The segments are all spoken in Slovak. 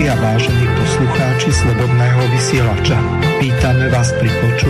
poslucháčky a vážení poslucháči Slobodného vysielača. Vítame vás pri počúvaní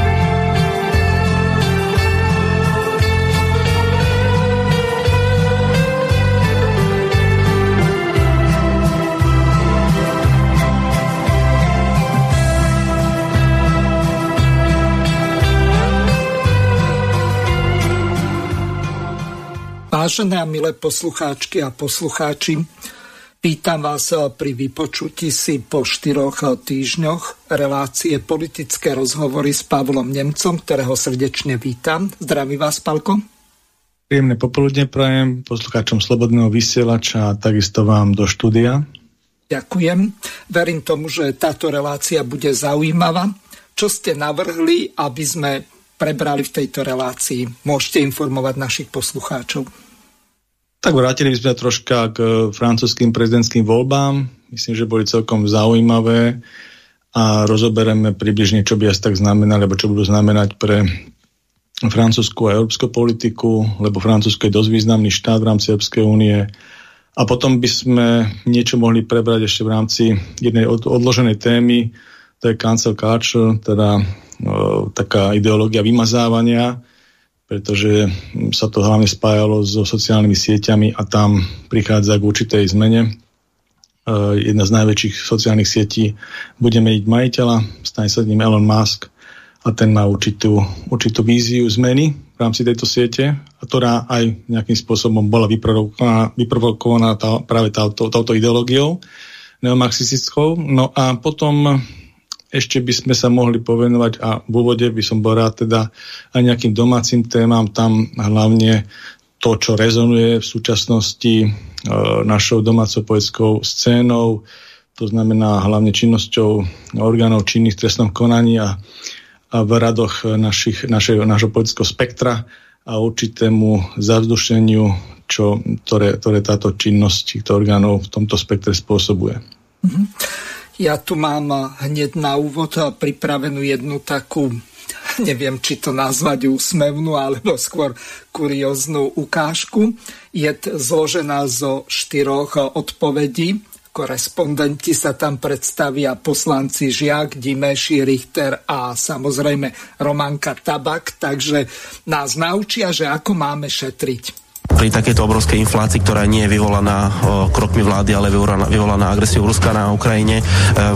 Vážené a milé poslucháčky a poslucháči, vítam vás pri vypočutí si po štyroch týždňoch relácie politické rozhovory s Pavlom Nemcom, ktorého srdečne vítam. Zdraví vás, Palko. Príjemné popoludne prajem poslucháčom Slobodného vysielača a takisto vám do štúdia. Ďakujem. Verím tomu, že táto relácia bude zaujímavá. Čo ste navrhli, aby sme prebrali v tejto relácii? Môžete informovať našich poslucháčov. Tak vrátili by sme troška k francúzským prezidentským voľbám. Myslím, že boli celkom zaujímavé a rozobereme približne, čo by asi tak znamenali, alebo čo budú znamenať pre francúzsku a európsku politiku, lebo Francúzsko je dosť významný štát v rámci Európskej únie. A potom by sme niečo mohli prebrať ešte v rámci jednej odloženej témy, to je cancel culture, teda o, taká ideológia vymazávania, pretože sa to hlavne spájalo so sociálnymi sieťami a tam prichádza k určitej zmene. Uh, jedna z najväčších sociálnych sietí bude meniť majiteľa, stane sa ním Elon Musk a ten má určitú, určitú víziu zmeny v rámci tejto siete, ktorá aj nejakým spôsobom bola vyprovokovaná, vyprovokovaná tá, práve táto, touto ideológiou neomarxistickou. No a potom ešte by sme sa mohli povenovať a v úvode by som bol rád teda aj nejakým domácim témam, tam hlavne to, čo rezonuje v súčasnosti e, našou domácou scénou, to znamená hlavne činnosťou orgánov činných v trestnom konaní a, a v radoch našich, našej, našho poetického spektra a určitému zavzdušeniu, čo, ktoré, ktoré táto činnosť týchto orgánov v tomto spektre spôsobuje. Mm-hmm. Ja tu mám hneď na úvod pripravenú jednu takú neviem, či to nazvať úsmevnú, alebo skôr kurióznu ukážku. Je zložená zo štyroch odpovedí. Korespondenti sa tam predstavia poslanci Žiak, Dimeši, Richter a samozrejme Romanka Tabak, takže nás naučia, že ako máme šetriť pri takejto obrovskej inflácii, ktorá nie je vyvolaná krokmi vlády, ale vyvolaná, vyvolaná agresiou Ruska na Ukrajine. E,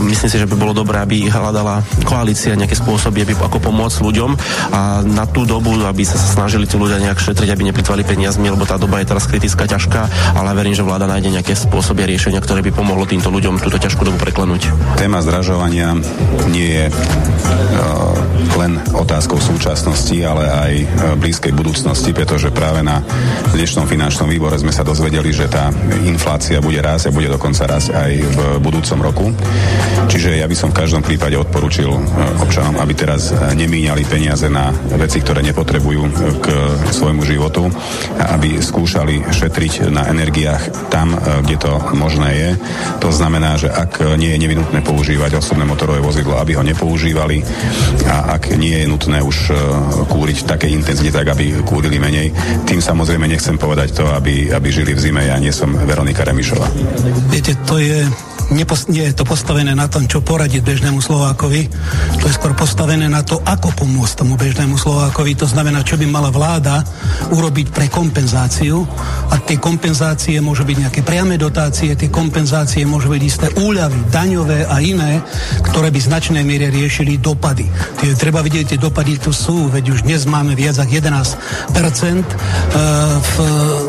myslím si, že by bolo dobré, aby hľadala koalícia nejaké spôsoby, aby ako pomôcť ľuďom a na tú dobu, aby sa snažili tí ľudia nejak šetriť, aby neplitvali peniazmi, lebo tá doba je teraz kritická, ťažká, ale verím, že vláda nájde nejaké spôsoby riešenia, ktoré by pomohlo týmto ľuďom túto ťažkú dobu preklenúť. Téma zdražovania nie je uh, len otázkou súčasnosti, ale aj uh, blízkej budúcnosti, pretože práve na dnešnom finančnom výbore sme sa dozvedeli, že tá inflácia bude rásť a bude dokonca rásť aj v budúcom roku. Čiže ja by som v každom prípade odporučil e, občanom, aby teraz e, nemíňali peniaze na veci, ktoré nepotrebujú e, k svojmu životu, a aby skúšali šetriť na energiách tam, kde to možné je. To znamená, že ak nie je nevinutné používať osobné motorové vozidlo, aby ho nepoužívali a ak nie je nutné už kúriť v takej intenzite, tak aby kúrili menej. Tým samozrejme nechcem chcem povedať to, aby, aby žili v zime. Ja nie som Veronika Remišová. Viete, to je nepos- nie je to postavené na tom, čo poradiť bežnému Slovákovi, to je skôr postavené na to, ako pomôcť tomu bežnému Slovákovi. To znamená, čo by mala vláda urobiť pre kompenzáciu. A tie kompenzácie môžu byť nejaké priame dotácie, tie kompenzácie môžu byť isté úľavy, daňové a iné, ktoré by značnej miere riešili dopady. Tie, treba vidieť, tie dopady tu sú, veď už dnes máme viac ako 11% uh, v,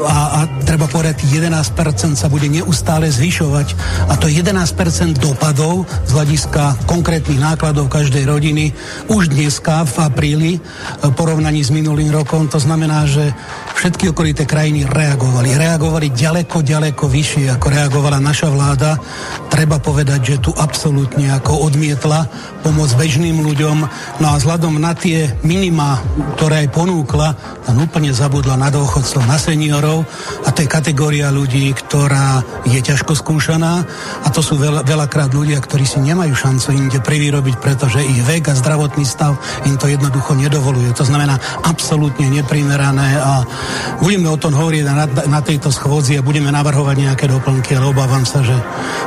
a, a treba povedať, 11% sa bude neustále zvyšovať a to 11% dopadov z hľadiska konkrétnych nákladov každej rodiny už dneska v apríli v porovnaní s minulým rokom. To znamená, že všetky okolité krajiny reagovali. Reagovali ďaleko, ďaleko vyššie, ako reagovala naša vláda. Treba povedať, že tu absolútne ako odmietla pomoc bežným ľuďom. No a vzhľadom na tie minima, ktoré aj ponúkla, tam úplne zabudla na dôchodcov, na seniorov a to je kategória ľudí, ktorá je ťažko skúšaná a to sú veľa, veľakrát ľudia, ktorí si nemajú šancu inde privyrobiť, pretože ich vek a zdravotný stav im to jednoducho nedovoluje. To znamená absolútne neprimerané a budeme o tom hovoriť na, na tejto schôdzi a budeme navrhovať nejaké doplnky, ale obávam sa, že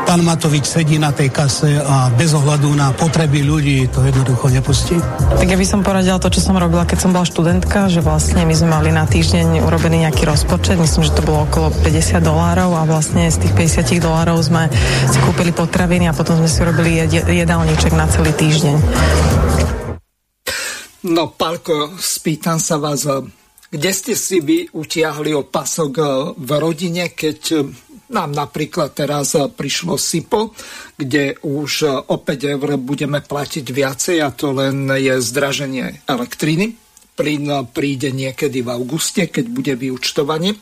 pán Matovič sedí na tej kase a bez ohľadu na potreby ľudí to jednoducho nepustí. Tak ja by som poradila to, čo som robila, keď som bola študentka, že vlastne my sme mali na týždeň urobený nejaký rozpočet, myslím, že to bolo okolo 50 dolárov a vlastne z tých 50 dolárov sme si kúpili potraviny a potom sme si urobili jedálniček na celý týždeň. No, Palko, spýtam sa vás, kde ste si vy utiahli opasok eh, v rodine, keď eh, nám napríklad teraz eh, prišlo SIPO, kde už o 5 eur budeme platiť viacej a to len je zdraženie elektriny. Plyn príde niekedy v auguste, keď bude vyučtovanie.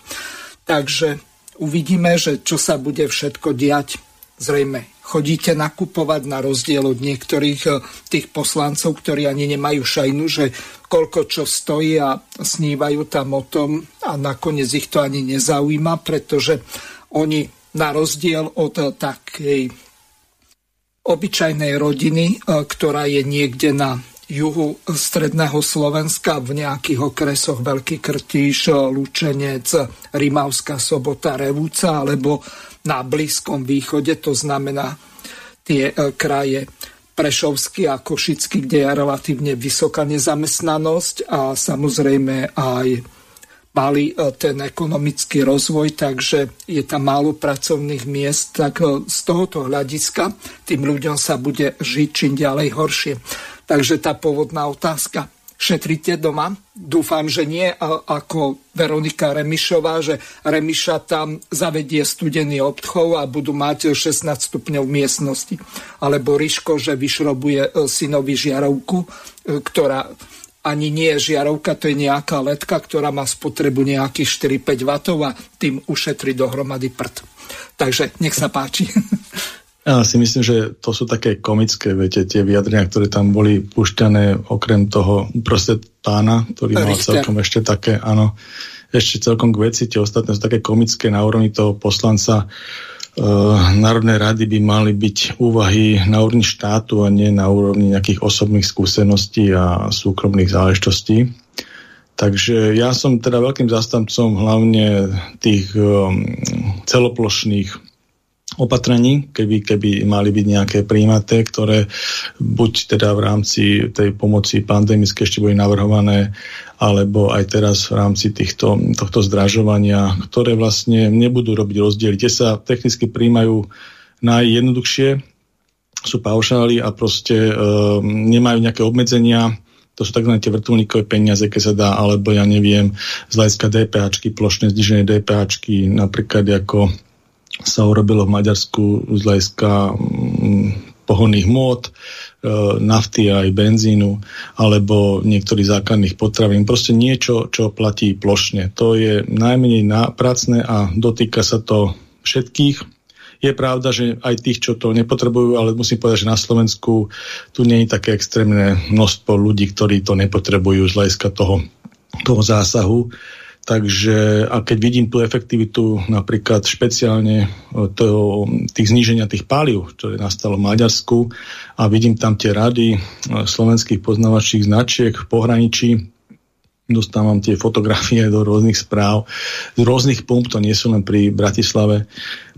Takže uvidíme, že čo sa bude všetko diať. Zrejme chodíte nakupovať na rozdiel od niektorých tých poslancov, ktorí ani nemajú šajnu, že koľko čo stojí a snívajú tam o tom a nakoniec ich to ani nezaujíma, pretože oni na rozdiel od takej obyčajnej rodiny, e, ktorá je niekde na juhu stredného Slovenska v nejakých okresoch Veľký Krtíš, Lučenec, Rimavská sobota, Revúca alebo na Blízkom východe, to znamená tie e, kraje Prešovský a Košický, kde je relatívne vysoká nezamestnanosť a samozrejme aj mali e, ten ekonomický rozvoj, takže je tam málo pracovných miest, tak e, z tohoto hľadiska tým ľuďom sa bude žiť čím ďalej horšie. Takže tá pôvodná otázka, šetríte doma? Dúfam, že nie ako Veronika Remišová, že Remiša tam zavedie studený obchov a budú mať 16 stupňov v miestnosti. Alebo Ríško, že vyšrobuje e, synovi žiarovku, e, ktorá ani nie je žiarovka, to je nejaká letka, ktorá má spotrebu nejakých 4-5 W a tým ušetrí dohromady prd. Takže nech sa páči. Ja si myslím, že to sú také komické, viete, tie vyjadrenia, ktoré tam boli pušťané okrem toho proste pána, ktorý mal celkom ešte také, áno, ešte celkom k veci, tie ostatné sú také komické na úrovni toho poslanca. Uh, Národnej rady by mali byť úvahy na úrovni štátu a nie na úrovni nejakých osobných skúseností a súkromných záležitostí. Takže ja som teda veľkým zastancom hlavne tých um, celoplošných opatrení, keby, keby mali byť nejaké príjmaté, ktoré buď teda v rámci tej pomoci pandemické ešte boli navrhované, alebo aj teraz v rámci týchto, tohto zdražovania, ktoré vlastne nebudú robiť rozdiely. Tie sa technicky príjmajú najjednoduchšie, sú paušály a proste e, nemajú nejaké obmedzenia, to sú tzv. tie vrtulníkové peniaze, keď sa dá, alebo ja neviem, z hľadiska DPAčky, plošné znižené DPAčky, napríklad ako sa urobilo v Maďarsku z hľadiska mm, pohonných môd, e, nafty aj benzínu, alebo niektorých základných potravín. Proste niečo, čo platí plošne. To je najmenej pracné a dotýka sa to všetkých. Je pravda, že aj tých, čo to nepotrebujú, ale musím povedať, že na Slovensku tu nie je také extrémne množstvo ľudí, ktorí to nepotrebujú z hľadiska toho, toho zásahu. Takže a keď vidím tú efektivitu napríklad špeciálne toho, tých zníženia tých páliv, ktoré nastalo v Maďarsku a vidím tam tie rady e, slovenských poznávačích značiek v pohraničí, dostávam tie fotografie do rôznych správ, z rôznych pump, to nie sú len pri Bratislave,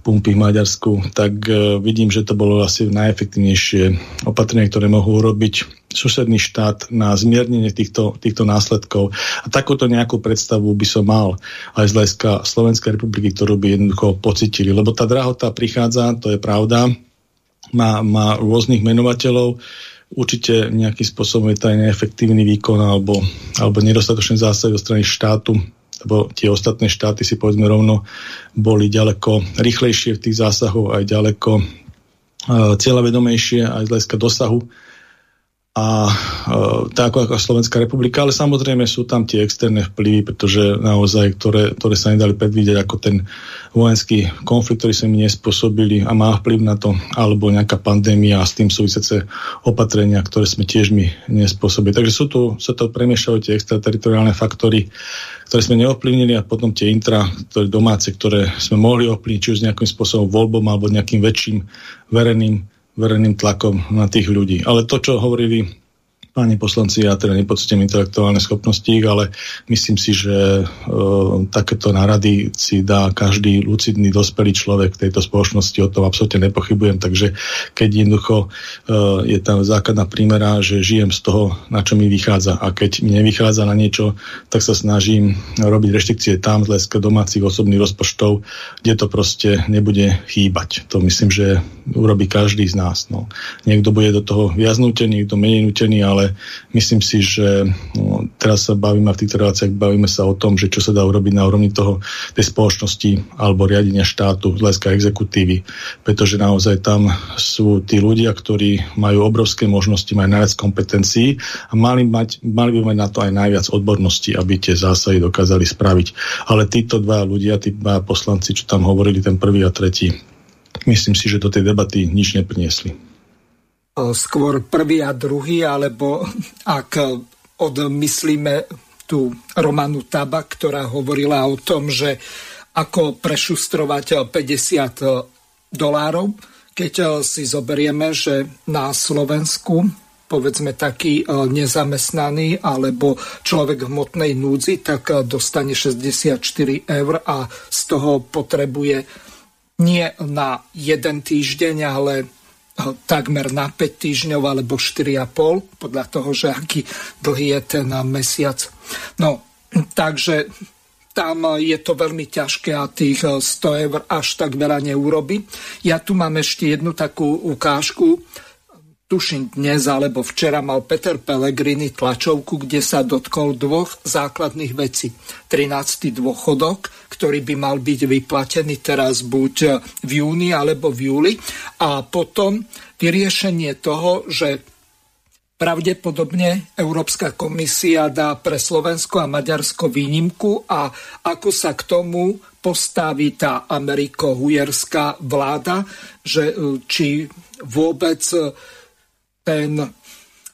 pumpy v Maďarsku, tak uh, vidím, že to bolo asi najefektívnejšie opatrenie, ktoré mohú urobiť susedný štát na zmiernenie týchto, týchto následkov. A takúto nejakú predstavu by som mal aj z hľadiska Slovenskej republiky, ktorú by jednoducho pocitili. Lebo tá drahota prichádza, to je pravda, má, má rôznych menovateľov, určite nejakým spôsobom je to aj neefektívny výkon alebo, alebo nedostatočné zásahy zo strany štátu lebo tie ostatné štáty si povedzme rovno boli ďaleko rýchlejšie v tých zásahoch, aj ďaleko uh, cieľavedomejšie aj z hľadiska dosahu. A e, tak ako, Slovenská republika, ale samozrejme sú tam tie externé vplyvy, pretože naozaj, ktoré, ktoré sa nedali predvídať, ako ten vojenský konflikt, ktorý sa mi nespôsobili a má vplyv na to, alebo nejaká pandémia a s tým súvisiace opatrenia, ktoré sme tiež my nespôsobili. Takže sú tu, sa to premiešajú tie extrateritoriálne faktory, ktoré sme neovplyvnili a potom tie intra, ktoré domáce, ktoré sme mohli ovplyvniť, či už nejakým spôsobom voľbom alebo nejakým väčším verejným verejným tlakom na tých ľudí. Ale to, čo hovorili páni poslanci, ja teda nepocitím intelektuálne schopnosti, ale myslím si, že e, takéto nárady si dá každý lucidný, dospelý človek v tejto spoločnosti, o tom absolútne nepochybujem, takže keď jednoducho e, je tam základná prímera, že žijem z toho, na čo mi vychádza a keď mi nevychádza na niečo, tak sa snažím robiť reštrikcie tam z domácich osobných rozpočtov, kde to proste nebude chýbať. To myslím, že urobí každý z nás. No. Niekto bude do toho viac nutený, niekto menej nutený, ale myslím si, že no, teraz sa bavíme v týchto reláciách, bavíme sa o tom, že čo sa dá urobiť na úrovni toho, tej spoločnosti alebo riadenia štátu z hľadiska exekutívy, pretože naozaj tam sú tí ľudia, ktorí majú obrovské možnosti, majú najviac kompetencií a mali, mať, mali by mať na to aj najviac odborností, aby tie zásahy dokázali spraviť. Ale títo dva ľudia, tí dva poslanci, čo tam hovorili, ten prvý a tretí, myslím si, že do tej debaty nič nepriniesli skôr prvý a druhý, alebo ak odmyslíme tú Romanu Taba, ktorá hovorila o tom, že ako prešustrovať 50 dolárov, keď si zoberieme, že na Slovensku povedzme taký nezamestnaný alebo človek v hmotnej núdzi, tak dostane 64 eur a z toho potrebuje nie na jeden týždeň, ale takmer na 5 týždňov alebo 4,5 podľa toho, že aký dlhý je ten mesiac. No, takže tam je to veľmi ťažké a tých 100 eur až tak veľa neurobi. Ja tu mám ešte jednu takú ukážku tuším dnes alebo včera mal Peter Pellegrini tlačovku, kde sa dotkol dvoch základných vecí. 13. dôchodok, ktorý by mal byť vyplatený teraz buď v júni alebo v júli a potom vyriešenie toho, že pravdepodobne Európska komisia dá pre Slovensko a Maďarsko výnimku a ako sa k tomu postaví tá ameriko-hujerská vláda, že či vôbec ten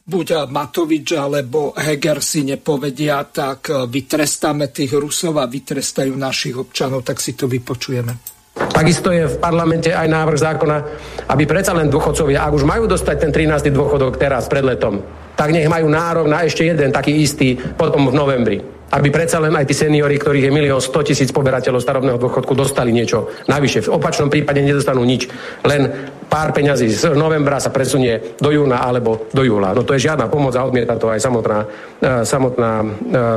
buď Matovič alebo Heger si nepovedia, tak vytrestáme tých Rusov a vytrestajú našich občanov, tak si to vypočujeme. Takisto je v parlamente aj návrh zákona, aby predsa len dôchodcovia, ak už majú dostať ten 13. dôchodok teraz pred letom, tak nech majú nárok na ešte jeden taký istý potom v novembri aby predsa len aj tí seniori, ktorých je milión 100 tisíc poberateľov starobného dôchodku, dostali niečo navyše. V opačnom prípade nedostanú nič. Len pár peňazí z novembra sa presunie do júna alebo do júla. No to je žiadna pomoc a odmieta to aj samotná, e, samotná, e,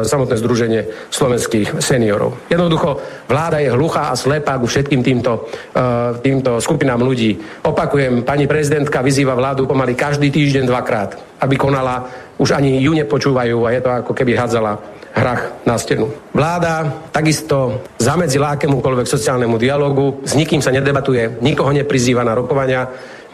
samotné združenie slovenských seniorov. Jednoducho, vláda je hluchá a slepá ku všetkým týmto, e, týmto skupinám ľudí. Opakujem, pani prezidentka vyzýva vládu pomaly každý týždeň dvakrát, aby konala, už ani ju nepočúvajú a je to ako keby hádzala hrách na stenu. Vláda takisto zamedzila akémukoľvek sociálnemu dialogu, s nikým sa nedebatuje, nikoho neprizýva na rokovania,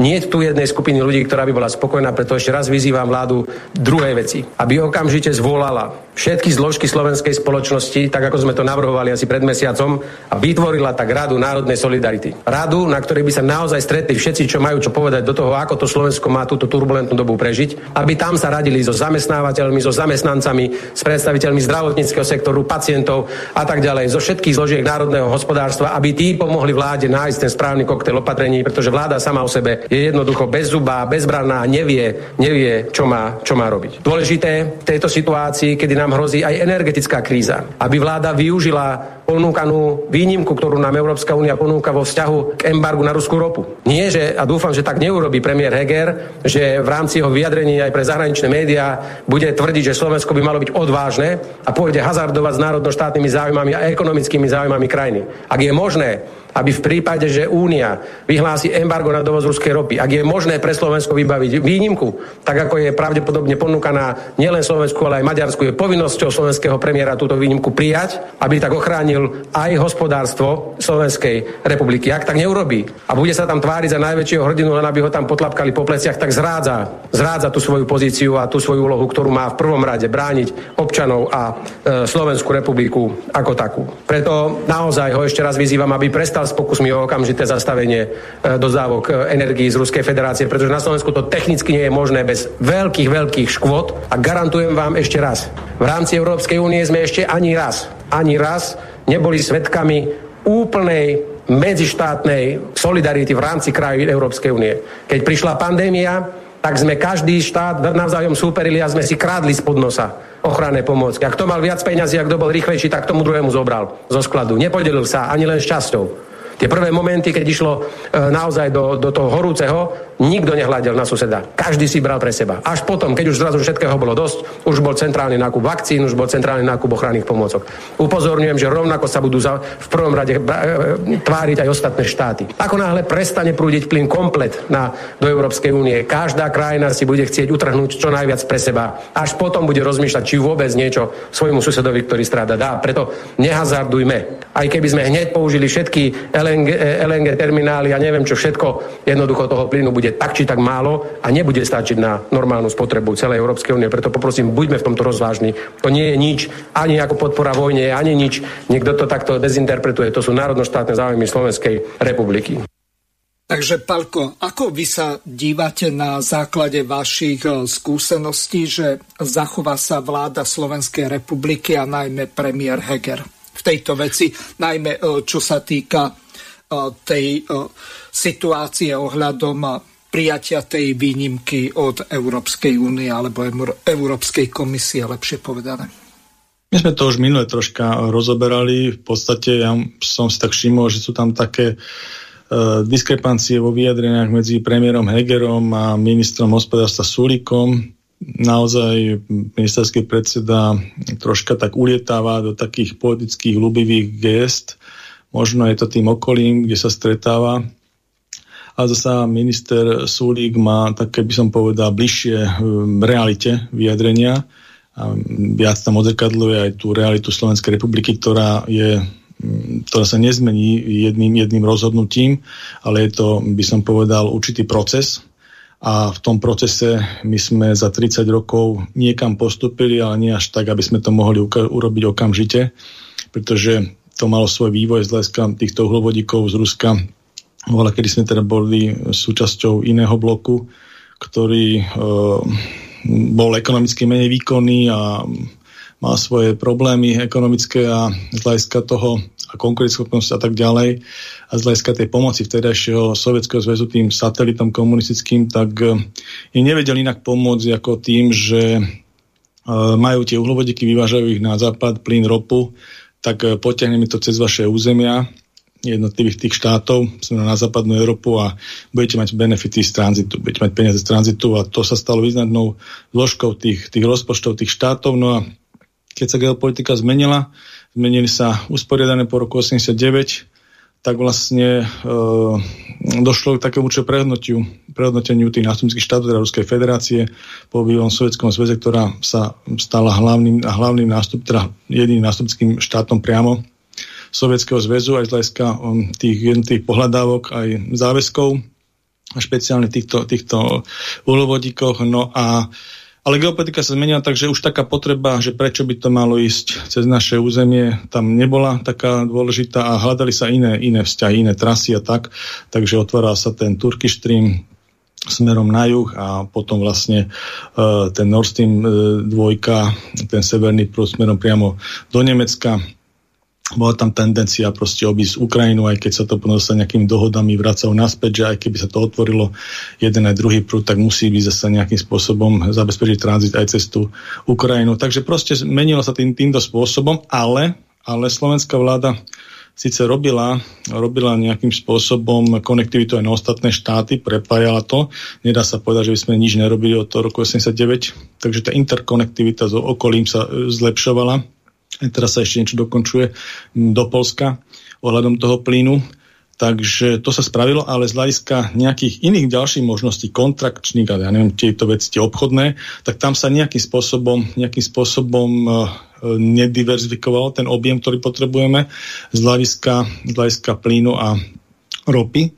nie je tu jednej skupiny ľudí, ktorá by bola spokojná, preto ešte raz vyzývam vládu druhej veci, aby okamžite zvolala všetky zložky slovenskej spoločnosti, tak ako sme to navrhovali asi pred mesiacom, a vytvorila tak Radu národnej solidarity. Radu, na ktorej by sa naozaj stretli všetci, čo majú čo povedať do toho, ako to Slovensko má túto turbulentnú dobu prežiť, aby tam sa radili so zamestnávateľmi, so zamestnancami, s predstaviteľmi zdravotníckého sektoru, pacientov a tak ďalej, zo všetkých zložiek národného hospodárstva, aby tí pomohli vláde nájsť ten správny koktail opatrení, pretože vláda sama o sebe je jednoducho bezzubá, bezbranná, nevie, nevie čo, má, čo má robiť. Dôležité v tejto situácii, kedy nám hrozí aj energetická kríza, aby vláda využila ponúkanú výnimku, ktorú nám Európska únia ponúka vo vzťahu k embargu na ruskú ropu. Nie, že, a dúfam, že tak neurobí premiér Heger, že v rámci jeho vyjadrení aj pre zahraničné médiá bude tvrdiť, že Slovensko by malo byť odvážne a pôjde hazardovať s národno-štátnymi záujmami a ekonomickými záujmami krajiny. Ak je možné, aby v prípade, že Únia vyhlási embargo na dovoz ruskej ropy, ak je možné pre Slovensko vybaviť výnimku, tak ako je pravdepodobne ponúkaná nielen Slovensku, ale aj Maďarsku, je povinnosťou slovenského premiéra túto výnimku prijať, aby tak ochránil ochránil aj hospodárstvo Slovenskej republiky. Ak tak neurobí a bude sa tam tváriť za najväčšieho hrdinu, len aby ho tam potlapkali po pleciach, tak zrádza, zrádza tú svoju pozíciu a tú svoju úlohu, ktorú má v prvom rade brániť občanov a e, Slovenskú republiku ako takú. Preto naozaj ho ešte raz vyzývam, aby prestal s pokusmi o okamžité zastavenie e, dodávok e, energií z Ruskej federácie, pretože na Slovensku to technicky nie je možné bez veľkých, veľkých škôd a garantujem vám ešte raz, v rámci Európskej únie sme ešte ani raz, ani raz neboli svetkami úplnej medzištátnej solidarity v rámci krajín Európskej únie. Keď prišla pandémia, tak sme každý štát navzájom súperili a sme si krádli spod nosa ochranné pomôcky. A kto mal viac peňazí a kto bol rýchlejší, tak tomu druhému zobral zo skladu. Nepodelil sa ani len šťastou. Tie prvé momenty, keď išlo e, naozaj do, do toho horúceho, nikto nehľadel na suseda. Každý si bral pre seba. Až potom, keď už zrazu všetkého bolo dosť, už bol centrálny nákup vakcín, už bol centrálny nákup ochranných pomôcok. Upozorňujem, že rovnako sa budú za, v prvom rade e, tváriť aj ostatné štáty. Ako náhle prestane prúdiť plyn komplet na, do Európskej únie, každá krajina si bude chcieť utrhnúť čo najviac pre seba. Až potom bude rozmýšľať, či vôbec niečo svojmu susedovi, ktorý stráda, dá. Preto nehazardujme. Aj keby sme hneď použili všetky LNG, LNG terminály a neviem čo všetko, jednoducho toho plynu bude tak či tak málo a nebude stačiť na normálnu spotrebu celej Európskej únie. Preto poprosím, buďme v tomto rozvážni. To nie je nič, ani ako podpora vojne, ani nič. Niekto to takto dezinterpretuje. To sú národnoštátne záujmy Slovenskej republiky. Takže, Palko, ako vy sa dívate na základe vašich e, skúseností, že zachová sa vláda Slovenskej republiky a najmä premiér Heger v tejto veci, najmä e, čo sa týka tej situácie ohľadom prijatia tej výnimky od Európskej únie alebo Európskej komisie, lepšie povedané. My sme to už minule troška rozoberali. V podstate ja som si tak všimol, že sú tam také uh, diskrepancie vo vyjadreniach medzi premiérom Hegerom a ministrom hospodárstva Sulíkom. Naozaj ministerský predseda troška tak ulietáva do takých politických ľubivých gest možno je to tým okolím, kde sa stretáva. A zasa minister Sulík má také, by som povedal, bližšie v realite vyjadrenia. A viac tam odzrkadluje aj tú realitu Slovenskej republiky, ktorá je ktorá sa nezmení jedným, jedným rozhodnutím, ale je to, by som povedal, určitý proces. A v tom procese my sme za 30 rokov niekam postupili, ale nie až tak, aby sme to mohli urobiť okamžite, pretože to malo svoj vývoj z hľadiska týchto uhlovodíkov z Ruska. Voľa, kedy sme teda boli súčasťou iného bloku, ktorý e, bol ekonomicky menej výkonný a mal svoje problémy ekonomické a z hľadiska toho a konkurenceschopnosť a tak ďalej a z hľadiska tej pomoci vtedajšieho Sovietskeho zväzu tým satelitom komunistickým, tak e, im nevedeli inak pomôcť ako tým, že e, majú tie uhlovodíky, vyvážajú ich na západ, plyn, ropu tak e, potiahneme to cez vaše územia jednotlivých tých štátov, na západnú Európu a budete mať benefity z tranzitu, budete mať peniaze z tranzitu a to sa stalo významnou zložkou tých, tých rozpočtov tých štátov. No a keď sa geopolitika zmenila, zmenili sa usporiadané po roku 89, tak vlastne e, došlo k takému čo prehodnotiu, prehodnoteniu tých nástupnických štátov, teda Ruskej federácie po bývalom Sovjetskom zväze, ktorá sa stala hlavným, hlavným nástup, teda jedným nástupnickým štátom priamo Sovietskeho zväzu aj z hľadiska um, tých jednotlivých pohľadávok aj záväzkov, a špeciálne týchto, týchto uhlovodíkoch. No a ale geopolitika sa zmenila, takže už taká potreba, že prečo by to malo ísť cez naše územie, tam nebola taká dôležitá a hľadali sa iné, iné vzťahy, iné trasy a tak. Takže otváral sa ten Turkish Stream smerom na juh a potom vlastne uh, ten Nord Stream uh, dvojka, ten severný prúd smerom priamo do Nemecka bola tam tendencia proste obísť Ukrajinu, aj keď sa to potom sa nejakými dohodami vracalo naspäť, že aj keby sa to otvorilo jeden aj druhý prúd, tak musí byť zase nejakým spôsobom zabezpečiť tranzit aj cez tú Ukrajinu. Takže proste menilo sa tým, týmto spôsobom, ale, ale slovenská vláda síce robila, robila nejakým spôsobom konektivitu aj na ostatné štáty, prepájala to. Nedá sa povedať, že by sme nič nerobili od toho roku 89, takže tá interkonektivita s okolím sa zlepšovala teraz sa ešte niečo dokončuje do Polska ohľadom toho plynu. Takže to sa spravilo, ale z hľadiska nejakých iných ďalších možností, kontrakčných, ale ja neviem, tieto veci, tie obchodné, tak tam sa nejakým spôsobom, nejakým spôsobom uh, nediverzifikoval ten objem, ktorý potrebujeme z hľadiska, z hľadiska plynu a ropy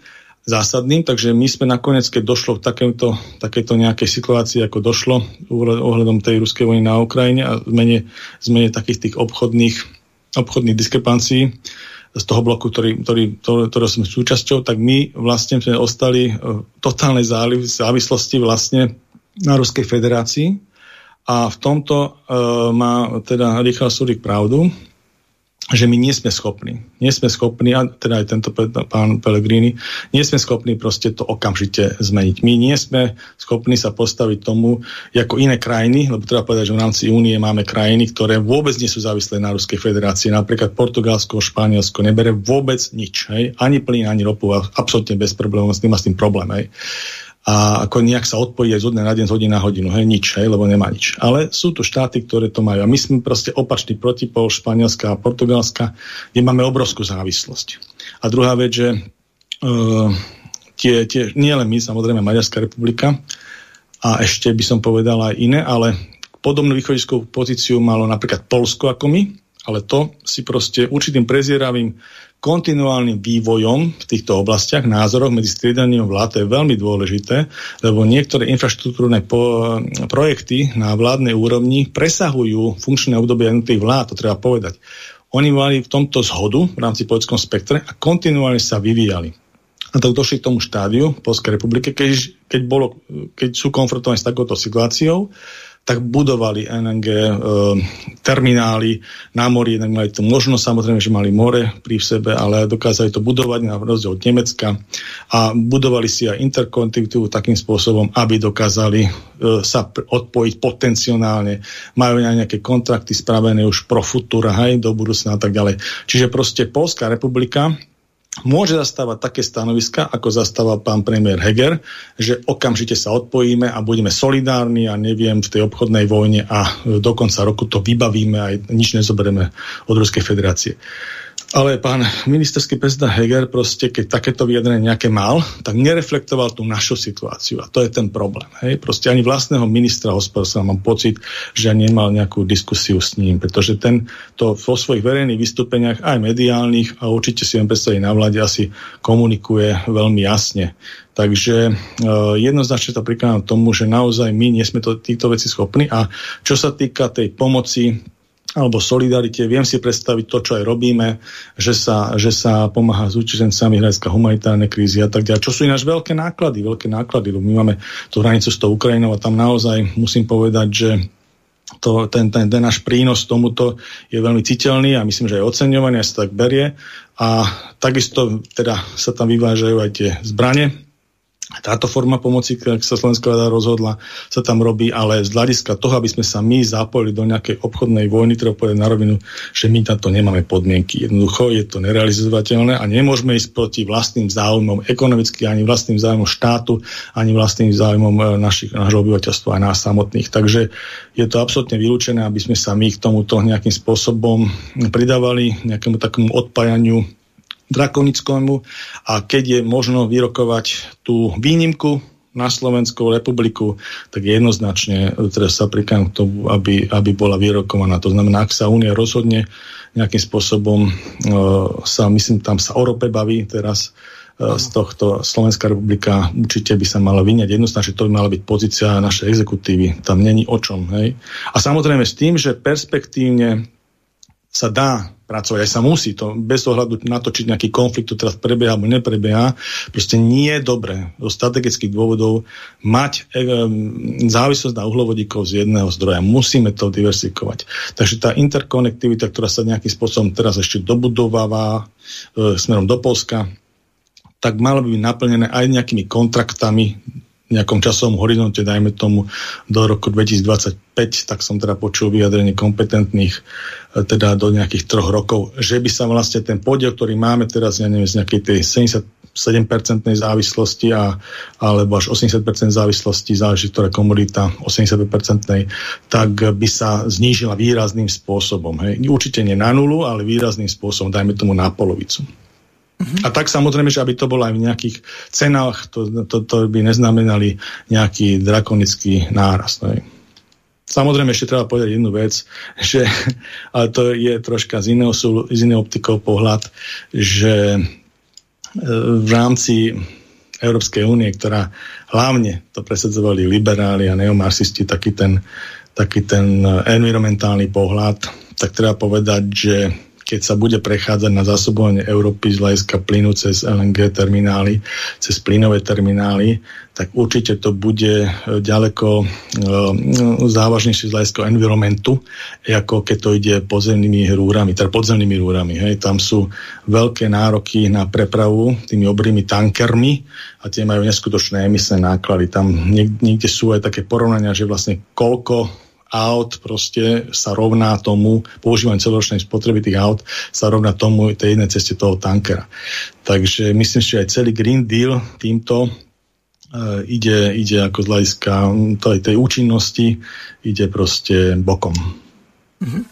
zásadným, takže my sme nakoniec, keď došlo k takéto, takéto nejakej situácii, ako došlo ohľadom tej ruskej vojny na Ukrajine a zmene, zmene takých tých obchodných, obchodných diskrepancií, z toho bloku, ktorý, ktorý, to, ktorého sme súčasťou, tak my vlastne sme ostali v totálnej závislosti vlastne na Ruskej federácii. A v tomto e, má teda Richard Sulik pravdu, že my nie sme schopní, nie sme schopní, a teda aj tento pán Pellegrini, nie sme schopní proste to okamžite zmeniť. My nie sme schopní sa postaviť tomu, ako iné krajiny, lebo treba povedať, že v rámci únie máme krajiny, ktoré vôbec nie sú závislé na Ruskej federácii. Napríklad Portugalsko, Španielsko nebere vôbec nič. Hej? Ani plyn, ani ropu, absolútne bez problémov, s tým má s tým problém. Hej? A ako nejak sa odpojí aj z na deň, z hodiny na hodinu. Hej, nič, hej, lebo nemá nič. Ale sú tu štáty, ktoré to majú. A my sme proste opačný protipol Španielska a Portugalska, kde máme obrovskú závislosť. A druhá vec, že uh, tie, tie, nie len my, samozrejme Maďarská republika, a ešte by som povedal aj iné, ale podobnú východiskovú pozíciu malo napríklad Polsko ako my, ale to si proste určitým prezieravým kontinuálnym vývojom v týchto oblastiach, názoroch medzi striedaním vlád, to je veľmi dôležité, lebo niektoré infraštruktúrne po, projekty na vládnej úrovni presahujú funkčné obdobie jednotlivých vlád, to treba povedať. Oni mali v tomto zhodu v rámci politickom spektre a kontinuálne sa vyvíjali. A tak došli k tomu štádiu Polskej republike, keď, keď, bolo, keď sú konfrontovaní s takouto situáciou, tak budovali LNG e, terminály na mori, jednak mali tu možnosť, samozrejme, že mali more pri sebe, ale dokázali to budovať na rozdiel od Nemecka a budovali si aj interkonektivitu takým spôsobom, aby dokázali e, sa odpojiť potenciálne, majú nejaké kontrakty spravené už pro futura, aj do budúcna a tak ďalej. Čiže proste Polská republika môže zastávať také stanoviska, ako zastával pán premiér Heger, že okamžite sa odpojíme a budeme solidárni a neviem v tej obchodnej vojne a do konca roku to vybavíme a nič nezoberieme od Ruskej federácie. Ale pán ministerský predseda Heger proste, keď takéto vyjadrenie nejaké mal, tak nereflektoval tú našu situáciu. A to je ten problém. Hej? Proste ani vlastného ministra hospodárstva mám pocit, že nemal nejakú diskusiu s ním, pretože ten to vo svojich verejných vystúpeniach, aj mediálnych, a určite si len predstaviť na vláde, asi komunikuje veľmi jasne. Takže e, jednoznačne to prikladám tomu, že naozaj my nie sme to, týchto veci schopní. A čo sa týka tej pomoci alebo solidarite. Viem si predstaviť to, čo aj robíme, že sa, že sa pomáha s utečencami hľadiska humanitárne krízy a tak ďalej. Čo sú ináč veľké náklady, veľké náklady. My máme tú hranicu s tou Ukrajinou a tam naozaj musím povedať, že to, ten, ten, ten náš prínos tomuto je veľmi citeľný a myslím, že aj oceňovaný, aj sa tak berie. A takisto teda sa tam vyvážajú aj tie zbranie, táto forma pomoci, ak sa Slovenská vláda rozhodla, sa tam robí, ale z hľadiska toho, aby sme sa my zapojili do nejakej obchodnej vojny, treba povedať na rovinu, že my na to nemáme podmienky. Jednoducho je to nerealizovateľné a nemôžeme ísť proti vlastným záujmom ekonomicky, ani vlastným záujmom štátu, ani vlastným záujmom e, našich, nášho obyvateľstva a nás samotných. Takže je to absolútne vylúčené, aby sme sa my k tomuto nejakým spôsobom pridávali, nejakému takému odpájaniu drakonickému a keď je možno vyrokovať tú výnimku na Slovensku republiku, tak jednoznačne teraz sa prikám k tomu, aby, aby bola vyrokovaná. To znamená, ak sa Únia rozhodne nejakým spôsobom, e, sa, myslím, tam sa o rope baví teraz, e, z tohto Slovenská republika určite by sa mala vyňať. Jednoznačne to by mala byť pozícia našej exekutívy. Tam není o čom. Hej? A samozrejme s tým, že perspektívne sa dá pracovať, aj sa musí to, bez ohľadu na to, či nejaký konflikt tu teraz prebieha alebo neprebieha, proste nie je dobré zo strategických dôvodov mať e, závislosť na uhlovodíkov z jedného zdroja. Musíme to diversifikovať. Takže tá interkonektivita, ktorá sa nejakým spôsobom teraz ešte dobudováva e, smerom do Polska, tak malo by byť naplnené aj nejakými kontraktami nejakom časovom horizonte, dajme tomu do roku 2025, tak som teda počul vyjadrenie kompetentných e, teda do nejakých troch rokov, že by sa vlastne ten podiel, ktorý máme teraz, ja neviem, z nejakej tej 77% závislosti a, alebo až 80% závislosti, záleží ktorá komodita, 85%, tak by sa znížila výrazným spôsobom. Hej. Určite nie na nulu, ale výrazným spôsobom, dajme tomu na polovicu. A tak samozrejme, že aby to bolo aj v nejakých cenách, to, to, to by neznamenali nejaký drakonický náraz. No. Samozrejme ešte treba povedať jednu vec, že, ale to je troška z iného, z iného optikov pohľad, že e, v rámci Európskej únie, ktorá hlavne to presadzovali liberáli a neomarxisti, taký ten, taký ten environmentálny pohľad, tak treba povedať, že keď sa bude prechádzať na zásobovanie Európy z hľadiska plynu cez LNG terminály, cez plynové terminály, tak určite to bude e, ďaleko e, závažnejšie z hľadiska environmentu, ako keď to ide podzemnými rúrami, teda podzemnými rúrami. Hej. Tam sú veľké nároky na prepravu tými obrými tankermi a tie majú neskutočné emisné náklady. Tam niekde sú aj také porovnania, že vlastne koľko aut proste sa rovná tomu, používanie celoročnej spotreby tých aut sa rovná tomu tej jednej ceste toho tankera. Takže myslím, že aj celý Green Deal týmto uh, ide, ide ako z hľadiska tej, tej účinnosti, ide proste bokom. Mhm.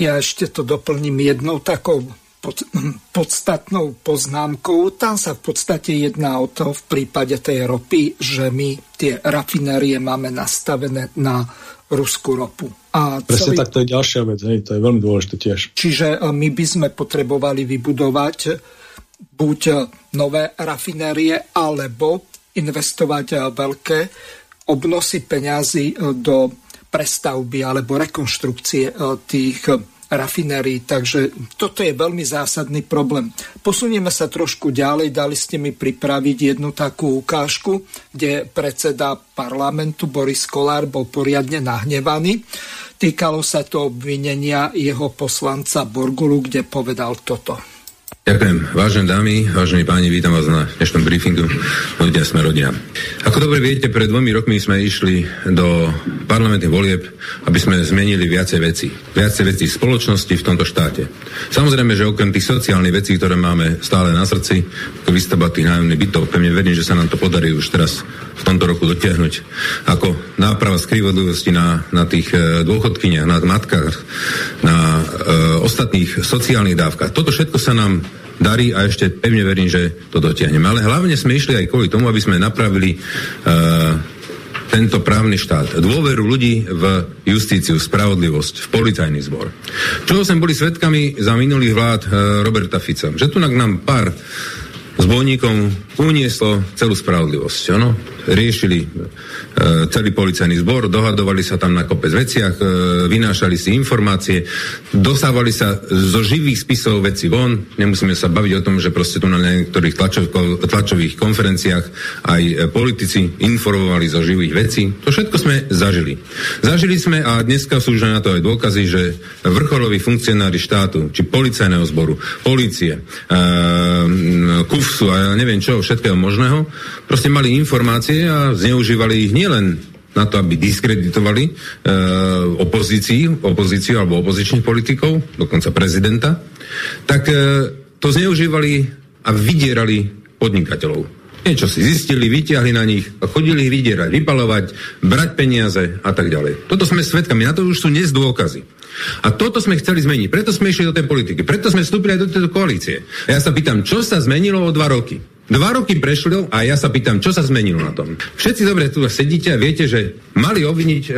Ja ešte to doplním jednou takou pod, podstatnou poznámkou. Tam sa v podstate jedná o to v prípade tej ropy, že my tie rafinérie máme nastavené na ruskú ropu. A Presne celý... tak, to je ďalšia vec, hej, to je veľmi dôležité tiež. Čiže e, my by sme potrebovali vybudovať buď e, nové rafinérie, alebo investovať e, veľké obnosy peňazí do prestavby alebo rekonštrukcie tých rafinérií. Takže toto je veľmi zásadný problém. Posunieme sa trošku ďalej. Dali ste mi pripraviť jednu takú ukážku, kde predseda parlamentu Boris Kolár bol poriadne nahnevaný. Týkalo sa to obvinenia jeho poslanca Borgulu, kde povedal toto. Ďakujem. Vážené dámy, vážení páni, vítam vás na dnešnom briefingu Ľudia sme rodina. Ako dobre viete, pred dvomi rokmi sme išli do parlamentných volieb, aby sme zmenili viacej veci. Viacej veci v spoločnosti v tomto štáte. Samozrejme, že okrem tých sociálnych vecí, ktoré máme stále na srdci, ako výstavba tých nájomných bytov, pevne verím, že sa nám to podarí už teraz v tomto roku dotiahnuť. Ako náprava skrivodlivosti na, na tých e, dôchodkyniach, na matkách, na e, ostatných sociálnych dávkach. Toto všetko sa nám darí a ešte pevne verím, že to dotiahneme. Ale hlavne sme išli aj kvôli tomu, aby sme napravili uh, tento právny štát, dôveru ľudí v justíciu, spravodlivosť, v policajný zbor. Čo sme boli svetkami za minulých vlád uh, Roberta Fica? Že tu nám pár zbojníkom unieslo celú spravodlivosť. Ono? Riešili E, celý policajný zbor, dohadovali sa tam na kopec veciach, e, vynášali si informácie, dosávali sa zo živých spisov veci von, nemusíme sa baviť o tom, že proste tu na niektorých tlačov, tlačových konferenciách aj e, politici informovali zo živých vecí. To všetko sme zažili. Zažili sme a dneska sú už na to aj dôkazy, že vrcholoví funkcionári štátu, či policajného zboru, policie, KUFSu a ja neviem čo, všetkého možného, proste mali informácie a zneužívali ich nielen na to, aby diskreditovali e, opozíciu, opozíciu alebo opozičných politikov, dokonca prezidenta, tak e, to zneužívali a vydierali podnikateľov. Niečo si zistili, vytiahli na nich a chodili vydierať, vypalovať, brať peniaze a tak ďalej. Toto sme svetkami, na to už sú dnes dôkazy. A toto sme chceli zmeniť, preto sme išli do tej politiky, preto sme vstúpili aj do tejto koalície. A ja sa pýtam, čo sa zmenilo o dva roky? Dva roky prešlo a ja sa pýtam, čo sa zmenilo na tom. Všetci dobre tu sedíte a viete, že mali obviniť e,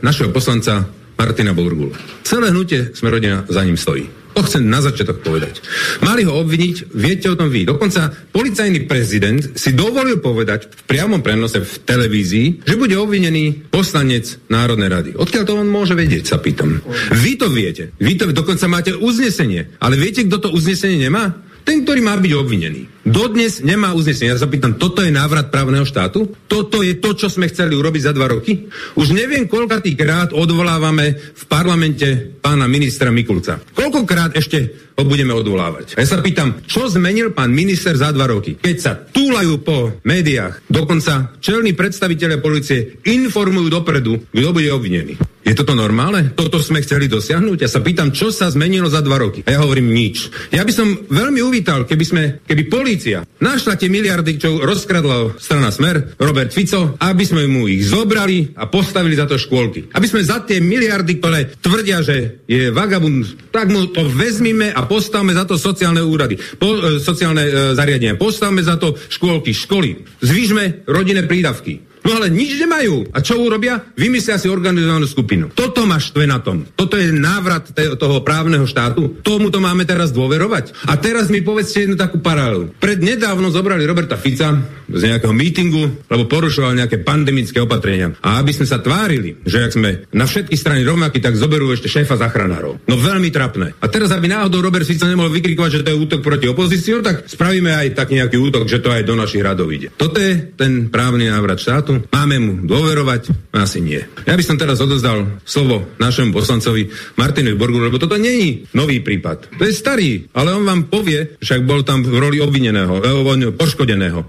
našeho poslanca Martina Borgula. Celé hnutie sme rodina za ním stojí. To chcem na začiatok povedať. Mali ho obviniť, viete o tom vy. Dokonca policajný prezident si dovolil povedať v priamom prenose v televízii, že bude obvinený poslanec Národnej rady. Odkiaľ to on môže vedieť, sa pýtam. Vy to viete. Vy to dokonca máte uznesenie. Ale viete, kto to uznesenie nemá? Ten, ktorý má byť obvinený. Dodnes nemá uznesenie. Ja sa pýtam, toto je návrat právneho štátu? Toto je to, čo sme chceli urobiť za dva roky? Už neviem, koľkatý krát odvolávame v parlamente pána ministra Mikulca. Koľkokrát ešte ho budeme odvolávať? Ja sa pýtam, čo zmenil pán minister za dva roky? Keď sa túlajú po médiách, dokonca čelní predstaviteľe policie informujú dopredu, kto bude obvinený. Je toto normálne? Toto sme chceli dosiahnuť? Ja sa pýtam, čo sa zmenilo za dva roky. A ja hovorím nič. Ja by som veľmi uvítal, keby sme, keby polícia našla tie miliardy, čo rozkradla strana Smer, Robert Fico, aby sme mu ich zobrali a postavili za to škôlky. Aby sme za tie miliardy, ktoré tvrdia, že je vagabund, tak mu to vezmime a postavme za to sociálne úrady, po, e, sociálne e, zariadenia, postavme za to škôlky, školy, zvýšme rodinné prídavky. No ale nič nemajú. A čo urobia? Vymyslia si organizovanú skupinu. Toto ma štve na tom. Toto je návrat toho právneho štátu. Tomu to máme teraz dôverovať. A teraz mi povedzte jednu takú paralelu. Pred nedávno zobrali Roberta Fica z nejakého mítingu, lebo porušoval nejaké pandemické opatrenia. A aby sme sa tvárili, že ak sme na všetky strany rovnakí, tak zoberú ešte šéfa zachránárov. No veľmi trapné. A teraz, aby náhodou Robert Fico nemohol vykrikovať, že to je útok proti opozíciu, tak spravíme aj taký nejaký útok, že to aj do našich radov ide. Toto je ten právny návrat štátu Máme mu dôverovať? Asi nie. Ja by som teraz odozdal slovo našemu poslancovi Martinovi Borgu, lebo toto není nový prípad. To je starý, ale on vám povie, však bol tam v roli obvineného, eh, poškodeného, e,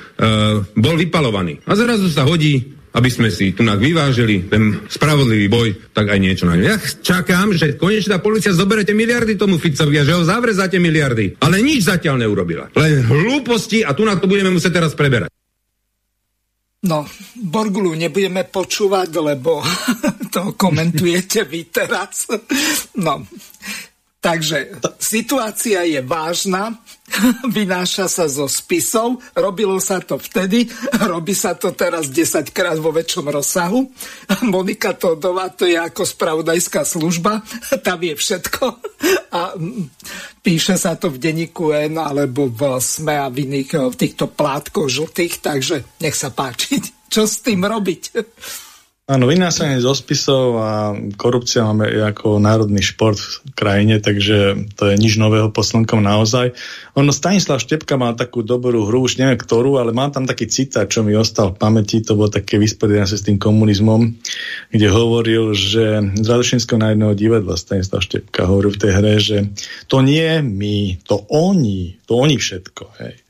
bol vypalovaný. A zrazu sa hodí aby sme si tu vyvážili ten spravodlivý boj, tak aj niečo na ňu. Ja čakám, že konečne tá policia zoberete miliardy tomu Ficovi a že ho zavre miliardy. Ale nič zatiaľ neurobila. Len hlúposti a tu na to budeme musieť teraz preberať. No, Borgulu nebudeme počúvať, lebo to komentujete vy teraz. No, takže situácia je vážna vynáša sa zo spisov, robilo sa to vtedy, robí sa to teraz 10 krát vo väčšom rozsahu. Monika Todová, to je ako spravodajská služba, tá vie všetko a píše sa to v denníku N alebo v SME a v iných v týchto plátkoch žltých, takže nech sa páči, čo s tým robiť. Áno, vynášanie zo spisov a korupcia máme ako národný šport v krajine, takže to je nič nového poslankom naozaj. Ono Stanislav Štepka mal takú dobrú hru, už neviem ktorú, ale mám tam taký citát, čo mi ostal v pamäti, to bolo také vysporiadanie sa s tým komunizmom, kde hovoril, že z Radošinského národného divadla Stanislav Štepka hovoril v tej hre, že to nie my, to oni, to oni všetko. Hej.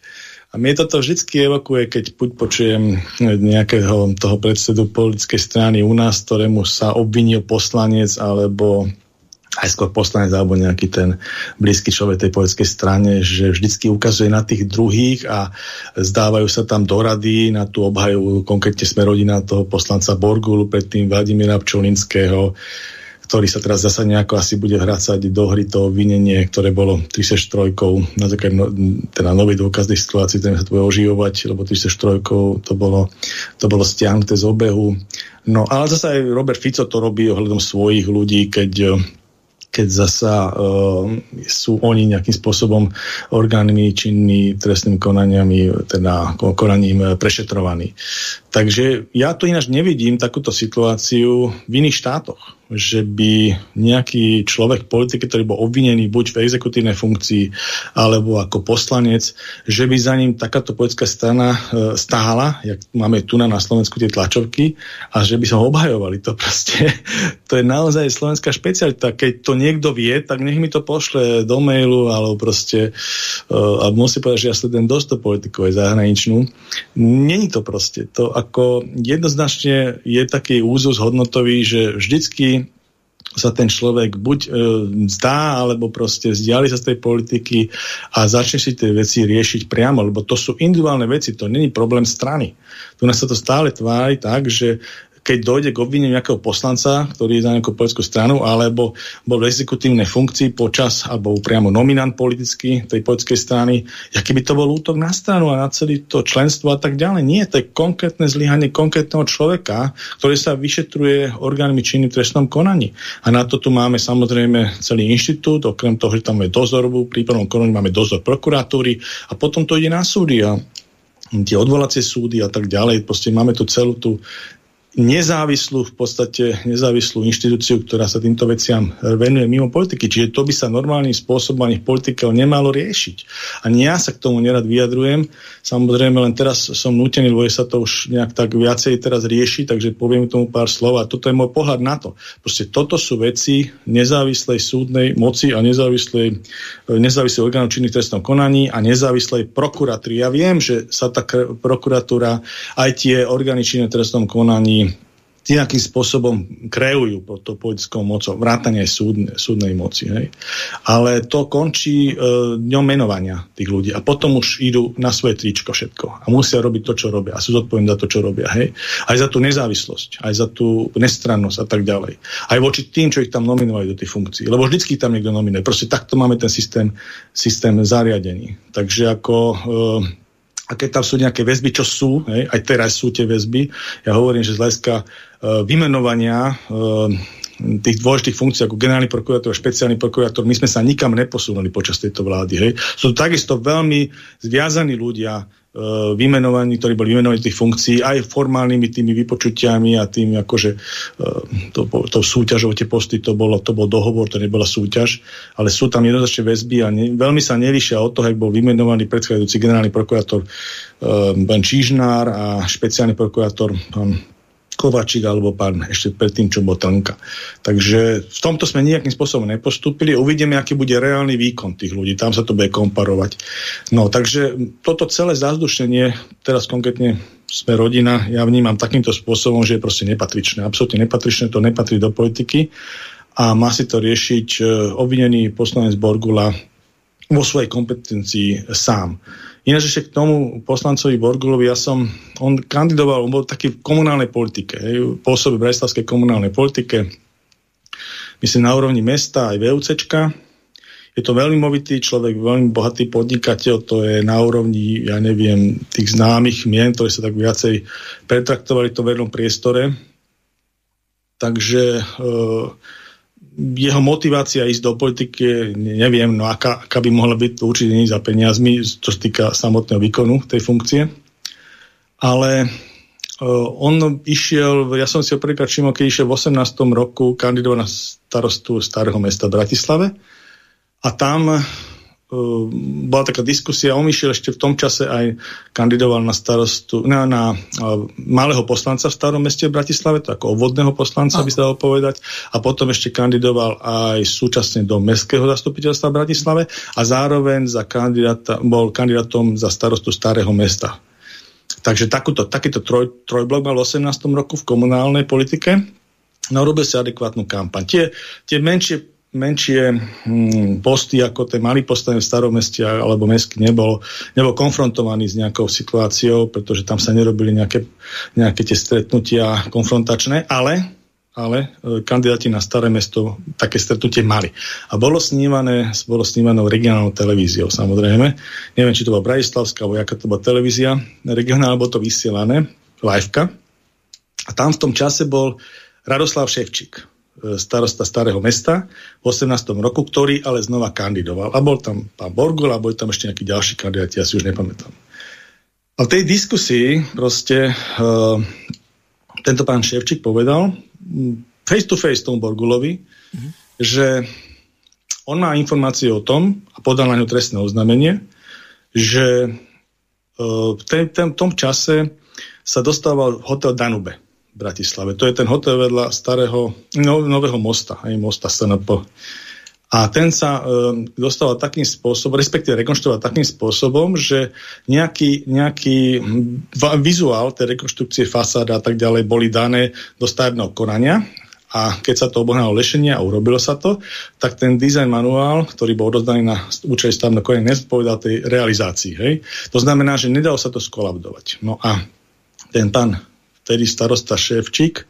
A mne toto vždy evokuje, keď buď počujem nejakého toho predsedu politickej strany u nás, ktorému sa obvinil poslanec alebo aj skôr poslanec alebo nejaký ten blízky človek tej politickej strane, že vždycky ukazuje na tých druhých a zdávajú sa tam do rady na tú obhaju, konkrétne sme rodina toho poslanca Borgulu, predtým Vladimíra Pčolinského, ktorý sa teraz zase nejako asi bude vrácať do hry to obvinenie, ktoré bolo 33 na základe no, teda novej dôkaznej situácii, ktoré sa to bude oživovať, lebo 33 to bolo, to bolo stiahnuté z obehu. No ale zase aj Robert Fico to robí ohľadom svojich ľudí, keď keď zasa uh, sú oni nejakým spôsobom orgánmi činní trestnými konaniami, teda konaním prešetrovaní. Takže ja tu ináč nevidím takúto situáciu v iných štátoch že by nejaký človek politiky, ktorý bol obvinený buď v exekutívnej funkcii alebo ako poslanec, že by za ním takáto politická strana e, stála, jak máme tu na, Slovensku tie tlačovky, a že by sa obhajovali. To proste, to je naozaj slovenská špecialita. Keď to niekto vie, tak nech mi to pošle do mailu, alebo proste, e, a musí povedať, že ja sledujem dosť to politikov aj zahraničnú. Není to proste. To ako jednoznačne je taký úzus hodnotový, že vždycky sa ten človek buď e, zdá, alebo proste vzdiali sa z tej politiky a začne si tie veci riešiť priamo, lebo to sú individuálne veci, to není problém strany. Tu nás sa to stále tvári tak, že keď dojde k obvineniu nejakého poslanca, ktorý je za nejakú politickú stranu, alebo bol v exekutívnej funkcii počas, alebo priamo nominant politický tej politickej strany, aký by to bol útok na stranu a na celý to členstvo a tak ďalej. Nie, to je konkrétne zlyhanie konkrétneho človeka, ktorý sa vyšetruje orgánmi činným trestnom konaní. A na to tu máme samozrejme celý inštitút, okrem toho, že tam je dozor v prípadnom konaní, máme dozor prokuratúry a potom to ide na súdy a tie odvolacie súdy a tak ďalej. Proste máme tu celú tú nezávislú v podstate nezávislú inštitúciu, ktorá sa týmto veciam venuje mimo politiky. Čiže to by sa normálnym spôsobom ani v politike nemalo riešiť. A ja sa k tomu nerad vyjadrujem. Samozrejme, len teraz som nutený, lebo sa to už nejak tak viacej teraz rieši, takže poviem tomu pár slov. A toto je môj pohľad na to. Proste toto sú veci nezávislej súdnej moci a nezávislej, nezávislej orgánu činných trestnom konaní a nezávislej prokuratúry. Ja viem, že sa tá prokuratúra aj tie orgány činné trestnom konaní nejakým spôsobom kreujú pod to politickou mocou, vrátanie súdne, súdnej moci. Hej. Ale to končí e, dňom menovania tých ľudí a potom už idú na svoje tričko všetko a musia robiť to, čo robia a sú zodpovední za to, čo robia. Hej. Aj za tú nezávislosť, aj za tú nestrannosť a tak ďalej. Aj voči tým, čo ich tam nominovali do tých funkcií. Lebo vždycky tam niekto nominuje. Proste takto máme ten systém, systém zariadení. Takže ako... E, a keď tam sú nejaké väzby, čo sú, hej, aj teraz sú tie väzby, ja hovorím, že z hľadiska vymenovania e, tých dôležitých funkcií ako generálny prokurátor a špeciálny prokurátor, my sme sa nikam neposunuli počas tejto vlády. Hej. Sú to takisto veľmi zviazaní ľudia, E, vymenovaní, ktorí boli vymenovaní tých funkcií aj formálnymi tými vypočutiami a tým akože e, to, to súťažou tie posty, to, bolo, to bol dohovor, to nebola súťaž, ale sú tam jednoznačne väzby a ne, veľmi sa nevyšia od toho, ak bol vymenovaný predchádzajúci generálny prokurátor pán Čížnár a špeciálny prokurátor pán Kovačík alebo pán ešte predtým, čo bol Trnka. Takže v tomto sme nejakým spôsobom nepostúpili. Uvidíme, aký bude reálny výkon tých ľudí. Tam sa to bude komparovať. No, takže toto celé zazdušenie, teraz konkrétne sme rodina, ja vnímam takýmto spôsobom, že je proste nepatričné. Absolutne nepatričné, to nepatrí do politiky a má si to riešiť e, obvinený poslanec Borgula vo svojej kompetencii sám. Ináč ešte k tomu poslancovi Borgulovi, ja som, on kandidoval, on bol taký v komunálnej politike, hej, pôsobil v Breslavskej komunálnej politike, myslím na úrovni mesta aj VUCčka. Je to veľmi movitý človek, veľmi bohatý podnikateľ, to je na úrovni, ja neviem, tých známych mien, ktoré sa tak viacej pretraktovali v tom vernom priestore. Takže e, jeho motivácia ísť do politiky, neviem, no aká, aká by mohla byť, to určite nie za peniazmi, čo sa týka samotného výkonu tej funkcie. Ale uh, on išiel, ja som si ho prvýkrát všimol, keď išiel v 18. roku kandidovať na starostu starého mesta Bratislave. A tam bola taká diskusia, on išiel ešte v tom čase aj kandidoval na starostu, na, na malého poslanca v starom meste v Bratislave, to ako obvodného poslanca by sa dalo povedať, a potom ešte kandidoval aj súčasne do mestského zastupiteľstva v Bratislave a zároveň za kandidáta, bol kandidátom za starostu starého mesta. Takže takúto, takýto troj, trojblok mal v 18. roku v komunálnej politike. No robil si adekvátnu kampaň. Tie, tie menšie menšie hm, posty ako ten malý postavený v starom meste alebo mestský nebol, nebol konfrontovaný s nejakou situáciou, pretože tam sa nerobili nejaké, nejaké tie stretnutia konfrontačné, ale ale e, kandidáti na staré mesto také stretnutie mali. A bolo snívané, bolo snívané regionálnou televíziou, samozrejme. Neviem, či to bola Bratislavská, alebo jaká to bola televízia. Regionálne bolo to vysielané, liveka. A tam v tom čase bol Radoslav Ševčík starosta starého mesta v 18. roku, ktorý ale znova kandidoval. A bol tam pán Borgul a boli tam ešte nejakí ďalší kandidáti, ja si už nepamätám. A v tej diskusii proste uh, tento pán Ševčík povedal face to face tomu Borgulovi, mm-hmm. že on má informácie o tom a podal na ňu trestné oznámenie, že uh, v, ten, ten, tom čase sa dostával hotel Danube Bratislave. To je ten hotel vedľa starého no, nového mosta, aj mosta SNP. A ten sa e, dostal takým spôsobom, respektíve rekonštruoval takým spôsobom, že nejaký, nejaký vizuál tej rekonštrukcie fasáda a tak ďalej boli dané do stavebného konania a keď sa to obohnalo lešenie a urobilo sa to, tak ten design manuál, ktorý bol odozdaný na účely stavebného konania, nespovedal tej realizácii. Hej? To znamená, že nedalo sa to skolabdovať. No a ten pán vtedy starosta Ševčík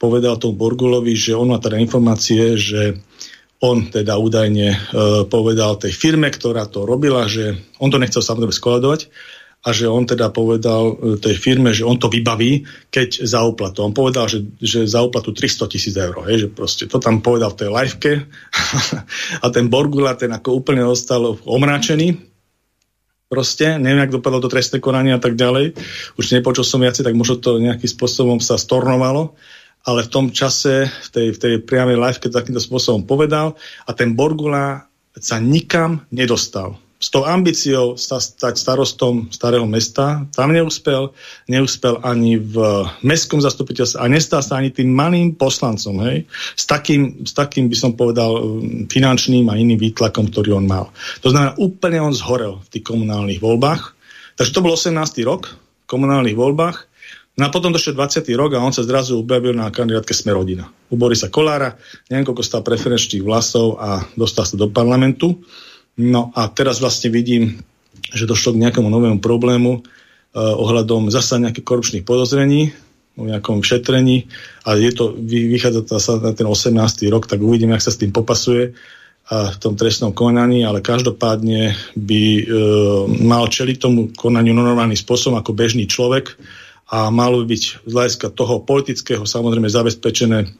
povedal tomu Borgulovi, že on má teda informácie, že on teda údajne e, povedal tej firme, ktorá to robila, že on to nechcel samozrejme skladovať a že on teda povedal e, tej firme, že on to vybaví, keď za úplatu. On povedal, že, že za úplatu 300 tisíc eur. Hej, že proste to tam povedal v tej liveke a ten Borgula ten ako úplne ostal omráčený proste, neviem, ak dopadlo to trestné konanie a tak ďalej. Už nepočul som viacej, tak možno to nejakým spôsobom sa stornovalo, ale v tom čase, v tej, v tej priamej live, keď takýmto spôsobom povedal a ten Borgula sa nikam nedostal s tou ambíciou sa stať starostom starého mesta, tam neúspel, neúspel ani v mestskom zastupiteľstve a nestal sa ani tým malým poslancom, hej, s takým, s takým by som povedal um, finančným a iným výtlakom, ktorý on mal. To znamená, úplne on zhorel v tých komunálnych voľbách. Takže to bol 18. rok v komunálnych voľbách. No a potom došiel 20. rok a on sa zrazu objavil na kandidátke Sme rodina. U Borisa Kolára, neviem, koľko stal preferenčných vlasov a dostal sa do parlamentu. No a teraz vlastne vidím, že došlo k nejakému novému problému eh, ohľadom zasa nejakých korupčných podozrení, o nejakom šetrení a je to, vychádza to sa na ten 18. rok, tak uvidíme, ak sa s tým popasuje a v tom trestnom konaní, ale každopádne by e, mal čeliť tomu konaniu normálnym spôsobom ako bežný človek a malo by byť z hľadiska toho politického samozrejme zabezpečené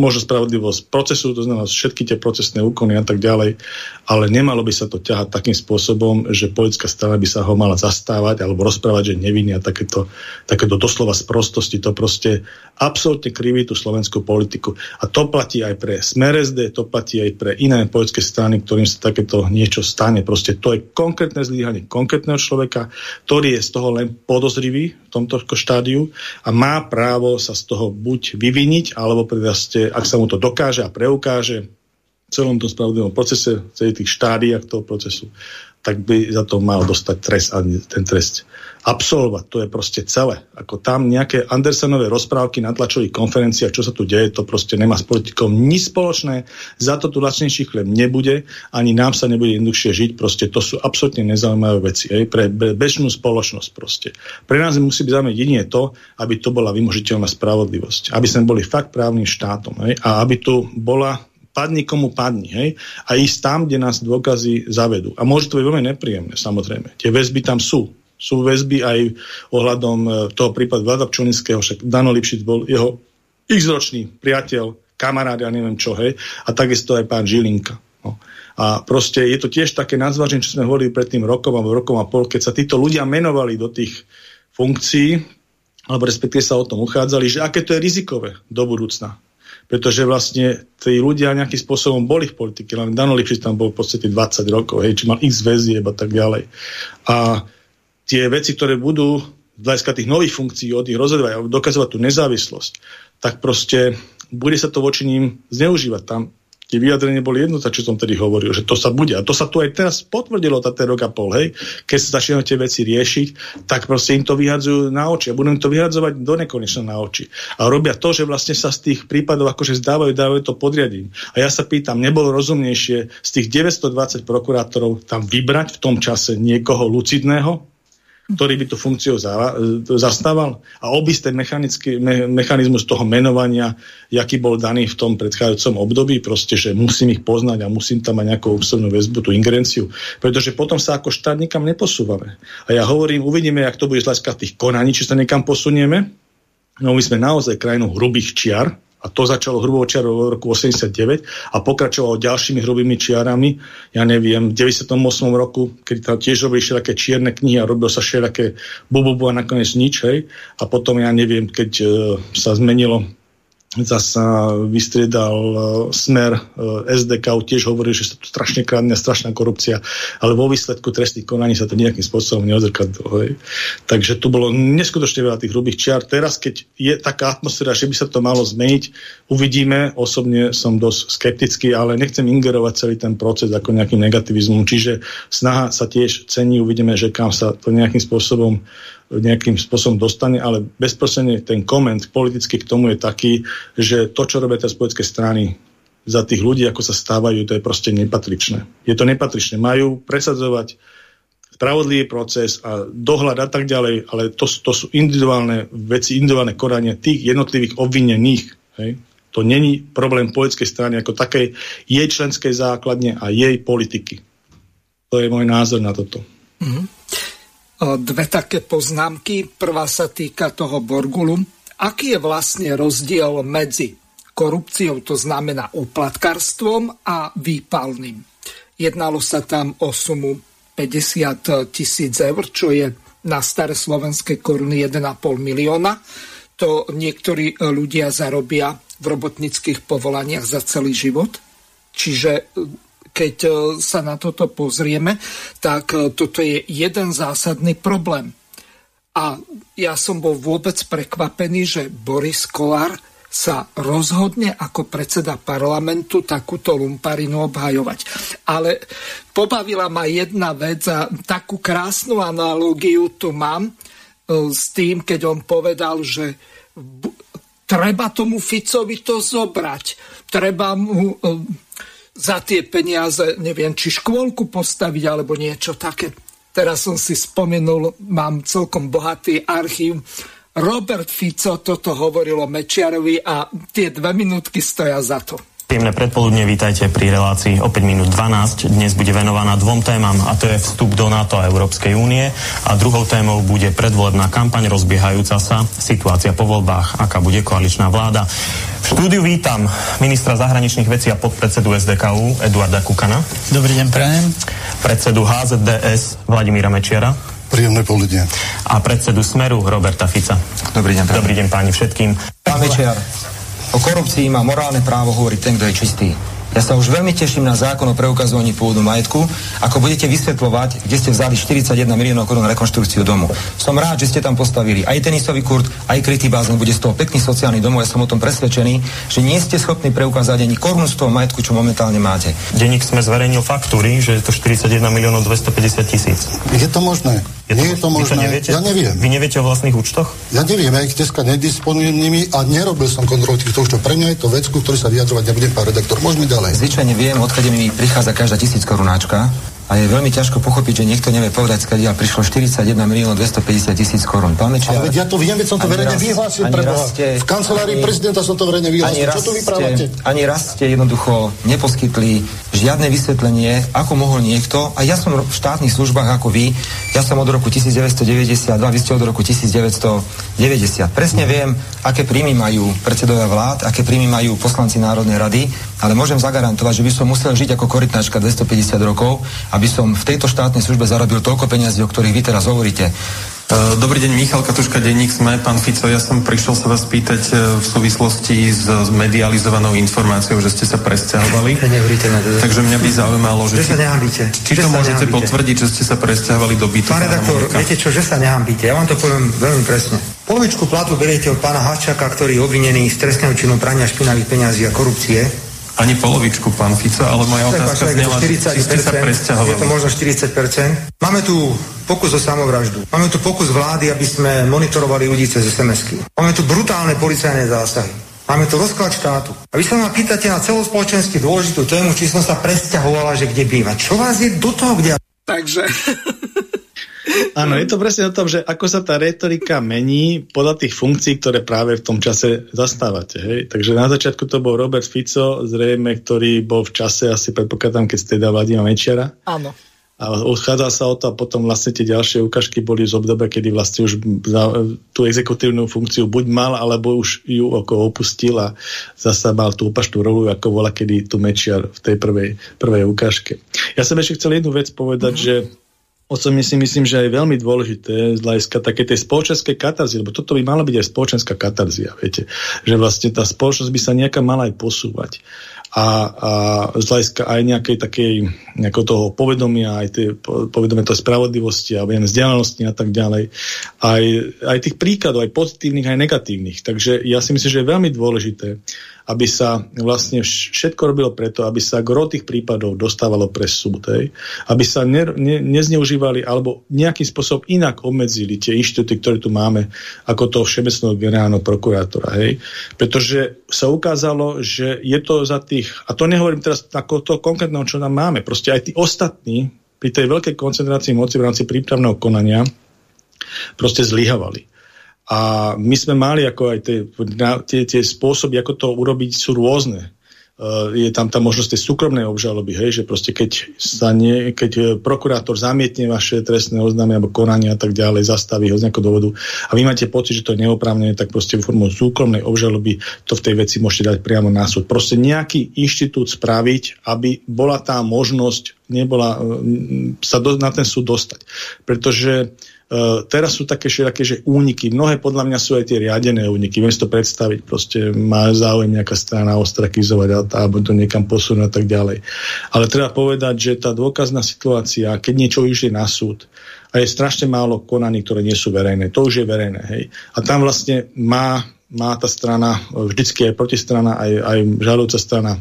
možno spravodlivosť procesu, to znamená všetky tie procesné úkony a tak ďalej, ale nemalo by sa to ťahať takým spôsobom, že politická strana by sa ho mala zastávať alebo rozprávať, že nevinný a takéto, takéto doslova sprostosti, to proste absolútne kriví tú slovenskú politiku. A to platí aj pre Smer SD, to platí aj pre iné politické strany, ktorým sa takéto niečo stane. Proste to je konkrétne zlíhanie konkrétneho človeka, ktorý je z toho len podozrivý v tomto štádiu a má právo sa z toho buď vyviniť, alebo predaste ak sa mu to dokáže a preukáže v celom tom spravodlivom procese, v celých tých štádiách toho procesu, tak by za to mal dostať trest a ten trest absolvovať. To je proste celé. Ako tam nejaké Andersenové rozprávky na tlačových konferenciách, čo sa tu deje, to proste nemá s politikou nič spoločné. Za to tu lacnejší chleb nebude, ani nám sa nebude jednoduchšie žiť. Proste to sú absolútne nezaujímavé veci. Aj pre bežnú spoločnosť proste. Pre nás musí byť zaujímavé jedine to, aby to bola vymožiteľná spravodlivosť. Aby sme boli fakt právnym štátom. Hej? A aby tu bola padni komu padni, hej, a ísť tam, kde nás dôkazy zavedú. A môže to byť veľmi nepríjemné, samozrejme. Tie väzby tam sú. Sú väzby aj ohľadom e, toho prípadu Vlada Pčolinského, však Dano Lipšic bol jeho x-ročný priateľ, kamarát, ja neviem čo, hej, a takisto aj pán Žilinka. No. A proste je to tiež také nazvaženie, čo sme hovorili pred tým rokom alebo rokom a pol, keď sa títo ľudia menovali do tých funkcií, alebo respektíve sa o tom uchádzali, že aké to je rizikové do budúcna pretože vlastne tí ľudia nejakým spôsobom boli v politike, len Dano Lipšic tam bol v podstate 20 rokov, hej, či mal x väzieb a tak ďalej. A tie veci, ktoré budú z hľadiska tých nových funkcií od nich rozhodovať a dokazovať tú nezávislosť, tak proste bude sa to voči ním zneužívať. Tam tie vyjadrenia boli jednota, čo som tedy hovoril, že to sa bude. A to sa tu aj teraz potvrdilo tá rok a pol, hej. Keď sa začneme tie veci riešiť, tak proste im to vyhadzujú na oči a budú im to vyhadzovať do nekonečna na oči. A robia to, že vlastne sa z tých prípadov akože zdávajú, dávajú to podriadím. A ja sa pýtam, nebolo rozumnejšie z tých 920 prokurátorov tam vybrať v tom čase niekoho lucidného, ktorý by tú funkciu za, zastával a obísť ten mechanický, me, mechanizmus toho menovania, jaký bol daný v tom predchádzajúcom období, proste, že musím ich poznať a musím tam mať nejakú úsobnú väzbu, tú ingerenciu, pretože potom sa ako štát nikam neposúvame. A ja hovorím, uvidíme, jak to bude z hľadiska tých konaní, či sa niekam posunieme. No my sme naozaj krajinou hrubých čiar, a to začalo hrubou čiarou v roku 89 a pokračovalo ďalšími hrubými čiarami. Ja neviem, v 98 roku, keď tam tiež robili všetké čierne knihy a robil sa všetké bububu a nakoniec nič, hej. A potom, ja neviem, keď uh, sa zmenilo zasa vystriedal uh, smer e, SDK, tiež hovoril, že sa tu strašne kradne, strašná korupcia, ale vo výsledku trestných konaní sa to nejakým spôsobom neodzrkadlo. Takže tu bolo neskutočne veľa tých hrubých čiar. Teraz, keď je taká atmosféra, že by sa to malo zmeniť, uvidíme. Osobne som dosť skeptický, ale nechcem ingerovať celý ten proces ako nejakým negativizmom. Čiže snaha sa tiež cení, uvidíme, že kam sa to nejakým spôsobom nejakým spôsobom dostane, ale bezprostredne ten koment politicky k tomu je taký, že to, čo robia tie politické strany za tých ľudí, ako sa stávajú, to je proste nepatričné. Je to nepatričné. Majú presadzovať spravodlivý proces a dohľad a tak ďalej, ale to, to sú individuálne veci, individuálne korania tých jednotlivých obvinených. Hej? To není problém politickej strany ako takej jej členskej základne a jej politiky. To je môj názor na toto. Mm-hmm dve také poznámky. Prvá sa týka toho Borgulu. Aký je vlastne rozdiel medzi korupciou, to znamená uplatkarstvom a výpalným? Jednalo sa tam o sumu 50 tisíc eur, čo je na staré slovenské koruny 1,5 milióna. To niektorí ľudia zarobia v robotnických povolaniach za celý život. Čiže keď e, sa na toto pozrieme, tak e, toto je jeden zásadný problém. A ja som bol vôbec prekvapený, že Boris Kolár sa rozhodne ako predseda parlamentu takúto lumparinu obhajovať. Ale pobavila ma jedna vec a takú krásnu analogiu tu mám. s tým, keď on povedal, že treba tomu Ficovi to zobrať. Treba mu za tie peniaze, neviem, či škôlku postaviť alebo niečo také. Teraz som si spomenul, mám celkom bohatý archív. Robert Fico toto hovorilo Mečiarovi a tie dve minútky stoja za to. Príjemné predpoludne, vítajte pri relácii o 5 minút 12. Dnes bude venovaná dvom témam a to je vstup do NATO a Európskej únie a druhou témou bude predvolebná kampaň rozbiehajúca sa, situácia po voľbách, aká bude koaličná vláda. V štúdiu vítam ministra zahraničných vecí a podpredsedu SDKU Eduarda Kukana. Dobrý deň, prajem. Predsedu HZDS Vladimíra Mečiara. Príjemné poludne. A predsedu Smeru Roberta Fica. Dobrý deň, prajem. Dobrý deň páni všetkým. Pán Mečiar, O korupcii má morálne právo hovoriť ten, kto je čistý. Ja sa už veľmi teším na zákon o preukazovaní pôvodu majetku, ako budete vysvetľovať, kde ste vzali 41 miliónov korún na rekonštrukciu domu. Som rád, že ste tam postavili aj tenisový kurt, aj krytý bazén, bude z toho pekný sociálny domov. Ja som o tom presvedčený, že nie ste schopní preukázať ani korunu z toho majetku, čo momentálne máte. Deník sme zverejnil faktúry, že je to 41 miliónov 250 tisíc. Je to možné. Je to, Nie je to možné. Neviete? Ja neviem. Vy neviete o vlastných účtoch? Ja neviem, ja ich dneska nedisponujem nimi a nerobil som kontrolu týchto účtov. Pre mňa je to vec, ktorý sa vyjadrovať nebudem, pán redaktor. Môžeme ďalej. Zvyčajne viem, odkedy mi prichádza každá tisíc korunáčka a je veľmi ťažko pochopiť, že niekto nevie povedať, skadiaľ prišlo 41 miliónov 250 tisíc korún. Pán Mečiar, Ale ja to viem, veď som to verejne vyhlásil pre Ste, v kancelárii ani, prezidenta som to verejne vyhlásil. Čo tu vyprávate? Ani raz ste jednoducho neposkytli žiadne vysvetlenie, ako mohol niekto, a ja som v štátnych službách ako vy, ja som od roku 1992, vy ste od roku 1990. Presne viem, aké príjmy majú predsedovia vlád, aké príjmy majú poslanci Národnej rady, ale môžem zagarantovať, že by som musel žiť ako korytnačka 250 rokov, aby som v tejto štátnej službe zarobil toľko peniazí, o ktorých vy teraz hovoríte. E, dobrý deň, Michal Katuška, denník sme. Pán Fico, ja som prišiel sa vás pýtať e, v súvislosti s medializovanou informáciou, že ste sa presťahovali. Takže mňa by zaujímalo, že... Že sa nehambíte. Či to môžete nehambíte. potvrdiť, že ste sa presťahovali do bytu? Pán redaktor, viete čo, že sa nehambíte. Ja vám to poviem veľmi presne. Polovičku platu beriete od pána Hačaka, ktorý je obvinený z trestného činu prania špinavých peňazí a korupcie ani polovičku, pán Fico, ale moja otázka znela, či ste sa presťahovali. Je to možno 40%. Máme tu pokus o samovraždu. Máme tu pokus vlády, aby sme monitorovali ľudí cez SMS-ky. Máme tu brutálne policajné zásahy. Máme tu rozklad štátu. A vy sa ma pýtate na celospoločensky dôležitú tému, či som sa presťahovala, že kde bývať. Čo vás je do toho, kde... Takže Áno, je to presne o tom, že ako sa tá retorika mení podľa tých funkcií, ktoré práve v tom čase zastávate. Hej? Takže na začiatku to bol Robert Fico, zrejme, ktorý bol v čase, asi predpokladám, keď ste dal Vladima Mečiara. Áno. A odchádzal sa o to a potom vlastne tie ďalšie ukážky boli z obdobia, kedy vlastne už tú exekutívnu funkciu buď mal, alebo už ju ako opustil a zasa mal tú opačnú rolu, ako bola kedy tu Mečiar v tej prvej, prvej ukážke. Ja som ešte chcel jednu vec povedať, mm-hmm. že o čo my si myslím, že je veľmi dôležité z hľadiska také tej spoločenskej katarzie, lebo toto by mala byť aj spoločenská katarzia, viete, že vlastne tá spoločnosť by sa nejaká mala aj posúvať a, a z hľadiska aj nejakej takej nejakého toho povedomia, aj tej, povedomia tej spravodlivosti a viem, vzdialenosti a tak ďalej. Aj, aj tých príkladov, aj pozitívnych, aj negatívnych. Takže ja si myslím, že je veľmi dôležité, aby sa vlastne všetko robilo preto, aby sa gro tých prípadov dostávalo pre súd, hej? aby sa ne, ne, nezneužívali alebo nejakým spôsobom inak obmedzili tie inštitúty, ktoré tu máme, ako toho všeobecného generálneho prokurátora. Hej? Pretože sa ukázalo, že je to za tých, a to nehovorím teraz ako to konkrétneho, čo nám máme, proste aj tí ostatní pri tej veľkej koncentrácii moci v rámci prípravného konania proste zlyhavali. A my sme mali ako aj tie, tie, tie spôsoby, ako to urobiť, sú rôzne. Uh, je tam tá možnosť tej súkromnej obžaloby, hej, že proste keď, sa nie, keď e, prokurátor zamietne vaše trestné oznámenie alebo konanie a tak ďalej, zastaví ho z nejakého dôvodu a vy máte pocit, že to je neoprávnené, tak proste formou súkromnej obžaloby to v tej veci môžete dať priamo na súd. Proste nejaký inštitút spraviť, aby bola tá možnosť, nebola, sa do, na ten súd dostať. Pretože Uh, teraz sú také všetké, že úniky. Mnohé podľa mňa sú aj tie riadené úniky. Viem si to predstaviť. Proste má záujem nejaká strana ostrakizovať alebo to niekam posunúť a tak ďalej. Ale treba povedať, že tá dôkazná situácia, keď niečo je na súd, a je strašne málo konaní, ktoré nie sú verejné. To už je verejné. Hej. A tam vlastne má, má tá strana, vždycky aj protistrana, aj, aj žalujúca strana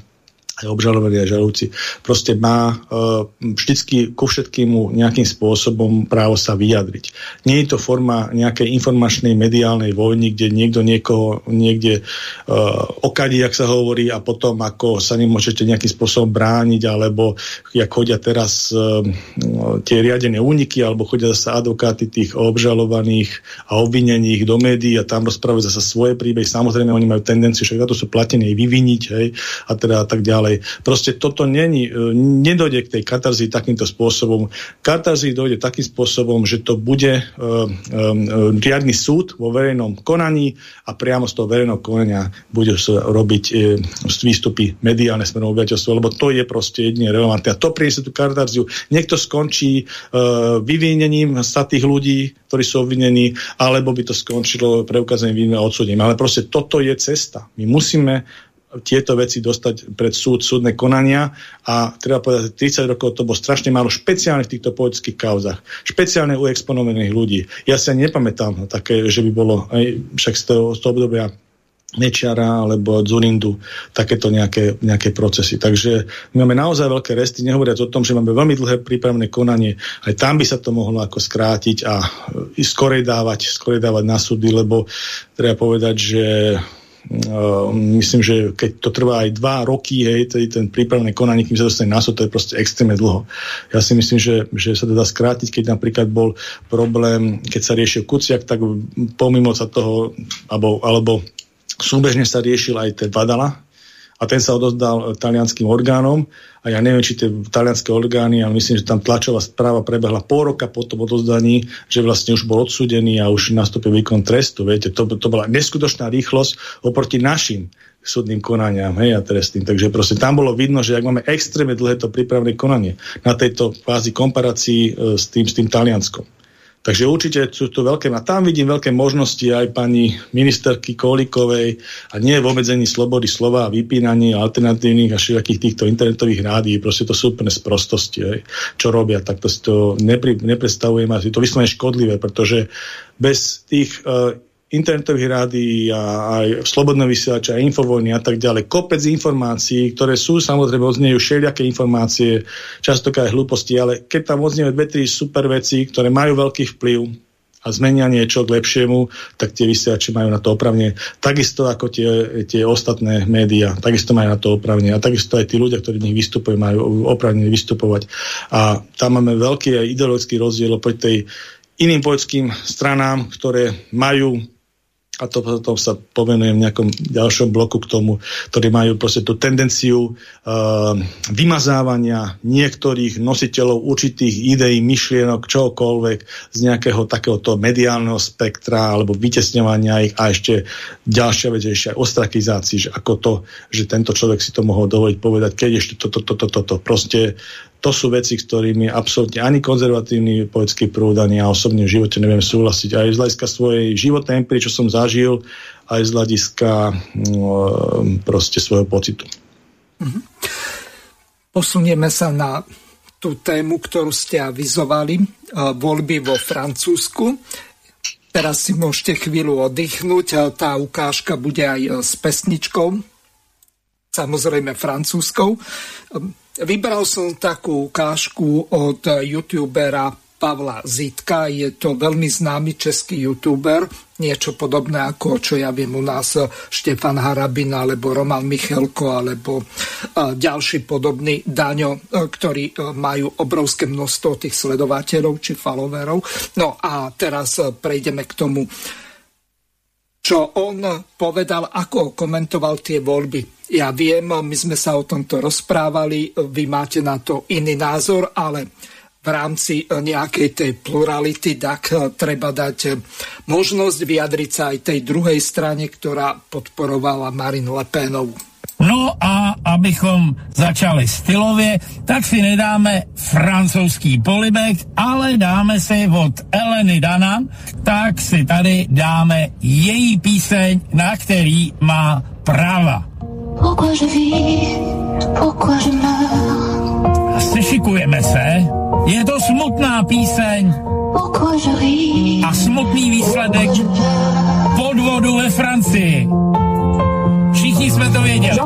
aj obžalovaný, aj žalúci, proste má uh, vždycky ku všetkému nejakým spôsobom právo sa vyjadriť. Nie je to forma nejakej informačnej mediálnej vojny, kde niekto niekoho niekde uh, okadí, jak sa hovorí, a potom ako sa nemôžete nejakým spôsobom brániť, alebo jak chodia teraz uh, tie riadené úniky, alebo chodia zase advokáty tých obžalovaných a obvinených do médií a tam rozprávajú zase svoje príbehy. Samozrejme, oni majú tendenciu, že to sú platení vyviniť, hej, a teda tak ďalej ďalej. Proste toto není, e, nedojde k tej katarzii takýmto spôsobom. Katarzii dojde takým spôsobom, že to bude uh, um, riadny súd vo verejnom konaní a priamo z toho verejného konania bude sa robiť výstupy mediálne smerom obyvateľstva, lebo to je proste jedine relevantné. A to priniesie tú katarziu. Niekto skončí vyvinením sa tých ľudí, ktorí sú obvinení, alebo by to skončilo preukázaním viny a. Ale proste toto je cesta. My musíme tieto veci dostať pred súd, súdne konania a treba povedať, že 30 rokov to bolo strašne málo špeciálne v týchto politických kauzach. Špeciálne u exponovaných ľudí. Ja sa nepamätám také, že by bolo aj však z toho, z toho obdobia Mečiara alebo Zurindu, takéto nejaké, nejaké procesy. Takže my máme naozaj veľké resty, nehovoriac o tom, že máme veľmi dlhé prípravné konanie. Aj tam by sa to mohlo ako skrátiť a skorej dávať, skorej dávať na súdy, lebo treba povedať, že Ehm, myslím, že keď to trvá aj dva roky, hej, ten prípravné konanie, kým sa dostane na súd, to je proste extrémne dlho. Ja si myslím, že, že sa to dá skrátiť, keď napríklad bol problém, keď sa riešil Kuciak, tak pomimo sa toho, alebo, alebo súbežne sa riešil aj ten Vadala, a ten sa odozdal talianským orgánom a ja neviem, či tie talianské orgány, ale myslím, že tam tlačová správa prebehla pol roka po tom odozdaní, že vlastne už bol odsudený a už nastúpil výkon trestu. Viete, to, to bola neskutočná rýchlosť oproti našim súdnym konaniam hej, a trestným. Takže proste tam bolo vidno, že ak máme extrémne dlhé to prípravné konanie na tejto fázi komparácii e, s tým, s tým Talianskom. Takže určite sú to veľké, a tam vidím veľké možnosti aj pani ministerky Kolikovej a nie v obmedzení slobody slova a vypínaní alternatívnych a všetkých týchto internetových rádií, proste to sú úplne sprostosti, aj, čo robia, tak to si to nepri, nepredstavujem a si to vyslovene škodlivé, pretože bez tých uh, internetových rádií a aj slobodné vysielače a infovojny a tak ďalej. Kopec informácií, ktoré sú samozrejme odznejú všelijaké informácie, častokrát aj hlúposti, ale keď tam odznejú dve, tri super veci, ktoré majú veľký vplyv a zmenia niečo k lepšiemu, tak tie vysielače majú na to opravne. Takisto ako tie, tie ostatné médiá, takisto majú na to opravne. A takisto aj tí ľudia, ktorí v nich vystupujú, majú opravne vystupovať. A tam máme veľký aj ideologický rozdiel oproti tej iným politickým stranám, ktoré majú a to potom sa pomenujem v nejakom ďalšom bloku k tomu, ktorí majú proste tú tendenciu uh, vymazávania niektorých nositeľov určitých ideí, myšlienok, čokoľvek z nejakého takéhoto mediálneho spektra alebo vytesňovania ich a ešte ďalšia vec, ešte aj ostrakizácii, že ako to, že tento človek si to mohol dovoliť povedať, keď ešte toto, toto, toto, toto. Proste to sú veci, s ktorými absolútne ani konzervatívny politický prúd, ani ja osobne v živote neviem súhlasiť. Aj z hľadiska svojej životnej empiry, čo som zažil, aj z hľadiska no, proste svojho pocitu. Mhm. Posunieme sa na tú tému, ktorú ste avizovali, e, voľby vo Francúzsku. Teraz si môžete chvíľu oddychnúť. E, tá ukážka bude aj s pesničkou, samozrejme francúzskou. Vybral som takú ukážku od youtubera Pavla Zitka. Je to veľmi známy český youtuber, niečo podobné ako, čo ja viem u nás, Štefan Harabina, alebo Roman Michelko, alebo ďalší podobný Daňo, ktorí majú obrovské množstvo tých sledovateľov či followerov. No a teraz prejdeme k tomu, čo on povedal, ako komentoval tie voľby ja viem, my sme sa o tomto rozprávali, vy máte na to iný názor, ale v rámci nejakej tej plurality, tak treba dať možnosť vyjadriť sa aj tej druhej strane, ktorá podporovala Marine Le Penovu. No a abychom začali stylově, tak si nedáme francouzský polibek, ale dáme si od Eleny Dana, tak si tady dáme její píseň, na který má práva. Pourquoi je vis, pourquoi je meurs. Sešikujeme se. Je to smutná píseň. A smutný výsledek podvodu ve Francii. Všichni jsme to věděli.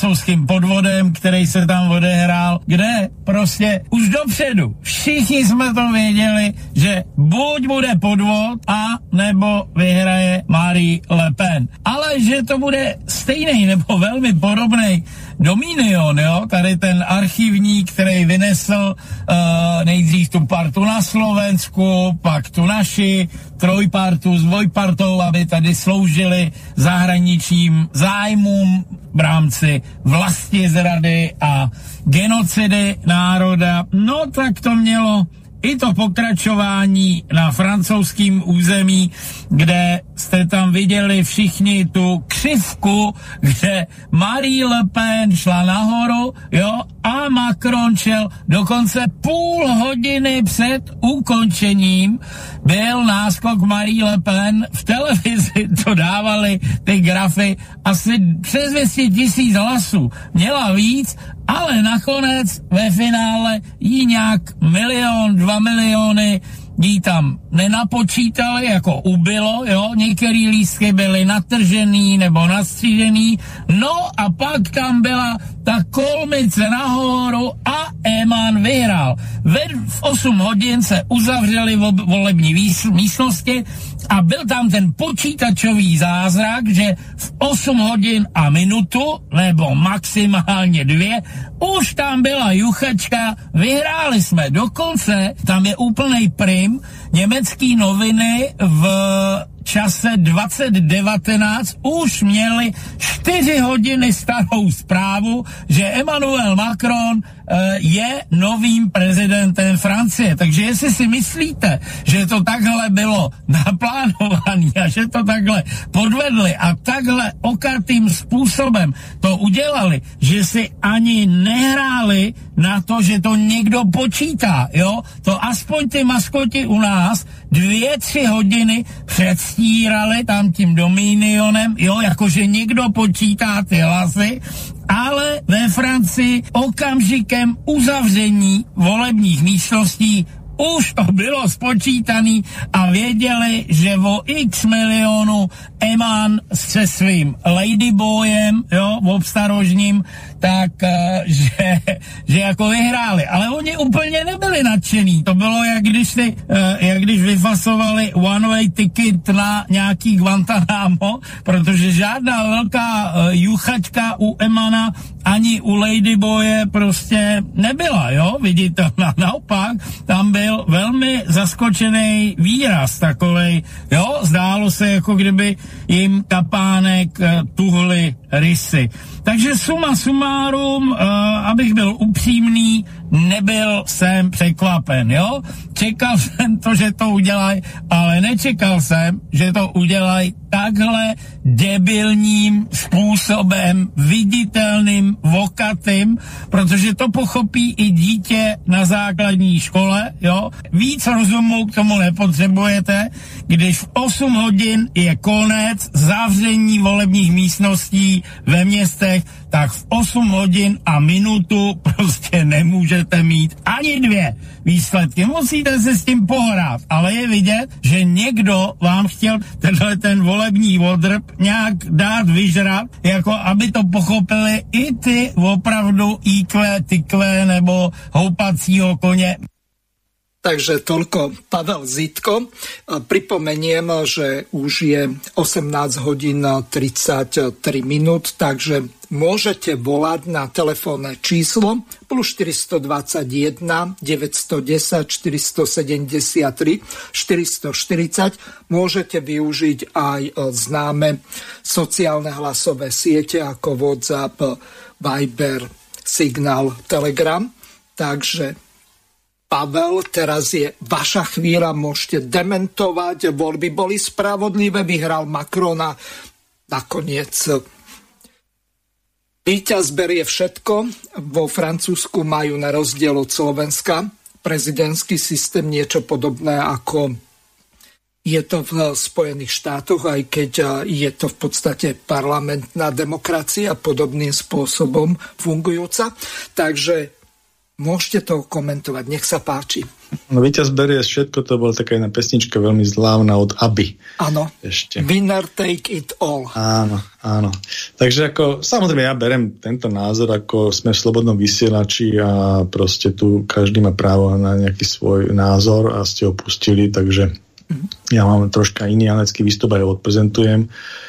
Francouzským podvodem, který se tam odehrál, kde prostě už dopředu všichni jsme to věděli, že buď bude podvod a nebo vyhraje Marie Le Pen. Ale že to bude stejný nebo velmi podobný Dominion, jo, tady ten archivní, který vynesl uh, nejdřív tu partu na Slovensku, pak tu naši, trojpartu s dvojpartou, aby tady sloužili zahraničním zájmům v rámci vlasti zrady a genocidy národa. No tak to mělo i to pokračování na francouzském území, kde jste tam viděli všichni tu křivku, kde Marie Le Pen šla nahoru, jo, a Macron šel dokonce půl hodiny před ukončením. Byl náskok Marie Le Pen, v televizi to dávali ty grafy, asi přes 200 tisíc hlasů, měla víc, ale nakonec ve finále jí nějak milion, dva miliony jí tam nenapočítali, jako ubylo, jo, některý lístky byly natržený nebo nastřížený, no a pak tam byla ta kolmice nahoru a Eman vyhrál. Ve, v 8 hodin se uzavřeli volební místnosti a byl tam ten počítačový zázrak, že v 8 hodin a minutu, nebo maximálně dvě, už tam byla juchačka, vyhráli jsme. Dokonce tam je úplný prim, německý noviny v čase 2019 už měli 4 hodiny starou zprávu, že Emmanuel Macron Eh, je novým prezidentem Francie. Takže jestli si myslíte, že to takhle bylo naplánované a že to takhle podvedli a takhle okatým způsobem to udělali, že si ani nehráli na to, že to někdo počítá, jo? To aspoň ty maskoti u nás dvě, tři hodiny předstírali tam tím Dominionem, jo, jakože někdo počítá ty hlasy ale ve Francii okamžikem uzavření volebních místností už to bylo spočítané a věděli, že o x milionů Eman se svým Ladyboyem, jo, obstarožním, tak, uh, že, že jako vyhráli. Ale oni úplně nebyli nadšený. To bylo, jak když, si, uh, jak když vyfasovali one-way ticket na nějaký Guantanamo, protože žádná velká uh, juchačka u Emana ani u Ladyboye prostě nebyla, jo, viditelná. Naopak, tam byl velmi zaskočený výraz takovej, jo, zdálo se, jako kdyby jim kapánek uh, tuhli rysy. Takže suma sumárum, uh, abych byl upřímný, nebyl jsem překvapen, jo? Čekal jsem to, že to udělají, ale nečekal jsem, že to udělají takhle debilním způsobem, viditelným, vokatým, protože to pochopí i dítě na základní škole, jo? Víc rozumu k tomu nepotřebujete, když v 8 hodin je konec zavření volebních místností ve městech, tak v 8 hodin a minutu prostě nemůžete mít ani dvě výsledky. Musíte se s tím pohrát, ale je vidět, že někdo vám chtěl tenhle ten volební odrb nějak dát vyžrat, jako aby to pochopili i ty opravdu IQ, tykvé nebo houpacího koně. Takže toľko Pavel Zitko. Pripomeniem, že už je 18 hodín 33 minút, takže môžete volať na telefónne číslo plus 421 910 473 440. Môžete využiť aj známe sociálne hlasové siete ako WhatsApp, Viber, Signal, Telegram. Takže Pavel, teraz je vaša chvíľa, môžete dementovať, voľby boli spravodlivé, vyhral Macrona, nakoniec Výťaz berie všetko. Vo Francúzsku majú na rozdiel od Slovenska prezidentský systém niečo podobné ako je to v Spojených štátoch, aj keď je to v podstate parlamentná demokracia podobným spôsobom fungujúca. Takže Môžete to komentovať, nech sa páči. No víťaz berie všetko, to bola taká jedna pesnička veľmi zlávna od Aby. Áno, Ešte. winner take it all. Áno, áno. Takže ako, samozrejme ja berem tento názor, ako sme v slobodnom vysielači a proste tu každý má právo na nejaký svoj názor a ste ho pustili, takže mm. ja mám troška iný alecký výstup aj ho odprezentujem. Uh,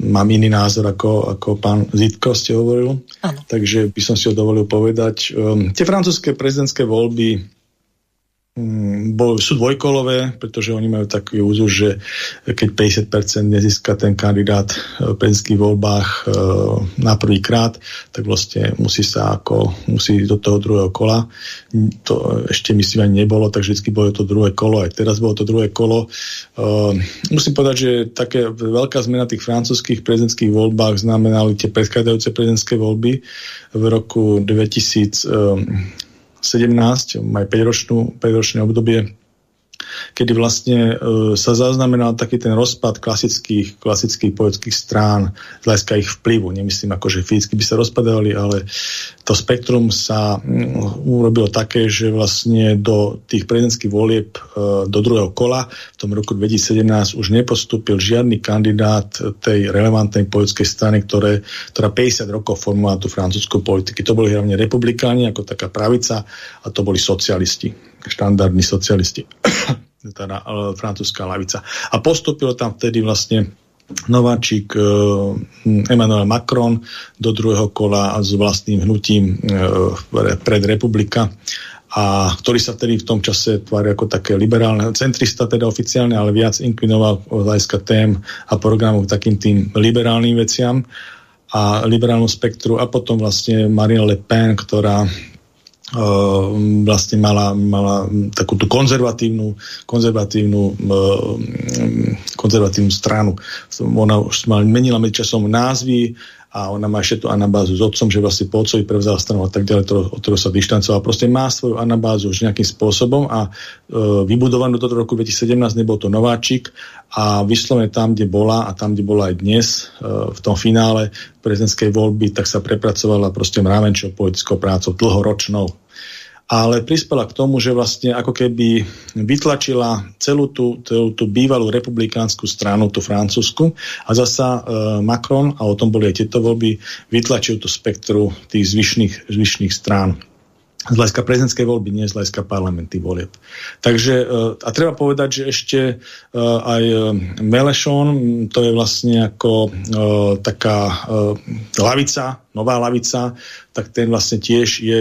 mám iný názor ako, ako pán Zitko ste hovoril, ano. takže by som si ho dovolil povedať. Um, tie francúzske prezidentské voľby sú dvojkolové, pretože oni majú taký úzus, že keď 50% nezíska ten kandidát v prezidentských voľbách e, na prvý krát, tak vlastne musí sa ako, musí do toho druhého kola. To ešte myslím ani nebolo, tak vždy bolo to druhé kolo, aj teraz bolo to druhé kolo. E, musím povedať, že také veľká zmena tých francúzských prezidentských voľbách znamenali tie predchádzajúce prezidentské voľby v roku 2000 17, aj 5-ročné 5 obdobie, kedy vlastne e, sa zaznamenal taký ten rozpad klasických, klasických poetických strán z hľadiska ich vplyvu. Nemyslím ako, že fyzicky by sa rozpadali, ale to spektrum sa mm, urobilo také, že vlastne do tých prezidentských volieb e, do druhého kola v tom roku 2017 už nepostúpil žiadny kandidát tej relevantnej politickej strany, ktoré, ktorá 50 rokov formovala tú francúzskú politiku. To boli hlavne republikáni ako taká pravica a to boli socialisti štandardní socialisti, teda uh, francúzska lavica. A postupil tam vtedy vlastne Nováčik, uh, Emmanuel Macron do druhého kola s vlastným hnutím uh, pred republika a ktorý sa vtedy v tom čase tvári ako také liberálne, centrista teda oficiálne, ale viac inklinoval hľadiska tém a programov k takým tým liberálnym veciam a liberálnu spektru a potom vlastne Marine Le Pen, ktorá vlastne mala, mala takú tú konzervatívnu, konzervatívnu, ehm, konzervatívnu stranu. Ona už menila medzičasom názvy a ona má ešte tú anabázu s otcom, že vlastne po otcovi prevzala stranu a tak ďalej, to, od ktorého sa dištancovala. Proste má svoju anabázu už nejakým spôsobom a e, vybudovanú do roku 2017 nebol to nováčik a vyslovene tam, kde bola a tam, kde bola aj dnes e, v tom finále prezidentskej voľby, tak sa prepracovala proste mravenčou politickou prácou, dlhoročnou ale prispela k tomu, že vlastne ako keby vytlačila celú tú, celú tú bývalú republikánsku stranu, tú francúzsku. A zasa e, Macron, a o tom boli aj tieto voľby, vytlačil tú spektru tých zvyšných, zvyšných strán z hľadiska prezidentskej voľby, nie z hľadiska parlamenty volieb. Takže, e, a treba povedať, že ešte e, aj e, Melešon, to je vlastne ako taká lavica, nová lavica, tak ten vlastne tiež je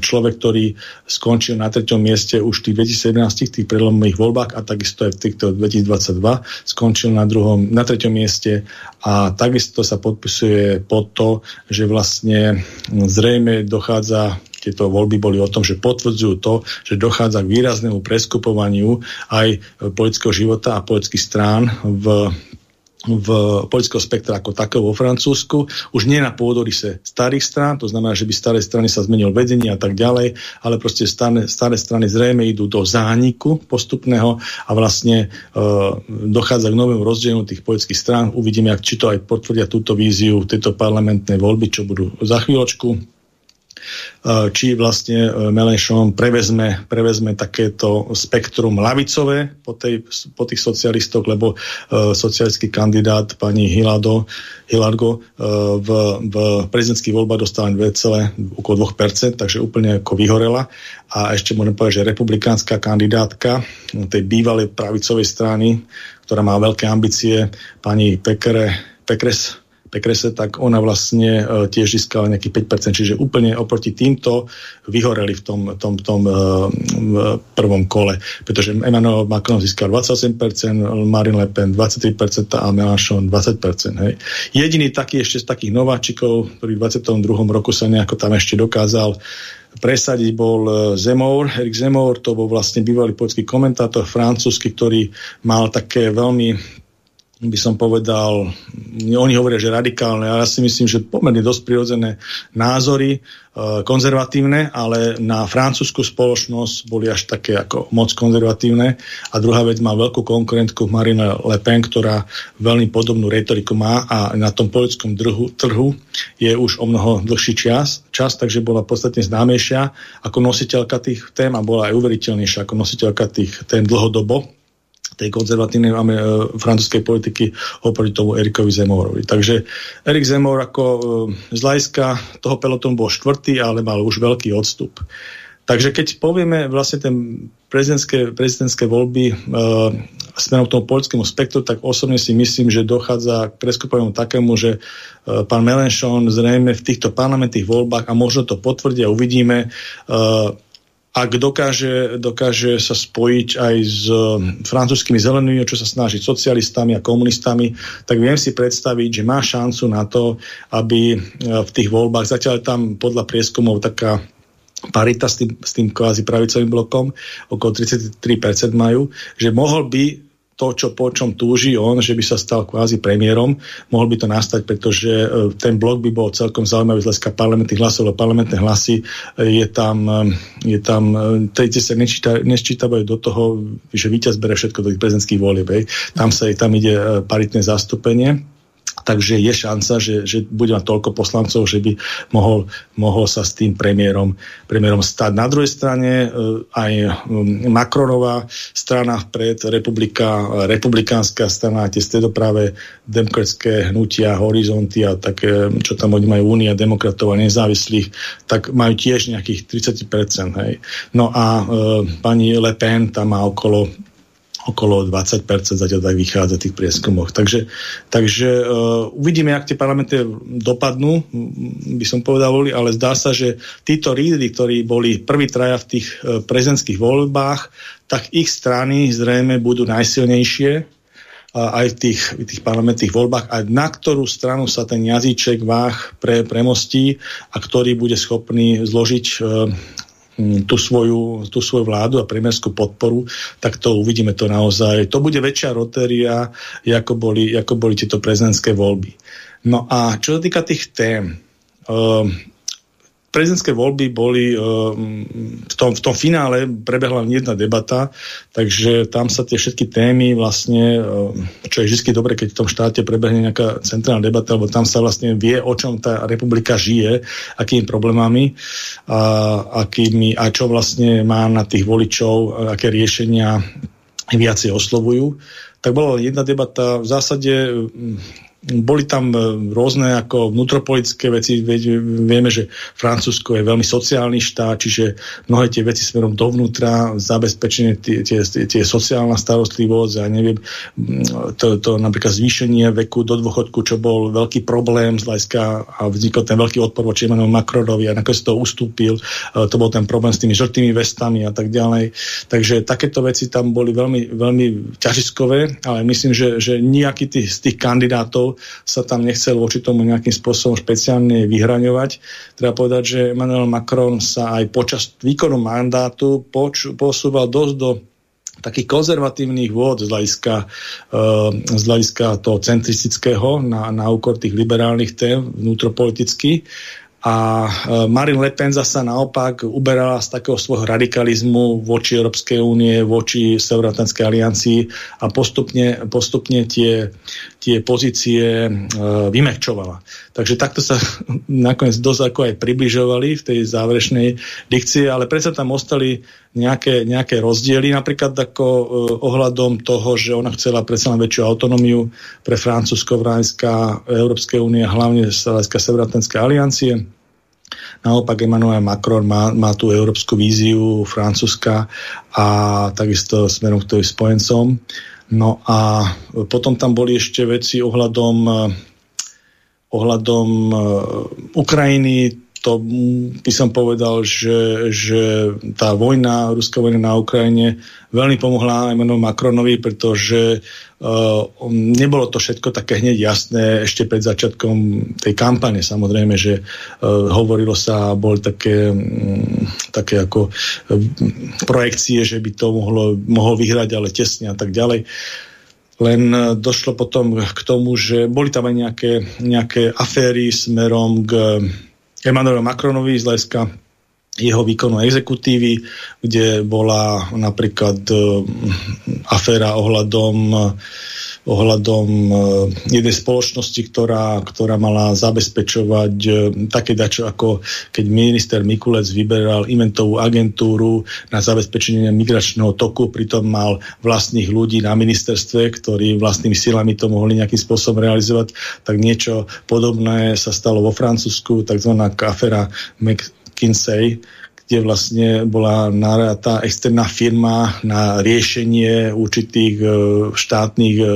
človek, ktorý skončil na treťom mieste už v tých 2017 tých prelomových voľbách a takisto aj v týchto 2022 skončil na, druhom, na treťom mieste a takisto sa podpisuje pod to, že vlastne zrejme dochádza tieto voľby boli o tom, že potvrdzujú to, že dochádza k výraznému preskupovaniu aj politického života a politických strán v v politického spektra ako takého vo Francúzsku, už nie na pôdorise starých strán, to znamená, že by staré strany sa zmenil vedenie a tak ďalej, ale proste staré, staré strany zrejme idú do zániku postupného a vlastne e, dochádza k novému rozdielu tých politických strán. Uvidíme, ak, či to aj potvrdia túto víziu tejto parlamentnej voľby, čo budú za chvíľočku E, či vlastne e, Melenchon prevezme, prevezme takéto spektrum lavicové po, tej, po tých socialistoch, lebo uh, socialistický kandidát pani Hilado, Hilargo uh, v, v prezidentských voľbách dostala 2, okolo 2%, takže úplne ako vyhorela. A ešte môžem povedať, že republikánska kandidátka tej bývalej pravicovej strany, ktorá má veľké ambície, pani Pekere, Pekres, Pekrese, tak ona vlastne e, tiež získala nejaký 5%, čiže úplne oproti týmto vyhoreli v tom, tom, tom e, v prvom kole, pretože Emmanuel Macron získal 28%, Marine Le Pen 23% a Mélenchon 20%. Hej. Jediný taký ešte z takých nováčikov, ktorý v 22. roku sa nejako tam ešte dokázal presadiť bol e, Zemmour, Erik Zemmour, to bol vlastne bývalý poľský komentátor francúzsky, ktorý mal také veľmi by som povedal, oni hovoria, že radikálne, ale ja si myslím, že pomerne dosť prirodzené názory, e, konzervatívne, ale na francúzsku spoločnosť boli až také ako moc konzervatívne. A druhá vec má veľkú konkurentku Marine Le Pen, ktorá veľmi podobnú retoriku má a na tom politickom trhu, trhu je už o mnoho dlhší čas, čas, takže bola podstatne známejšia ako nositeľka tých tém a bola aj uveriteľnejšia ako nositeľka tých tém dlhodobo tej konzervatívnej máme, e, francúzskej politiky oproti tomu Erikovi Zemorovi. Takže Erik Zemor ako e, z hľadiska toho pelotonu bol štvrtý, ale mal už veľký odstup. Takže keď povieme vlastne ten prezidentské, prezidentské voľby e, smerom k tomu politickému spektru, tak osobne si myslím, že dochádza k preskupovému takému, že e, pán Melenchon zrejme v týchto parlamentných voľbách, a možno to potvrdí a uvidíme, e, ak dokáže, dokáže sa spojiť aj s um, francúzskými zelenými, čo sa snaží socialistami a komunistami, tak viem si predstaviť, že má šancu na to, aby uh, v tých voľbách, zatiaľ tam podľa prieskumov taká parita s tým, s tým kvázi pravicovým blokom, okolo 33% majú, že mohol by to, čo, po čom túži on, že by sa stal kvázi premiérom, mohol by to nastať, pretože e, ten blok by bol celkom zaujímavý z hľadiska parlamentných hlasov, lebo parlamentné hlasy e, je tam, e, je tam tejte sa nečíta, do toho, že víťaz bere všetko do tých prezidentských volieb. Tam, sa, tam ide paritné zastúpenie takže je šanca, že, že bude mať toľko poslancov, že by mohol, mohol sa s tým premiérom, premiérom stať. Na druhej strane e, aj Macronová strana vpred, republika, republikánska strana, tie stredopravé demokratské hnutia, horizonty a také, čo tam oni majú Únia demokratov a nezávislých, tak majú tiež nejakých 30%. Hej. No a e, pani Le Pen tam má okolo okolo 20% zatiaľ tak vychádza v tých prieskumoch. Takže, takže uh, uvidíme, ak tie parlamenty dopadnú, by som povedal, ale zdá sa, že títo lídry, ktorí boli prvý traja v tých uh, prezidentských voľbách, tak ich strany zrejme budú najsilnejšie aj v tých, v tých parlamentných voľbách a na ktorú stranu sa ten jazyček váh pre, premostí a ktorý bude schopný zložiť Mm, tú svoju, tú svoju vládu a premiérskú podporu, tak to uvidíme to naozaj. To bude väčšia rotéria, ako boli, ako boli tieto prezidentské voľby. No a čo sa týka tých tém, uh, prezidentské voľby boli uh, v, tom, v tom finále prebehla jedna debata, takže tam sa tie všetky témy vlastne, uh, čo je vždy dobre, keď v tom štáte prebehne nejaká centrálna debata, lebo tam sa vlastne vie, o čom tá republika žije, akými problémami a, akými, a čo vlastne má na tých voličov, aké riešenia viacej oslovujú. Tak bola jedna debata, v zásade boli tam e, rôzne ako vnútropolitické veci. Vieme, že Francúzsko je veľmi sociálny štát, čiže mnohé tie veci smerom dovnútra, zabezpečenie tie, tie, tie sociálna starostlivosť a neviem, to, to napríklad zvýšenie veku do dôchodku, čo bol veľký problém z hľadiska a vznikol ten veľký odpor voči Emmanuel Macronovi a nakoniec to ustúpil. E, to bol ten problém s tými žltými vestami a tak ďalej. Takže takéto veci tam boli veľmi, veľmi ťažiskové, ale myslím, že, že nejaký tých, z tých kandidátov sa tam nechcel voči tomu nejakým spôsobom špeciálne vyhraňovať. Treba povedať, že Emmanuel Macron sa aj počas výkonu mandátu poč- posúval dosť do takých konzervatívnych vôd z hľadiska, uh, z hľadiska toho centristického na, na úkor tých liberálnych tém vnútropoliticky a e, Marine Le Pen zasa naopak uberala z takého svojho radikalizmu voči Európskej únie, voči Severoatlantskej aliancii a postupne, postupne tie, tie pozície e, vymehčovala. Takže takto sa nakoniec dosť ako aj približovali v tej záverečnej dikcii, ale predsa tam ostali nejaké, nejaké rozdiely, napríklad ako e, ohľadom toho, že ona chcela predsa len väčšiu autonómiu pre Francúzsko v Európskej únie, hlavne Severoatlantskej aliancie Naopak Emmanuel Macron má, má tú európsku víziu Francúzska a takisto smerom k tým spojencom. No a potom tam boli ešte veci ohľadom ohľadom uh, Ukrajiny, to by som povedal, že, že tá vojna, ruská vojna na Ukrajine veľmi pomohla Emmanuel Macronovi, pretože uh, nebolo to všetko také hneď jasné ešte pred začiatkom tej kampane. Samozrejme, že uh, hovorilo sa, boli také, um, také ako uh, projekcie, že by to mohlo, mohol vyhrať, ale tesne a tak ďalej. len došlo potom k tomu, že boli tam aj nejaké, nejaké aféry smerom k Emmanuelu Macronovi z hľadiska jeho výkonu exekutívy, kde bola napríklad aféra ohľadom ohľadom e, jednej spoločnosti, ktorá, ktorá mala zabezpečovať e, také dačo, ako keď minister Mikulec vyberal inventovú agentúru na zabezpečenie migračného toku, pritom mal vlastných ľudí na ministerstve, ktorí vlastnými silami to mohli nejakým spôsobom realizovať, tak niečo podobné sa stalo vo Francúzsku, tzv. afera McKinsey, kde vlastne bola naráta externá firma na riešenie určitých e, štátnych e,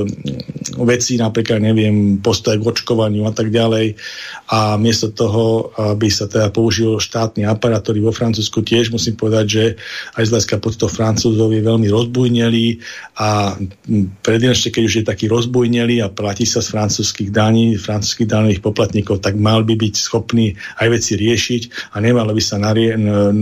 vecí, napríklad, neviem, postoje k očkovaniu a tak ďalej. A miesto toho, aby sa teda použil štátny aparát, ktorý vo Francúzsku tiež musím povedať, že aj z hľadiska pod to Francúzov je veľmi rozbujnelý a predinačne, keď už je taký rozbujnelý a platí sa z francúzských daní, francúzských daných poplatníkov, tak mal by byť schopný aj veci riešiť a nemalo by sa narie-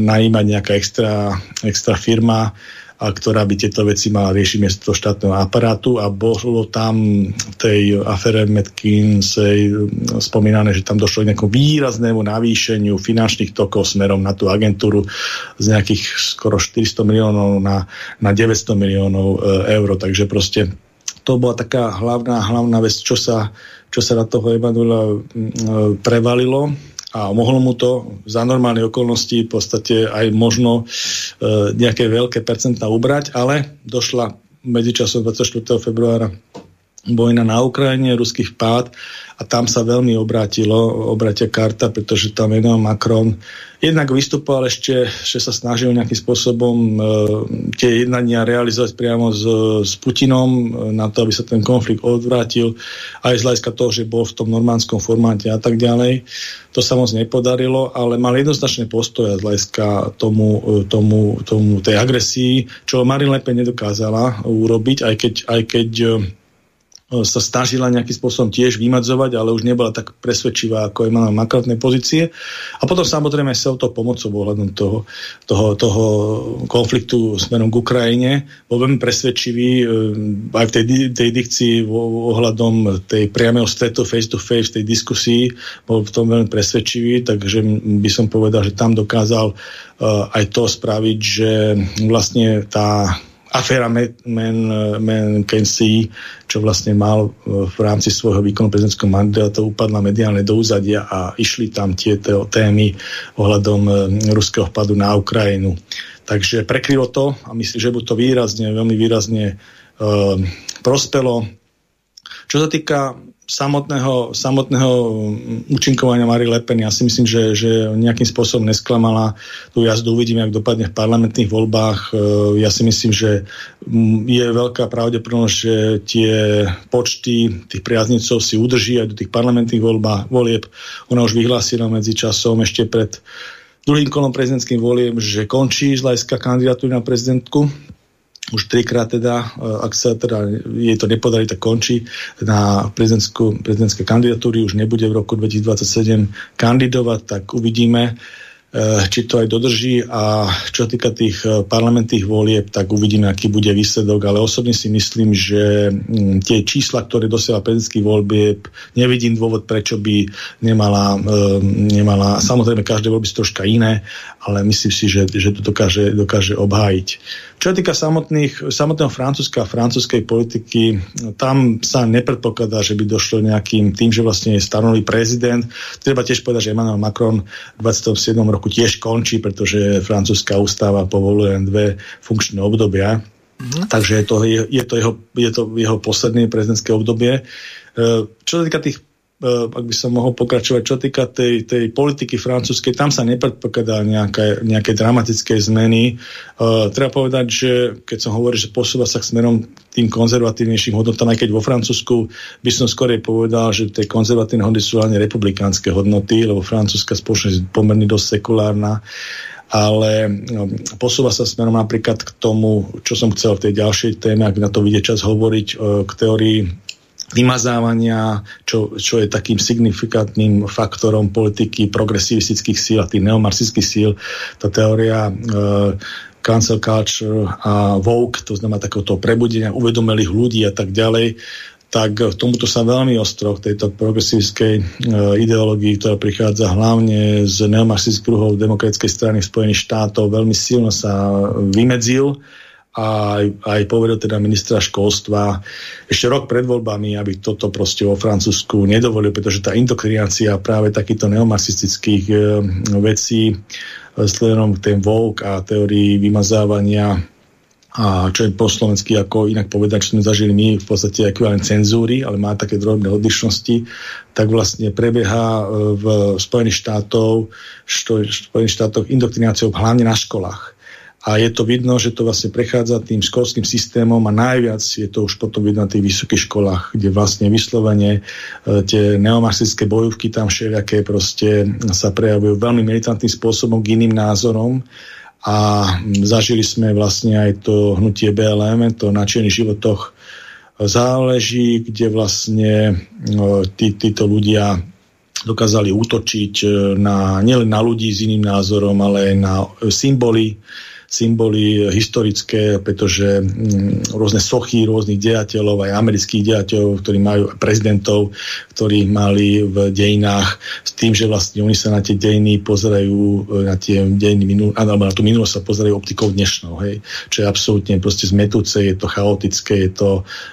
najímať nejaká extra, extra firma, a ktorá by tieto veci mala riešiť miesto štátneho aparátu. A bolo tam v tej afere McKinsey spomínané, že tam došlo k nejakom výraznému navýšeniu finančných tokov smerom na tú agentúru z nejakých skoro 400 miliónov na, na 900 miliónov e, eur, takže proste to bola taká hlavná, hlavná vec, čo sa, čo sa na toho Emanuela prevalilo a mohlo mu to za normálne okolnosti v podstate aj možno e, nejaké veľké percentá ubrať, ale došla medzičasom 24. februára vojna na Ukrajine, ruský vpád a tam sa veľmi obrátilo, obratia karta, pretože tam Emmanuel Macron jednak vystupoval ešte, že sa snažil nejakým spôsobom e, tie jednania realizovať priamo s, s Putinom e, na to, aby sa ten konflikt odvrátil, aj z hľadiska toho, že bol v tom normánskom formáte a tak ďalej. To sa moc nepodarilo, ale mal jednoznačné postoje z hľadiska tomu, e, tomu, tomu tej agresii, čo Marine Le Pen nedokázala urobiť, aj keď, aj keď E, sa snažila nejakým spôsobom tiež vymadzovať, ale už nebola tak presvedčivá, ako je mala Macronovnej pozície. A potom samozrejme sa o to pomocou ohľadom toho, toho, toho konfliktu smerom k Ukrajine. Bol veľmi presvedčivý e, aj v tej, tej dikcii ohľadom tej priamého stretu face to face, tej diskusii, bol v tom veľmi presvedčivý, takže by som povedal, že tam dokázal uh, aj to spraviť, že vlastne tá aféra McKenzie, čo vlastne mal e, v rámci svojho výkonu prezidentského mandátu, upadla mediálne do úzadia a išli tam tieto témy ohľadom e, ruského vpadu na Ukrajinu. Takže prekrylo to a myslím, že by to výrazne, veľmi výrazne uh, prospelo. Čo sa týka samotného, samotného účinkovania Marie Le Pen, ja si myslím, že, že nejakým spôsobom nesklamala tú jazdu. Uvidíme, ak dopadne v parlamentných voľbách. E, ja si myslím, že je veľká pravdepodobnosť, že tie počty tých priaznicov si udrží aj do tých parlamentných voľbách, volieb. Ona už vyhlásila medzi časom ešte pred druhým kolom prezidentským voliem, že končí z hľadiska kandidatúry na prezidentku už trikrát teda, e, ak sa teda jej to nepodarí, tak končí na prezidentské kandidatúry, už nebude v roku 2027 kandidovať, tak uvidíme. Eh, či to aj dodrží a čo týka tých eh, parlamentných volieb, tak uvidíme, aký bude výsledok, ale osobne si myslím, že mm, tie čísla, ktoré dosiahla prezidentských volieb, nevidím dôvod, prečo by nemala, eh, nemala samozrejme každé voľby sú troška iné, ale myslím si, že, že to dokáže, dokáže obhájiť. Čo týka samotných, samotného Francúzska a francúzskej politiky, tam sa nepredpokladá, že by došlo nejakým tým, že vlastne je stanový prezident. Treba tiež povedať, že Emmanuel Macron v 27. roku tiež končí, pretože francúzska ústava povoluje len dve funkčné obdobia. Mm-hmm. Takže je to, je, je, to jeho, je to jeho posledné prezidentské obdobie. E, čo sa týka tých ak by som mohol pokračovať, čo týka tej, tej politiky francúzskej, tam sa nepredpokladá nejaké, nejaké dramatické zmeny. Uh, treba povedať, že keď som hovoril, že posúva sa k smerom tým konzervatívnejším hodnotám, aj keď vo Francúzsku by som skorej povedal, že tie konzervatívne hodnoty sú hlavne republikánske hodnoty, lebo francúzska spoločnosť je pomerne dosť sekulárna ale no, posúva sa smerom napríklad k tomu, čo som chcel v tej ďalšej téme, ak na to vidie čas hovoriť, eh, k teórii vymazávania, čo, čo je takým signifikantným faktorom politiky progresivistických síl a tých neomarxistických síl. Tá teória e, cancel culture a woke, to znamená takéhoto prebudenia uvedomelých ľudí a tak ďalej, tak v tomuto sa veľmi ostro v tejto progresívskej e, ideológii, ktorá prichádza hlavne z neomarxistických kruhov demokratickej strany Spojených štátov, veľmi silno sa vymedzil a aj, aj povedal teda ministra školstva ešte rok pred voľbami, aby toto proste vo Francúzsku nedovolil, pretože tá indokrinácia práve takýchto neomarxistických e, vecí sledom ten Vogue a teórii vymazávania a čo je po slovensky, ako inak povedať, čo sme zažili my, v podstate ekvivalent cenzúry, ale má také drobné odlišnosti, tak vlastne prebieha e, v Spojených štátov, Spojených štátoch indoktrináciou hlavne na školách. A je to vidno, že to vlastne prechádza tým školským systémom a najviac je to už potom vidno na tých vysokých školách, kde vlastne vyslovene e, tie neomarxistické bojovky tam všelijaké proste sa prejavujú veľmi militantným spôsobom k iným názorom. A zažili sme vlastne aj to hnutie BLM, to na čiernych životoch záleží, kde vlastne no, tí, títo ľudia dokázali útočiť e, na, nielen na ľudí s iným názorom, ale aj na symboly, symboly historické, pretože mm, rôzne sochy rôznych dejateľov, aj amerických dejateľov, ktorí majú prezidentov, ktorí mali v dejinách s tým, že vlastne oni sa na tie dejiny pozerajú, e, na tie dejiny minul, alebo na tú minulosť sa pozerajú optikou dnešnou, hej, čo je absolútne proste zmetúce, je to chaotické, je to,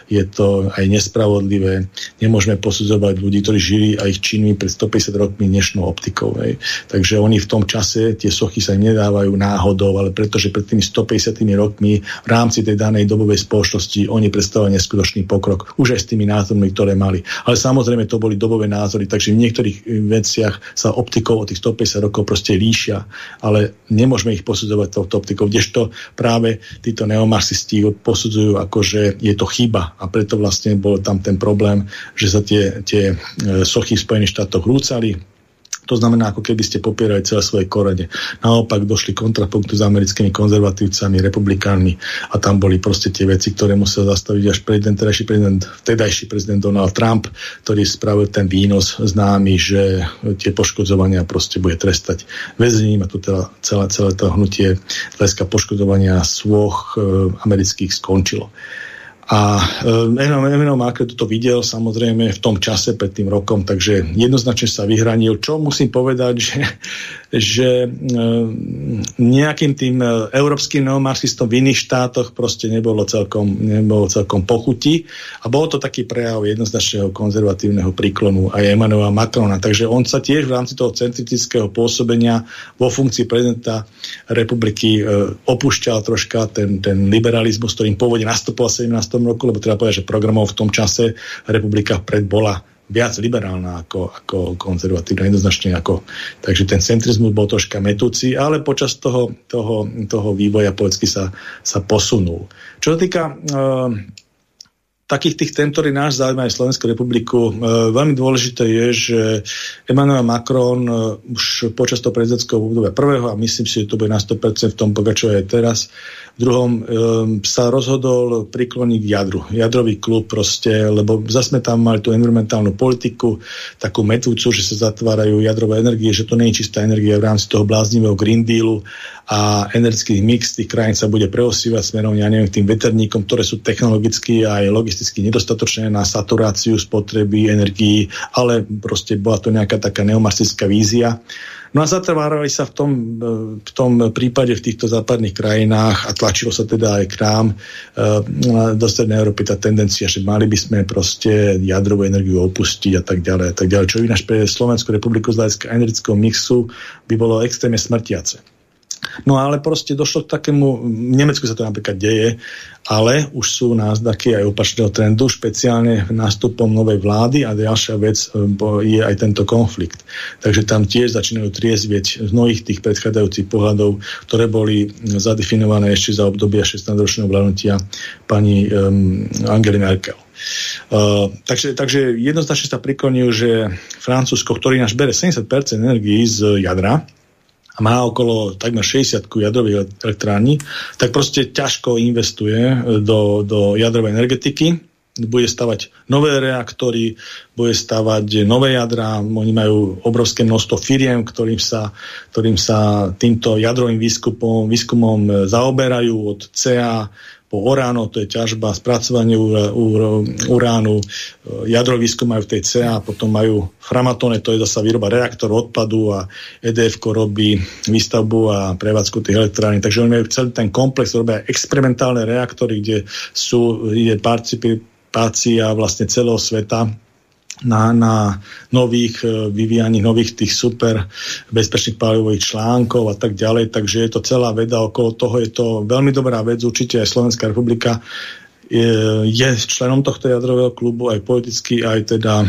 je to aj nespravodlivé. Nemôžeme posudzovať ľudí, ktorí žili a ich činmi pred 150 rokmi dnešnou optikou. Hej. Takže oni v tom čase, tie sochy sa nedávajú náhodou, ale pretože že pred tými 150 rokmi v rámci tej danej dobovej spoločnosti oni predstavovali neskutočný pokrok, už aj s tými názormi, ktoré mali. Ale samozrejme to boli dobové názory, takže v niektorých veciach sa optikou od tých 150 rokov proste líšia, ale nemôžeme ich posudzovať touto optikou, kdežto práve títo neomarxisti posudzujú ako, že je to chyba a preto vlastne bol tam ten problém, že sa tie, tie e, sochy v Spojených štátoch rúcali, to znamená, ako keby ste popierali celé svoje korene. Naopak došli kontrapunktu s americkými konzervatívcami, republikánmi a tam boli proste tie veci, ktoré musel zastaviť až prezident, terajší prezident, vtedajší prezident Donald Trump, ktorý spravil ten výnos známy, že tie poškodzovania proste bude trestať väzením a tu teda celé, celé to hnutie hľadiska poškodzovania svoch e, amerických skončilo. A Enom, Enom Markel toto videl samozrejme v tom čase pred tým rokom, takže jednoznačne sa vyhranil. Čo musím povedať, že že e, nejakým tým e, európskym neomarxistom v iných štátoch proste nebolo celkom, nebolo celkom pochutí a bol to taký prejav jednoznačného konzervatívneho príklonu aj Emanuela Macrona. Takže on sa tiež v rámci toho centristického pôsobenia vo funkcii prezidenta republiky opúšťal troška ten, ten liberalizmus, ktorým pôvodne nastupoval v 17. roku, lebo treba povedať, že programov v tom čase republika pred bola viac liberálna ako, ako konzervatívna, jednoznačne ako. Takže ten centrizmus bol troška metúci, ale počas toho, toho, toho vývoja povedzky sa, sa posunul. Čo sa týka uh, takých tých tém, ktorí náš zaujímajú Slovensku republiku, uh, veľmi dôležité je, že Emmanuel Macron uh, už počas toho prezidentského obdobia prvého, a myslím si, že to bude na 100% v tom pokračuje aj teraz, v druhom um, sa rozhodol prikloniť k jadru. Jadrový klub proste, lebo zase sme tam mali tú environmentálnu politiku, takú metúcu, že sa zatvárajú jadrové energie, že to nie je čistá energia v rámci toho bláznivého Green Dealu a energický mix tých krajín sa bude preosývať smerom, ja neviem, tým veterníkom, ktoré sú technologicky aj logisticky nedostatočné na saturáciu spotreby energií, ale proste bola to nejaká taká neomarxistická vízia. No a zatvárali sa v tom, v tom prípade v týchto západných krajinách a tlačilo sa teda aj k nám e, do Strednej Európy tá tendencia, že mali by sme proste jadrovú energiu opustiť a tak ďalej a tak ďalej. Čo ináč pre Slovenskú republiku z hľadiska energetického mixu by bolo extrémne smrtiace. No ale proste došlo k takému, v Nemecku sa to napríklad deje, ale už sú náznaky aj opačného trendu, špeciálne nástupom novej vlády a ďalšia vec e, je aj tento konflikt. Takže tam tiež začínajú triezvieť z mnohých tých predchádzajúcich pohľadov, ktoré boli zadefinované ešte za obdobia 16-ročného vládnutia pani um, Angely Merkel. Uh, takže, takže jednoznačne sa priklonujú, že Francúzsko, ktorý náš bere 70% energií z jadra, a má okolo takmer 60 jadrových elektrární, tak proste ťažko investuje do, do jadrovej energetiky bude stavať nové reaktory, bude stavať nové jadra. Oni majú obrovské množstvo firiem, ktorým sa, ktorým sa týmto jadrovým výskumom, výskumom zaoberajú od CA po Oráno, to je ťažba, spracovanie uránu, jadrový výskum majú v tej CA, potom majú Framatone, to je zase výroba reaktor odpadu a EDF robí výstavbu a prevádzku tých elektrární. Takže oni majú celý ten komplex, robia experimentálne reaktory, kde sú, je participácia vlastne celého sveta na, na nových e, vyvíjaní nových tých super bezpečných palivových článkov a tak ďalej. Takže je to celá veda okolo toho. Je to veľmi dobrá vec. Určite aj Slovenská republika je, je členom tohto jadrového klubu aj politicky, aj teda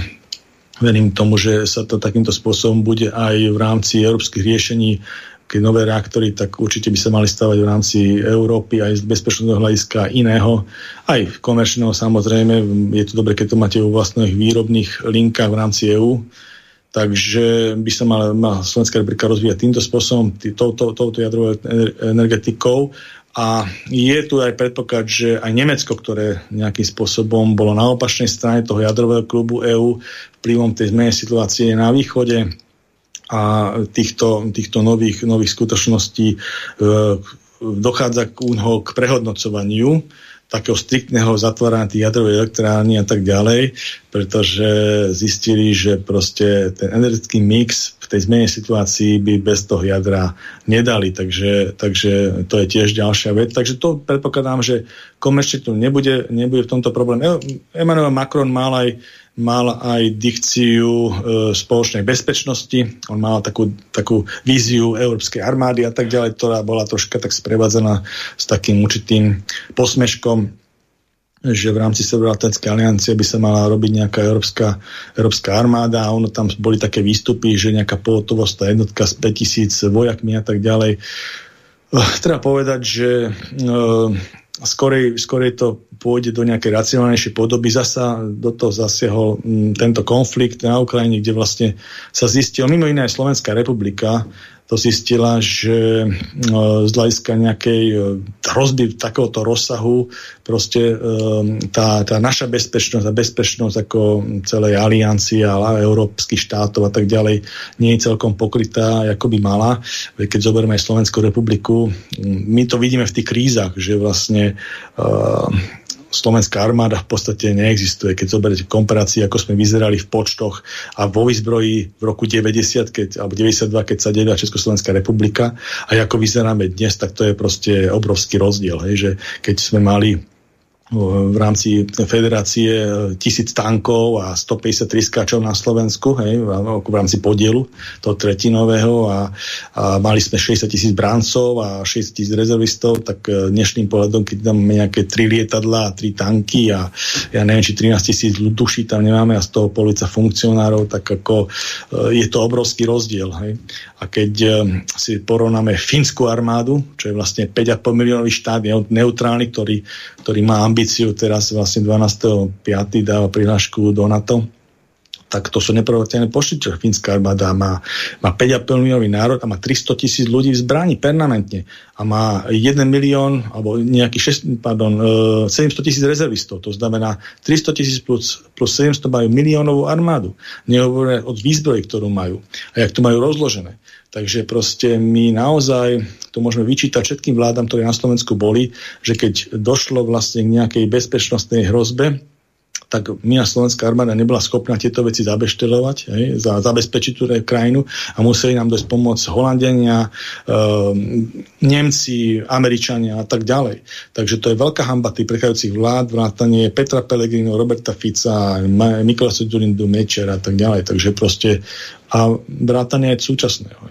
verím tomu, že sa to takýmto spôsobom bude aj v rámci európskych riešení keď nové reaktory, tak určite by sa mali stavať v rámci Európy aj z bezpečnostného hľadiska iného, aj komerčného samozrejme. Je to dobre, keď to máte vo vlastných výrobných linkách v rámci EÚ. Takže by sa mala, mala Slovenská republika rozvíjať týmto spôsobom, tý, touto, touto jadrovou energetikou. A je tu aj predpoklad, že aj Nemecko, ktoré nejakým spôsobom bolo na opačnej strane toho jadrového klubu EÚ, vplyvom tej zmeny situácie na východe, a týchto, týchto nových, nových skutočností e, dochádza k, k prehodnocovaniu takého striktného zatvárania tých jadrových elektrární a tak ďalej, pretože zistili, že proste ten energetický mix v tej zmene situácii by bez toho jadra nedali, takže, takže to je tiež ďalšia vec. Takže to predpokladám, že komerčne tu nebude, nebude v tomto problém. Emmanuel Macron mal aj mal aj dikciu e, spoločnej bezpečnosti, on mal takú, takú víziu európskej armády a tak ďalej, ktorá bola troška tak sprevádzaná s takým určitým posmeškom, že v rámci Severoatlantickej aliancie by sa mala robiť nejaká európska, európska armáda a ono tam boli také výstupy, že nejaká tá jednotka s 5000 vojakmi a tak ďalej. E, treba povedať, že e, skorej, skorej to pôjde do nejakej racionálnejšej podoby. Zasa do toho zasiahol m, tento konflikt na Ukrajine, kde vlastne sa zistil, mimo iné aj Slovenská republika, to zistila, že e, z hľadiska nejakej e, hrozby takéhoto rozsahu proste e, tá, tá naša bezpečnosť a bezpečnosť ako celej aliancie a európskych štátov a tak ďalej nie je celkom pokrytá, ako by mala. Keď zoberieme aj Slovenskú republiku, my to vidíme v tých krízach, že vlastne slovenská armáda v podstate neexistuje. Keď zoberete komparácii, ako sme vyzerali v počtoch a vo výzbroji v roku 90, keď, alebo 92, keď sa delila Československá republika a ako vyzeráme dnes, tak to je proste obrovský rozdiel. Hej, že keď sme mali v rámci federácie e, tisíc tankov a 153 skáčov na Slovensku, hej, v rámci podielu toho tretinového a, a mali sme 60 tisíc bráncov a 6 tisíc rezervistov, tak e, dnešným pohľadom, keď tam nejaké 3 lietadla a 3 tanky a ja neviem, či 13 tisíc duší tam nemáme a z toho polica funkcionárov, tak ako e, je to obrovský rozdiel. Hej. A keď si porovnáme fínsku armádu, čo je vlastne 5,5 miliónový štát, neutrálny, ktorý, ktorý má ambíciu teraz vlastne 12.5. dáva prihlášku do NATO, tak to sú neprovateľné počty, čo fínska armáda má, má 5,5 miliónový národ a má 300 tisíc ľudí v zbraní permanentne a má 1 milión alebo nejaký 6, pardon, 700 e, tisíc rezervistov, to znamená 300 tisíc plus, plus 700 majú miliónovú armádu, nehovoria od výzbroji, ktorú majú a jak to majú rozložené. Takže proste my naozaj to môžeme vyčítať všetkým vládam, ktoré na Slovensku boli, že keď došlo vlastne k nejakej bezpečnostnej hrozbe, tak my a Slovenská armáda nebola schopná tieto veci zabeštelovať, hej, za, zabezpečiť tú krajinu a museli nám dosť pomôcť Holandenia, e, Nemci, Američania a tak ďalej. Takže to je veľká hamba tých prechádzajúcich vlád, vrátanie Petra Pellegrino, Roberta Fica, Mikola Sudurindu, Mečera a tak ďalej. Takže proste a vrátanie aj súčasného.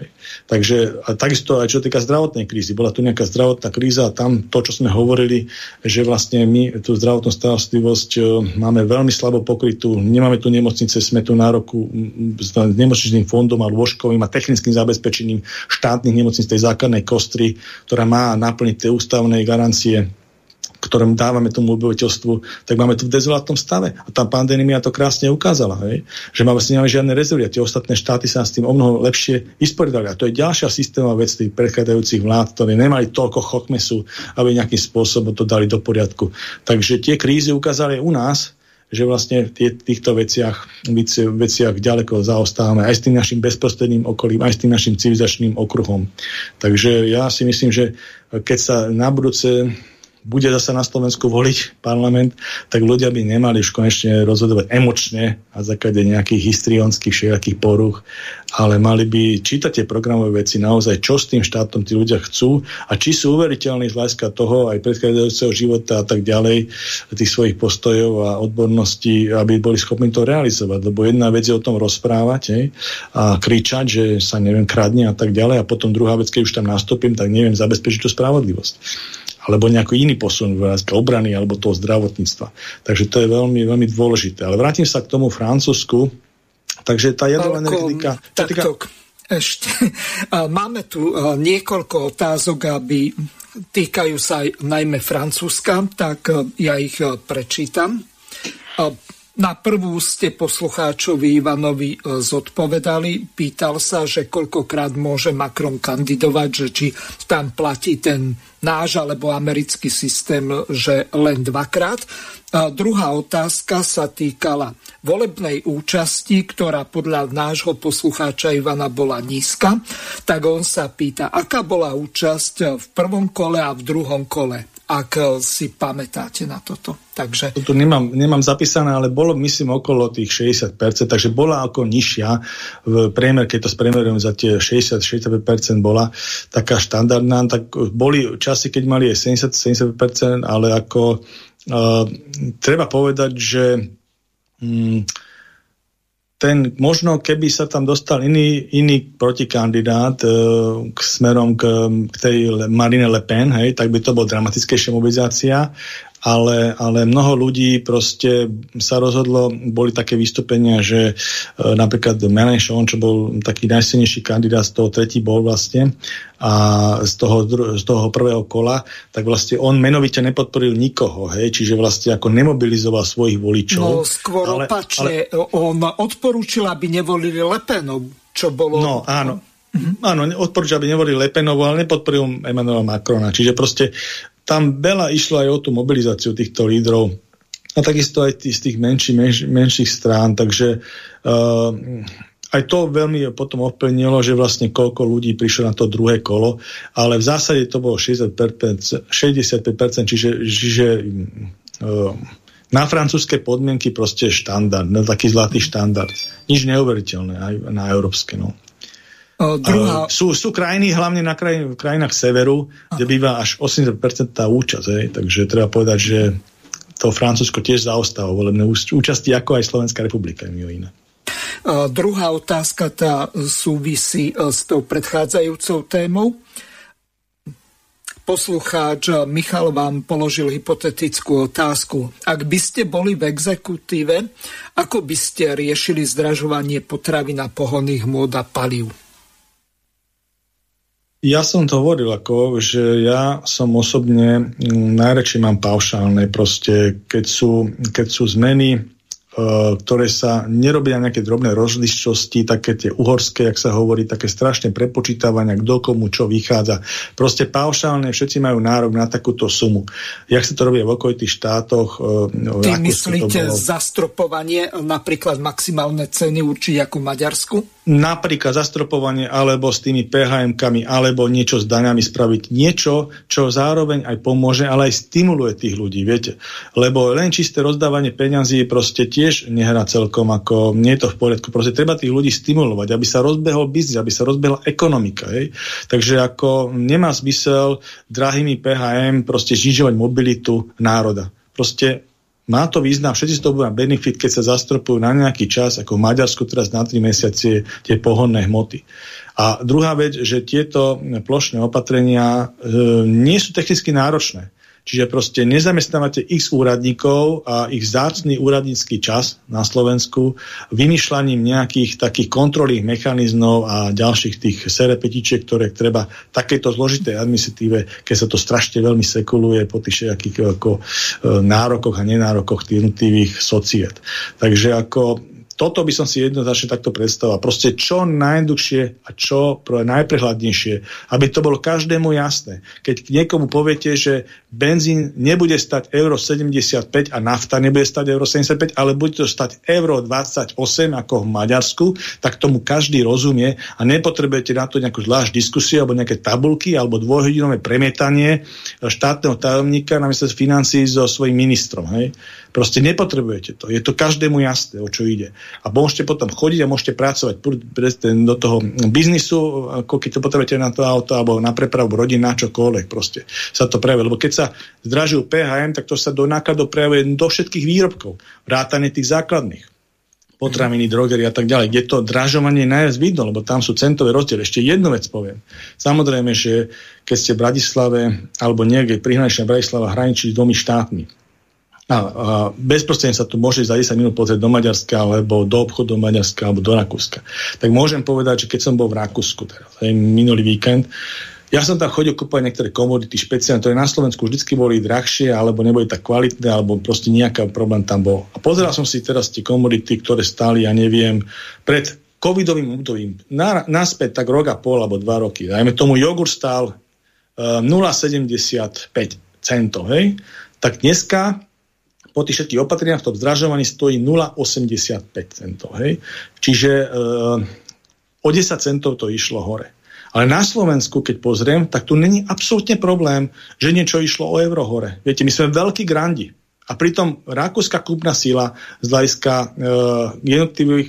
Takže a takisto aj čo týka zdravotnej krízy. Bola tu nejaká zdravotná kríza a tam to, čo sme hovorili, že vlastne my tú zdravotnú starostlivosť e, máme veľmi slabo pokrytú, nemáme tu nemocnice, sme tu na roku s nemocničným fondom a lôžkovým a technickým zabezpečením štátnych nemocnic tej základnej kostry, ktorá má naplniť tie ústavné garancie ktorom dávame tomu obyvateľstvu, tak máme to v dezolátnom stave. A tá pandémia to krásne ukázala, hej? že máme vlastne nemáme žiadne rezervy a tie ostatné štáty sa s tým o mnoho lepšie vysporiadali. A to je ďalšia systémová vec tých predchádzajúcich vlád, ktoré nemali toľko chokmesu, aby nejakým spôsobom to dali do poriadku. Takže tie krízy ukázali u nás, že vlastne v týchto veciach, veciach ďaleko zaostávame aj s tým našim bezprostredným okolím, aj s tým našim civilizačným okruhom. Takže ja si myslím, že keď sa na budúce bude zase na Slovensku voliť parlament, tak ľudia by nemali už konečne rozhodovať emočne a základe nejakých histrionských všetkých poruch, ale mali by čítať tie programové veci naozaj, čo s tým štátom tí ľudia chcú a či sú uveriteľní z hľadiska toho aj predchádzajúceho života a tak ďalej, tých svojich postojov a odborností, aby boli schopní to realizovať. Lebo jedna vec je o tom rozprávať hej, a kričať, že sa neviem, kradne a tak ďalej a potom druhá vec, keď už tam nastúpim, tak neviem zabezpečiť tú spravodlivosť alebo nejaký iný posun v obrany alebo toho zdravotníctva. Takže to je veľmi, veľmi dôležité. Ale vrátim sa k tomu Francúzsku. Takže tá jadrová energetika... Týka... Ešte. Máme tu niekoľko otázok, aby týkajú sa aj najmä Francúzska, tak ja ich prečítam. Na prvú ste poslucháčovi Ivanovi e, zodpovedali. Pýtal sa, že koľkokrát môže Macron kandidovať, že či tam platí ten náš alebo americký systém, že len dvakrát. A druhá otázka sa týkala volebnej účasti, ktorá podľa nášho poslucháča Ivana bola nízka. Tak on sa pýta, aká bola účasť v prvom kole a v druhom kole ak eh, si pamätáte na toto. Takže... To tu nemám, nemám zapísané, ale bolo myslím okolo tých 60%, takže bola ako nižšia v priemer, keď to spriemerujem za tie 60-65% bola taká štandardná, tak boli časy, keď mali aj 70-75%, ale ako uh, treba povedať, že um, ten, možno keby sa tam dostal iný, iný protikandidát e, k smerom k, k tej Marine Le Pen, hej, tak by to bola dramatickejšia mobilizácia ale, ale mnoho ľudí proste sa rozhodlo, boli také vystúpenia, že e, napríklad Mélenchon, čo bol taký najsilnejší kandidát z toho tretí bol vlastne a z toho, z toho prvého kola, tak vlastne on menovite nepodporil nikoho, hej, čiže vlastne ako nemobilizoval svojich voličov. No skôr ale, opačne, ale... on odporúčil, aby nevolili Lepenov, čo bolo... No áno, Mm-hmm. Áno, odporúča, aby nevolili Lepenovu, ale nepodporil Emmanuela Macrona. Čiže proste tam veľa išlo aj o tú mobilizáciu týchto lídrov a takisto aj tých, z tých menší, menš, menších strán, takže uh, aj to veľmi potom ovplnilo, že vlastne koľko ľudí prišlo na to druhé kolo, ale v zásade to bolo 65%, 65% čiže, čiže uh, na francúzske podmienky proste štandard, na taký zlatý štandard. Nič neuveriteľné aj na európske. No. O, druhá... sú, sú krajiny, hlavne na kraj, v krajinách severu, kde býva až 80% tá účasť. Hej? Takže treba povedať, že to Francúzsko tiež zaostáva volebné účasti, ako aj Slovenská republika, mimo iné. Druhá otázka tá súvisí e, s tou predchádzajúcou témou. Poslucháč Michal vám položil hypotetickú otázku. Ak by ste boli v exekutíve, ako by ste riešili zdražovanie potravy na pohonných môd a palív? Ja som to hovoril, ako, že ja som osobne mm, najradšej mám paušálne, proste keď sú, keď sú zmeny ktoré sa nerobia nejaké drobné rozliščosti, také tie uhorské, jak sa hovorí, také strašné prepočítavania, kto komu čo vychádza. Proste paušálne všetci majú nárok na takúto sumu. Jak sa to robí v okolitých štátoch? Ty myslíte zastropovanie, napríklad maximálne ceny určite ako Maďarsku? Napríklad zastropovanie alebo s tými PHM-kami alebo niečo s daňami spraviť. Niečo, čo zároveň aj pomôže, ale aj stimuluje tých ľudí, viete. Lebo len čisté rozdávanie peňazí proste tie tiež nehrá celkom ako, nie je to v poriadku. Proste treba tých ľudí stimulovať, aby sa rozbehol biznis, aby sa rozbehla ekonomika. Hej? Takže ako nemá zmysel drahými PHM proste znižovať mobilitu národa. Proste má to význam, všetci z toho budú benefit, keď sa zastropujú na nejaký čas, ako v Maďarsku teraz na 3 mesiace tie pohonné hmoty. A druhá vec, že tieto plošné opatrenia e, nie sú technicky náročné. Čiže proste nezamestnávate x úradníkov a ich zácný úradnícky čas na Slovensku vymýšľaním nejakých takých kontrolných mechanizmov a ďalších tých serepetičiek, ktoré treba takéto zložité administratíve, keď sa to strašne veľmi sekuluje po tých všetkých ako, e, nárokoch a nenárokoch tých jednotlivých societ. Takže ako toto by som si jednoznačne takto predstavoval. Proste čo najdlhšie a čo najprehľadnejšie, aby to bolo každému jasné. Keď niekomu poviete, že benzín nebude stať euro 75 a nafta nebude stať euro 75, ale bude to stať euro 28 ako v Maďarsku, tak tomu každý rozumie a nepotrebujete na to nejakú zvlášť diskusiu alebo nejaké tabulky alebo dvojhodinové premietanie štátneho tajomníka na ministerstve financí so svojím ministrom. Hej. Proste nepotrebujete to. Je to každému jasné, o čo ide. A môžete potom chodiť a môžete pracovať do toho biznisu, ako keď to potrebujete na to auto alebo na prepravu rodín, na čokoľvek proste sa to prejavuje. Lebo keď sa zdražujú PHM, tak to sa do nákladov prejavuje do všetkých výrobkov. Vrátane tých základných potraviny, drogery a tak ďalej, kde to dražovanie je najviac vidno, lebo tam sú centové rozdiely. Ešte jednu vec poviem. Samozrejme, že keď ste v Bratislave alebo niekde pri hraničnej Bratislava hraničí s dvomi štátmi, a, a bezprostredne sa tu môže za 10 minút pozrieť do Maďarska alebo do obchodu do Maďarska alebo do Rakúska. Tak môžem povedať, že keď som bol v Rakúsku teraz, aj minulý víkend, ja som tam chodil kúpať niektoré komodity špeciálne, ktoré na Slovensku vždy boli drahšie, alebo neboli tak kvalitné, alebo proste nejaký problém tam bol. A pozeral som si teraz tie komodity, ktoré stáli, ja neviem, pred covidovým obdobím, na, naspäť tak rok a pol alebo dva roky. Dajme tomu, jogurt stál uh, 0,75 centov, hej? Tak dneska po tých všetkých opatreniach v tom zdražovaní stojí 0,85 centov. Hej? Čiže e, o 10 centov to išlo hore. Ale na Slovensku, keď pozriem, tak tu není absolútne problém, že niečo išlo o euro hore. Viete, my sme veľkí grandi. A pritom rakúska kúpna síla z hľadiska e, jednotlivých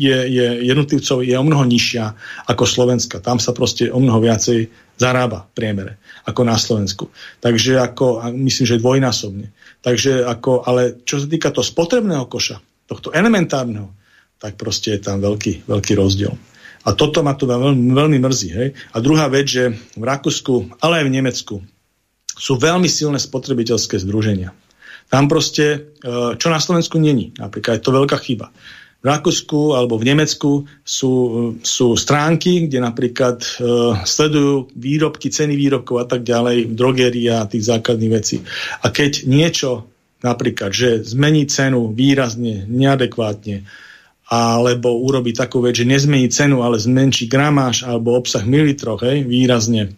je, je, jednotlivcov je o mnoho nižšia ako Slovenska. Tam sa proste o mnoho viacej zarába v priemere ako na Slovensku. Takže ako, myslím, že dvojnásobne. Takže ako, ale čo sa týka toho spotrebného koša, tohto elementárneho, tak proste je tam veľký, veľký rozdiel. A toto ma tu veľmi, veľmi mrzí. Hej? A druhá vec, že v Rakúsku, ale aj v Nemecku sú veľmi silné spotrebiteľské združenia. Tam proste, e, čo na Slovensku není, napríklad je to veľká chyba. V Rakúsku alebo v Nemecku sú, sú stránky, kde napríklad uh, sledujú výrobky, ceny výrobkov a tak ďalej, drogeria a tých základných vecí. A keď niečo napríklad, že zmení cenu výrazne, neadekvátne, alebo urobí takú vec, že nezmení cenu, ale zmenší gramáž alebo obsah militroch výrazne,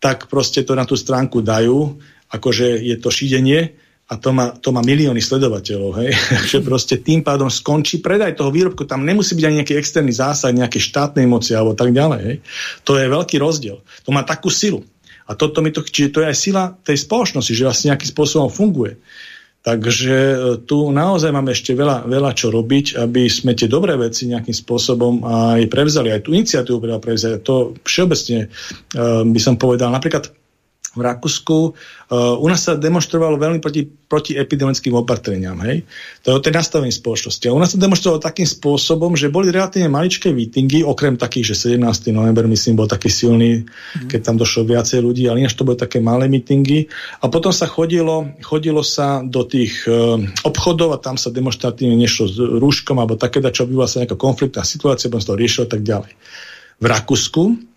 tak proste to na tú stránku dajú, akože je to šídenie a to má, to má milióny sledovateľov, hej, že proste tým pádom skončí predaj toho výrobku, tam nemusí byť ani nejaký externý zásah, nejaké štátnej moci alebo tak ďalej, hej. To je veľký rozdiel. To má takú silu. A toto mi to, čiže to je aj sila tej spoločnosti, že vlastne nejakým spôsobom funguje. Takže e, tu naozaj máme ešte veľa, veľa čo robiť, aby sme tie dobré veci nejakým spôsobom aj prevzali, aj tú iniciatívu prevzali. To všeobecne uh, by som povedal. Napríklad v Rakúsku. Uh, u nás sa demonstrovalo veľmi proti, proti epidemickým opatreniam. Hej? To je o tej nastavení spoločnosti. A u nás sa demonstrovalo takým spôsobom, že boli relatívne maličké výtingy, okrem takých, že 17. november, myslím, bol taký silný, mm. keď tam došlo viacej ľudí, ale ináč to boli také malé mítingy. A potom sa chodilo, chodilo sa do tých uh, obchodov a tam sa demonstratívne nešlo s rúškom alebo také, čo by sa nejaká konfliktná situácia, potom sa to riešilo a tak ďalej. V Rakúsku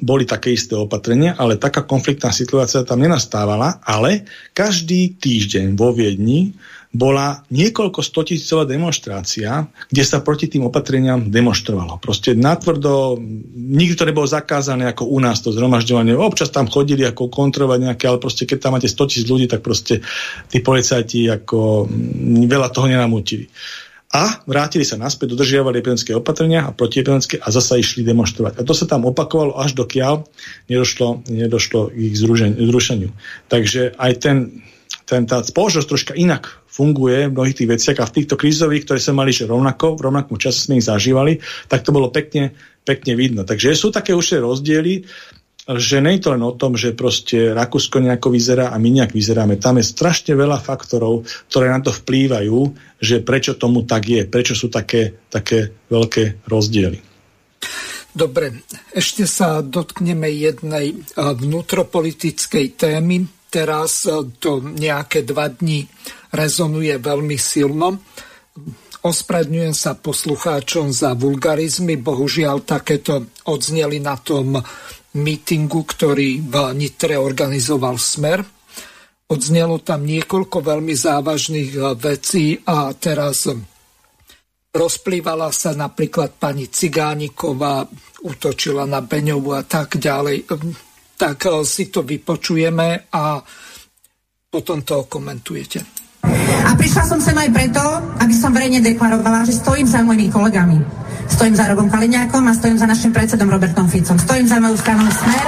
boli také isté opatrenia, ale taká konfliktná situácia tam nenastávala, ale každý týždeň vo Viedni bola niekoľko stotisícová demonstrácia, kde sa proti tým opatreniam demonstrovalo. Proste natvrdo, nikdy to nebolo zakázané ako u nás to zhromažďovanie. Občas tam chodili ako kontrolovať nejaké, ale proste keď tam máte 100 tisíc ľudí, tak proste tí policajti ako veľa toho nenamútili a vrátili sa naspäť, dodržiavali epidemické opatrenia a protiepidemické a zasa išli demonstrovať. A to sa tam opakovalo až dokiaľ nedošlo, nedošlo k ich zrušeniu. Takže aj ten, ten, tá spoločnosť troška inak funguje v mnohých tých veciach a v týchto krízových, ktoré sa mali že rovnako, v rovnakom čase sme ich zažívali, tak to bolo pekne, pekne vidno. Takže sú také už rozdiely že nie je to len o tom, že proste Rakúsko nejako vyzerá a my nejak vyzeráme. Tam je strašne veľa faktorov, ktoré na to vplývajú, že prečo tomu tak je, prečo sú také, také veľké rozdiely. Dobre, ešte sa dotkneme jednej vnútropolitickej témy. Teraz to nejaké dva dní rezonuje veľmi silno. Ospravedňujem sa poslucháčom za vulgarizmy, bohužiaľ takéto odzneli na tom mítingu, ktorý v Nitre organizoval Smer. Odznelo tam niekoľko veľmi závažných eh, vecí a teraz rozplývala sa napríklad pani Cigániková, útočila na Beňovu a tak ďalej. Tak si to vypočujeme a potom to komentujete. A prišla som sem aj preto, aby som verejne deklarovala, že stojím za mojimi kolegami. Stojím za Robom Kaliňákom a stojím za našim predsedom Robertom Ficom. Stojím za moju stranu Smer.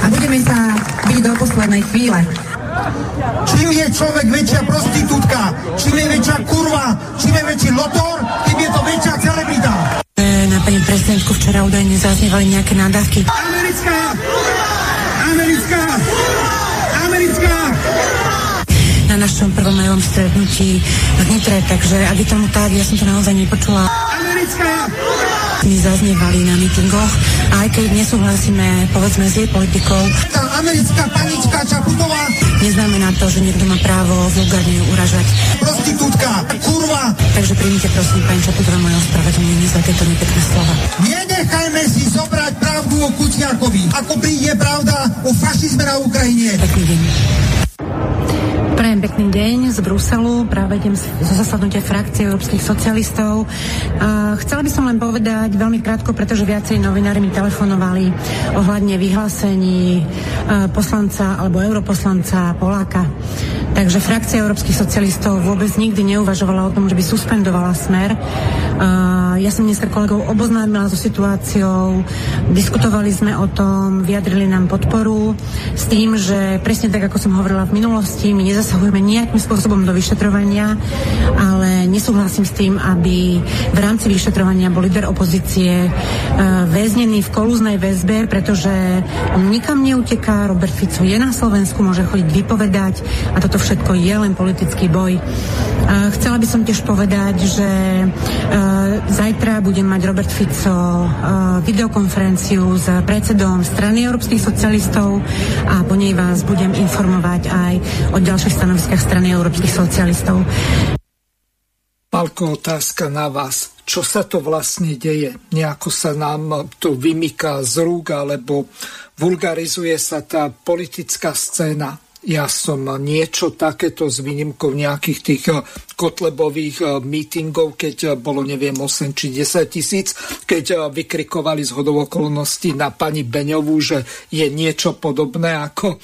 A budeme sa byť do poslednej chvíle. Čím je človek väčšia prostitútka, čím je väčšia kurva, čím je väčší lotor, tým je to väčšia celebrita. Na pani prezidentku včera údajne zaznievali nejaké nádavky. Americká! Americká! Americká! Na našom prvom majovom stretnutí v Nitre, takže aby tomu tak, ja som to naozaj nepočula. Americká! My zaznievali na mítingoch aj keď nesúhlasíme, povedzme, s jej politikou, Tá americká panička Čaputová, neznamená to, že niekto má právo vulgárne ju uražať. prostitútka, kurva, Takže príjmite prosím pani Čaputová moje ospravedlnenie za tieto nepekné slova. Nenechajme si zobrať pravdu o Kuciakovi, ako príde pravda o fašizme na Ukrajine. Pekný deň. Prajem pekný deň z Bruselu, práve idem zo zasadnutia frakcie európskych socialistov. A chcela by som len povedať veľmi krátko, pretože viacej novinári mi telefonovali ohľadne vyhlásení e, poslanca alebo europoslanca Poláka. Takže frakcia európskych socialistov vôbec nikdy neuvažovala o tom, že by suspendovala smer. Ja som dneska kolegov oboznámila so situáciou, diskutovali sme o tom, vyjadrili nám podporu s tým, že presne tak, ako som hovorila v minulosti, my nezasahujeme nejakým spôsobom do vyšetrovania, ale nesúhlasím s tým, aby v rámci vyšetrovania bol líder opozície e, väznený v kolúznej väzbe, pretože on nikam neuteká, Robert Fico je na Slovensku, môže chodiť vypovedať a toto všetko je len politický boj. Chcela by som tiež povedať, že e, zajtra budem mať Robert Fico e, videokonferenciu s predsedom strany európskych socialistov a po nej vás budem informovať aj o ďalších stanoviskách strany európskych socialistov. Palko, otázka na vás. Čo sa to vlastne deje? Nejako sa nám to vymyká z rúk, alebo vulgarizuje sa tá politická scéna. Ja som niečo takéto s výnimkou nejakých tých eh, kotlebových eh, mítingov, keď eh, bolo, neviem, 8 či 10 tisíc, keď vykrikovali z hodov okolností na pani Beňovú, že je niečo podobné ako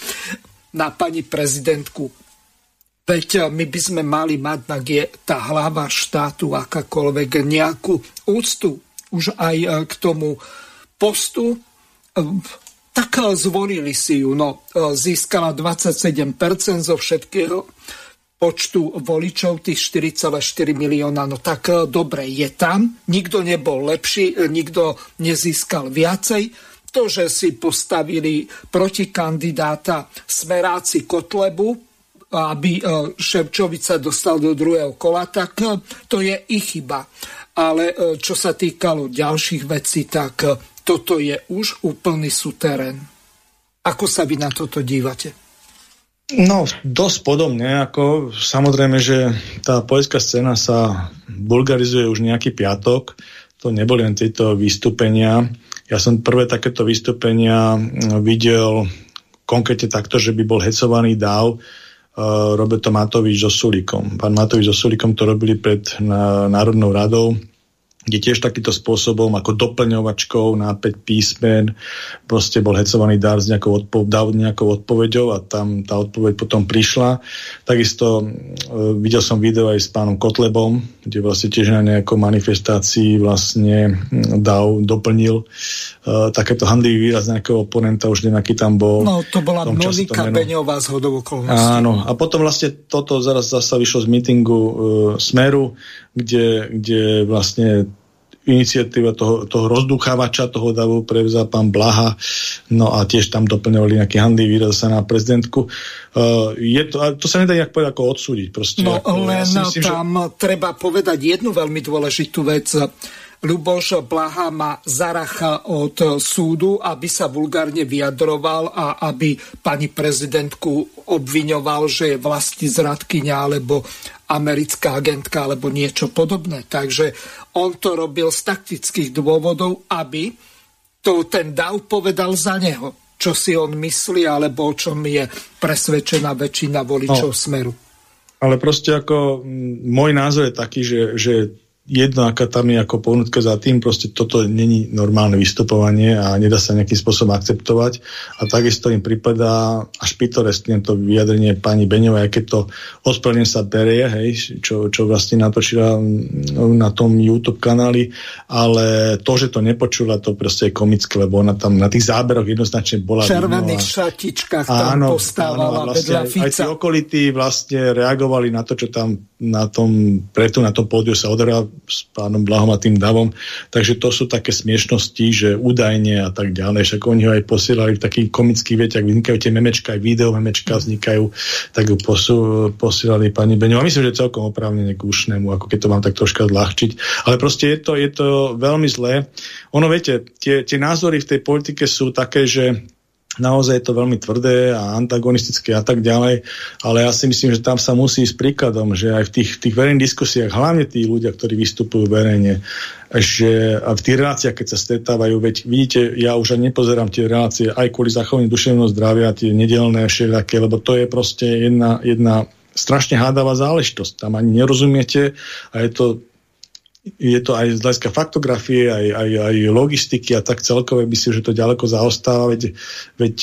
na pani prezidentku. Veď my by sme mali mať, ak je tá hlava štátu akákoľvek nejakú úctu už aj k tomu postu, tak zvolili si ju. No, získala 27% zo všetkého počtu voličov, tých 4,4 milióna. No tak dobre, je tam. Nikto nebol lepší, nikto nezískal viacej. To, že si postavili proti kandidáta smeráci Kotlebu, aby Ševčovič sa dostal do druhého kola, tak to je ich chyba. Ale čo sa týkalo ďalších vecí, tak toto je už úplný suterén. Ako sa vy na toto dívate? No, dosť podobne. Ako, samozrejme, že tá poľská scéna sa vulgarizuje už nejaký piatok. To neboli len tieto vystúpenia. Ja som prvé takéto vystúpenia videl konkrétne takto, že by bol hecovaný dáv uh, Roberto Matovič so Sulíkom. Pán Matovič so Sulíkom to robili pred na, Národnou radou kde tiež takýmto spôsobom ako doplňovačkou na 5 písmen proste bol hecovaný dar s nejakou, odpo- nejakou odpoveďou a tam tá odpoveď potom prišla. Takisto e, videl som video aj s pánom Kotlebom, kde vlastne tiež na nejakou manifestácii vlastne dal, doplnil e, takéto handlivý výraz nejakého oponenta, už neviem, aký tam bol. No, to bola Monika Beňová z hodov. Áno, a potom vlastne toto zaraz zase vyšlo z mítingu e, Smeru, kde, kde vlastne iniciatíva toho, toho rozduchávača, toho davu prevzal pán Blaha, no a tiež tam doplňovali nejaký handý výraz sa na prezidentku. Uh, je to, to sa nedá nejak povedať ako odsúdiť. Proste, no ako, len ja myslím, tam že... treba povedať jednu veľmi dôležitú vec. Ľuboš Blaha má zaracha od súdu, aby sa vulgárne vyjadroval a aby pani prezidentku obviňoval, že je vlasti zradkyňa alebo americká agentka alebo niečo podobné. Takže on to robil z taktických dôvodov, aby to ten DAV povedal za neho. čo si on myslí, alebo o čom je presvedčená väčšina voličov no, Smeru. Ale proste ako môj názor je taký, že, že jedno, aká tam je ako ponutka za tým, proste toto není normálne vystupovanie a nedá sa nejakým spôsobom akceptovať. A takisto im prípada až pitorestne to vyjadrenie pani Beňovej, keď to ospravedlňujem sa berie, hej, čo, čo vlastne natočila mm, na tom YouTube kanáli, ale to, že to nepočula, to proste je komické, lebo ona tam na tých záberoch jednoznačne bola. V červených a... šatičkách tam áno, postávala áno, vlastne Fica. Aj tí okolití vlastne reagovali na to, čo tam na tom, preto na tom pódiu sa odhral s pánom Blahom a tým Davom. Takže to sú také smiešnosti, že údajne a tak ďalej. Však oni ho aj posielali v takých komických vieťach, vznikajú tie memečka, aj video memečka vznikajú, tak ju posú, posielali pani Beňová. Myslím, že celkom oprávnene k úšnému, ako keď to mám tak troška zľahčiť. Ale proste je to, je to veľmi zlé. Ono, viete, tie, tie názory v tej politike sú také, že naozaj je to veľmi tvrdé a antagonistické a tak ďalej, ale ja si myslím, že tam sa musí ísť príkladom, že aj v tých, tých verejných diskusiách, hlavne tí ľudia, ktorí vystupujú verejne, že a v tých reláciách, keď sa stretávajú, veď vidíte, ja už ani nepozerám tie relácie aj kvôli zachovaniu duševného zdravia, tie nedelné všelijaké, lebo to je proste jedna, jedna strašne hádavá záležitosť. Tam ani nerozumiete a je to je to aj z hľadiska faktografie, aj, aj, aj logistiky a tak celkové si, že to ďaleko zaostáva, veď, veď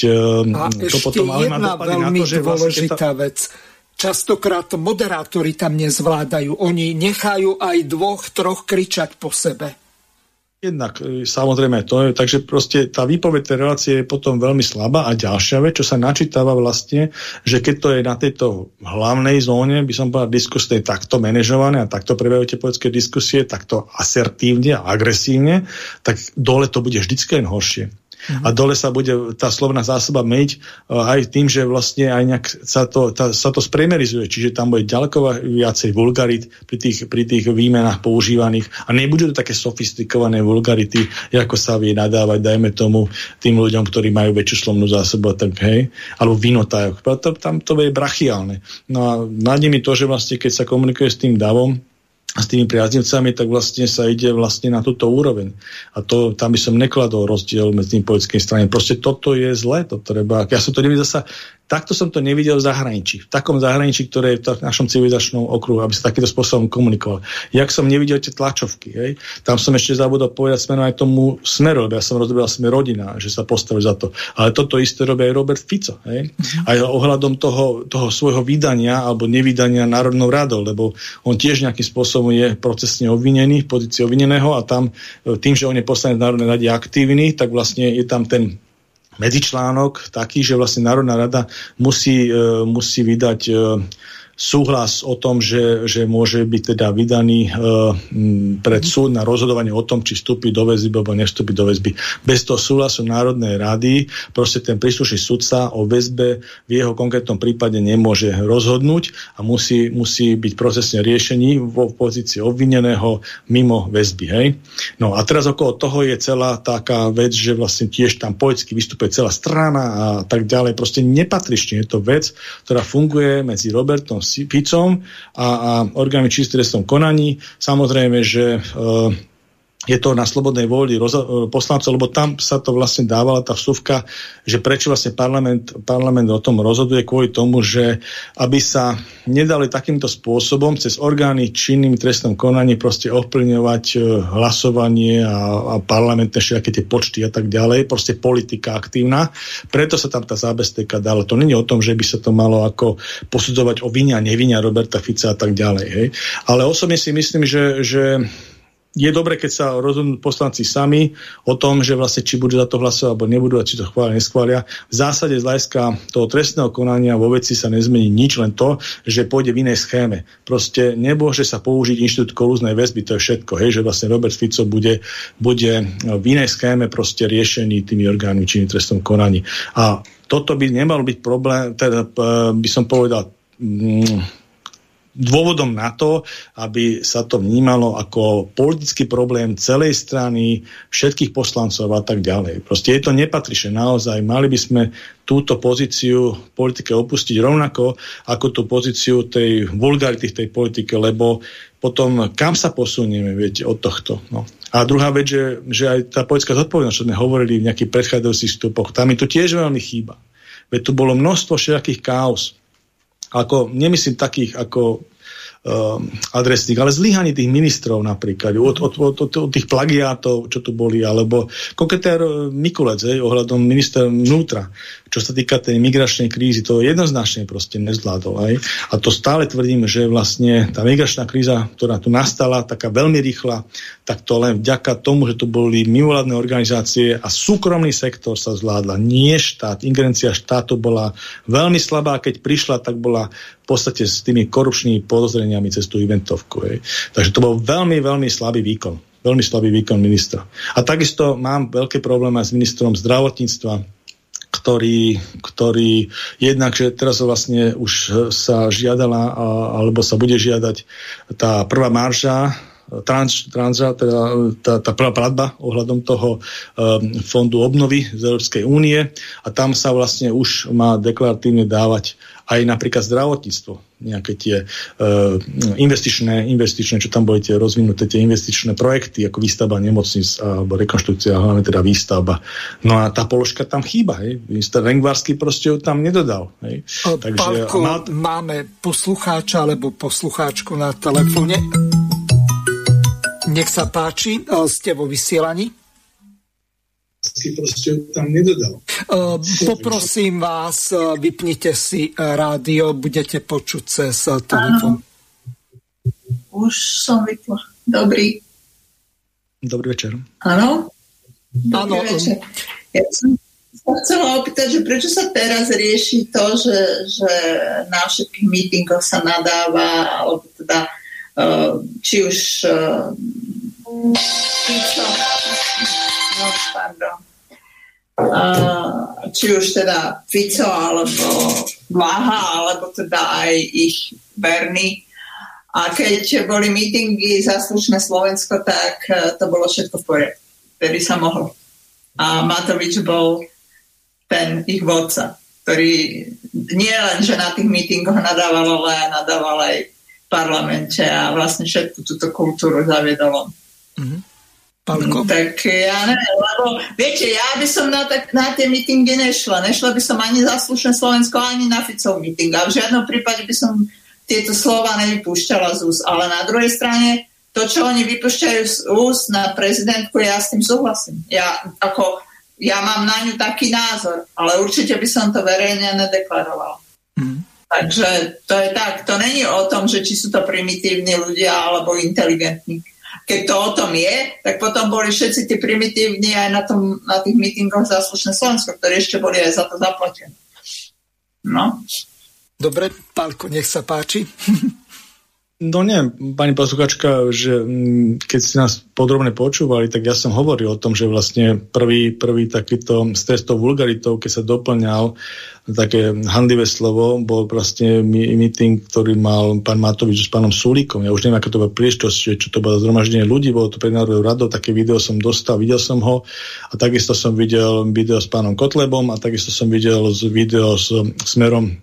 a to potom ale má veľmi na to, že vlastne dôležitá vlastne vec. Častokrát moderátori tam nezvládajú. Oni nechajú aj dvoch, troch kričať po sebe. Jednak, e, samozrejme, to je, takže proste tá výpoveď tej relácie je potom veľmi slabá a ďalšia vec, čo sa načítava vlastne, že keď to je na tejto hlavnej zóne, by som povedal, diskusie takto manažované a takto prebiehajú tie politické diskusie, takto asertívne a agresívne, tak dole to bude vždycky len horšie. A dole sa bude tá slovná zásoba meniť uh, aj tým, že vlastne aj nejak sa to, tá, sa to spremerizuje, čiže tam bude ďaleko viacej vulgarit pri tých, pri tých výmenách používaných a nebudú to také sofistikované vulgarity, ako sa vie nadávať, dajme tomu, tým ľuďom, ktorí majú väčšiu slovnú zásobu, tak hej, alebo vinotajoch. Tam to je brachiálne. No a nad nimi to, že vlastne keď sa komunikuje s tým davom, s tými priaznivcami, tak vlastne sa ide vlastne na túto úroveň. A to, tam by som nekladol rozdiel medzi tým politickým stranami. Proste toto je zle, to treba. Ja som to nevidel zasa Takto som to nevidel v zahraničí. V takom zahraničí, ktoré je v našom civilizačnom okruhu, aby sa takýmto spôsobom komunikoval. Jak som nevidel tie tlačovky. Hej? Tam som ešte zabudol povedať smerom aj tomu smeru, lebo ja som rozobral smer rodina, že sa postavil za to. Ale toto isté robí aj Robert Fico. Hej? Mhm. Aj ohľadom toho, toho svojho vydania alebo nevydania Národnou radou, lebo on tiež nejakým spôsobom je procesne obvinený v pozícii obvineného a tam tým, že on je poslanec Národnej rady aktívny, tak vlastne je tam ten medzičlánok taký, že vlastne Národná rada musí, e, musí vydať e, súhlas o tom, že, že môže byť teda vydaný e, pred súd na rozhodovanie o tom, či vstúpi do väzby alebo nevstúpi do väzby. Bez toho súhlasu Národnej rady proste ten príslušný sudca o väzbe v jeho konkrétnom prípade nemôže rozhodnúť a musí, musí byť procesne riešení vo pozícii obvineného mimo väzby. Hej? No a teraz okolo toho je celá taká vec, že vlastne tiež tam poetsky vystupuje celá strana a tak ďalej. Proste nepatrične je to vec, ktorá funguje medzi Robertom Ficom a, a orgánmi čistým konaní. Samozrejme, že e, je to na slobodnej vôli e, poslancov, lebo tam sa to vlastne dávala tá vstupka, že prečo vlastne parlament, parlament o tom rozhoduje kvôli tomu, že aby sa nedali takýmto spôsobom cez orgány činným trestnom konaní proste ovplyvňovať e, hlasovanie a, a parlamentné všetky tie počty a tak ďalej, proste politika aktívna. Preto sa tam tá zábezpeka dala. To není o tom, že by sa to malo ako posudzovať o vinia nevinia Roberta Fica a tak ďalej. Hej. Ale osobne si myslím, že, že je dobre, keď sa rozhodnú poslanci sami o tom, že vlastne či budú za to hlasovať alebo nebudú a či to chvália, neschvália. V zásade z hľadiska toho trestného konania vo veci sa nezmení nič, len to, že pôjde v inej schéme. Proste nemôže sa použiť inštitút kolúznej väzby, to je všetko. Hej, že vlastne Robert Fico bude, bude v inej schéme proste riešený tými orgánmi činným trestnom konaní. A toto by nemal byť problém, teda by som povedal, mm, dôvodom na to, aby sa to vnímalo ako politický problém celej strany, všetkých poslancov a tak ďalej. Proste je to nepatričné naozaj. Mali by sme túto pozíciu politike opustiť rovnako ako tú pozíciu tej vulgarity v tej politike, lebo potom kam sa posunieme viete, od tohto. No. A druhá vec, že, že aj tá politická zodpovednosť, čo sme hovorili v nejakých predchádzajúcich stupoch, tam mi to tiež veľmi chýba. Veď tu bolo množstvo všetkých chaos ako, nemyslím takých ako um, adresných, ale zlyhaní tých ministrov napríklad, od, od, od, od, od tých plagiátov, čo tu boli, alebo koketér uh, Mikulec, hej, ohľadom minister vnútra, čo sa týka tej migračnej krízy, to jednoznačne proste nezvládol. Hej. A to stále tvrdím, že vlastne tá migračná kríza, ktorá tu nastala, taká veľmi rýchla, tak to len vďaka tomu, že tu boli mimovládne organizácie a súkromný sektor sa zvládla, nie štát. Ingerencia štátu bola veľmi slabá, keď prišla, tak bola v podstate s tými korupčnými podozreniami cez tú eventovku. Hej. Takže to bol veľmi, veľmi slabý výkon. Veľmi slabý výkon ministra. A takisto mám veľké problémy s ministrom zdravotníctva, ktorý, ktorý jednak, že teraz vlastne už sa žiadala, alebo sa bude žiadať tá prvá marža, trans, transa, teda tá, tá prvá platba ohľadom toho um, fondu obnovy z Európskej únie a tam sa vlastne už má deklaratívne dávať aj napríklad zdravotníctvo, nejaké tie uh, investičné, investičné, čo tam boli tie rozvinuté, tie investičné projekty, ako výstavba nemocnic alebo rekonštrukcia, hlavne teda výstavba. No a tá položka tam chýba, hej. Minister Rengvarsky proste ju tam nedodal. Hej. Takže, Pálko, má... máme poslucháča alebo poslucháčku na telefóne. Nech sa páči, ste vo vysielaní proste tam nedodal. Uh, poprosím vás, uh, vypnite si rádio, budete počuť cez telefón. Už som vypla. Dobrý. Dobrý večer. Áno? Dobrý ano. večer. Ja som sa chcela opýtať, že prečo sa teraz rieši to, že, že na všetkých mítingoch sa nadáva, alebo teda či už no, pardon. Uh, či už teda Fico alebo Blaha, alebo teda aj ich verní. A keď boli mítingy za slušné Slovensko, tak to bolo všetko v poriadku. Vtedy sa mohlo. A Matovič bol ten ich vodca, ktorý nie len, že na tých mítingoch nadával, ale nadával aj parlamente a vlastne všetku túto kultúru zaviedol Mm-hmm. Pálko? Tak ja neviem, lebo viete, ja by som na, tak, na tie mítingy nešla. Nešla by som ani za slušné Slovensko, ani na Ficov míting. A v žiadnom prípade by som tieto slova nevypúšťala z úst. Ale na druhej strane, to, čo oni vypúšťajú z úst na prezidentku, ja s tým súhlasím. Ja, ako, ja mám na ňu taký názor, ale určite by som to verejne nedeklarovala. Takže to je tak. To není o tom, že či sú to primitívni ľudia alebo inteligentní keď to o tom je, tak potom boli všetci tí primitívni aj na, tom, na tých mítingoch za slušné Slovensko, ktorí ešte boli aj za to zaplatení. No. Dobre, Pálko, nech sa páči. No nie, pani posluchačka, že mm, keď ste nás podrobne počúvali, tak ja som hovoril o tom, že vlastne prvý, prvý takýto stres tou vulgaritou, keď sa doplňal také handlivé slovo, bol vlastne meeting, ktorý mal pán Matovič s pánom Sulíkom. Ja už neviem, aká to bola príležitosť, čo to bolo zhromaždenie ľudí, bolo to pred národou radou, také video som dostal, videl som ho a takisto som videl video s pánom Kotlebom a takisto som videl video s smerom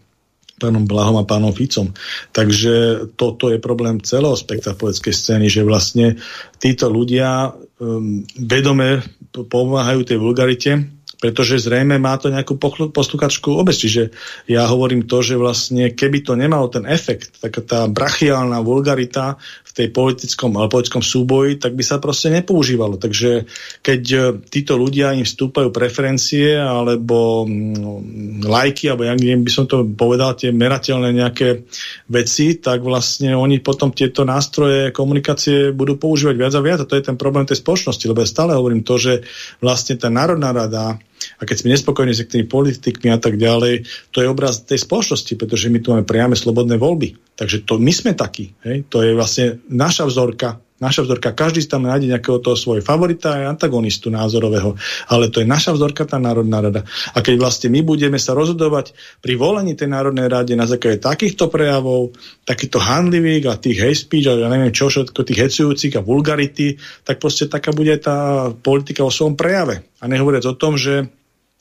pánom Blahom a pánom Ficom. Takže toto je problém celého spektra politickej scény, že vlastne títo ľudia um, vedome pomáhajú tej vulgarite pretože zrejme má to nejakú posluchačskú obec. Čiže ja hovorím to, že vlastne keby to nemalo ten efekt, taká tá brachiálna vulgarita v tej politickom, ale politickom súboji, tak by sa proste nepoužívalo. Takže keď e, títo ľudia im vstúpajú preferencie alebo mm, lajky, alebo jak by som to povedal, tie merateľné nejaké veci, tak vlastne oni potom tieto nástroje komunikácie budú používať viac a viac. A to je ten problém tej spoločnosti, lebo ja stále hovorím to, že vlastne tá Národná rada a keď sme nespokojní s tými politikmi a tak ďalej, to je obraz tej spoločnosti, pretože my tu máme priame slobodné voľby. Takže to my sme takí. Hej? To je vlastne naša vzorka naša vzorka. Každý tam nájde nejakého toho svojho favorita aj antagonistu názorového, ale to je naša vzorka, tá Národná rada. A keď vlastne my budeme sa rozhodovať pri volení tej Národnej rade na základe takýchto prejavov, takýchto handlivých a tých hate speech a ja neviem čo všetko, tých hecujúcich a vulgarity, tak proste taká bude tá politika o svojom prejave. A nehovoriac o tom, že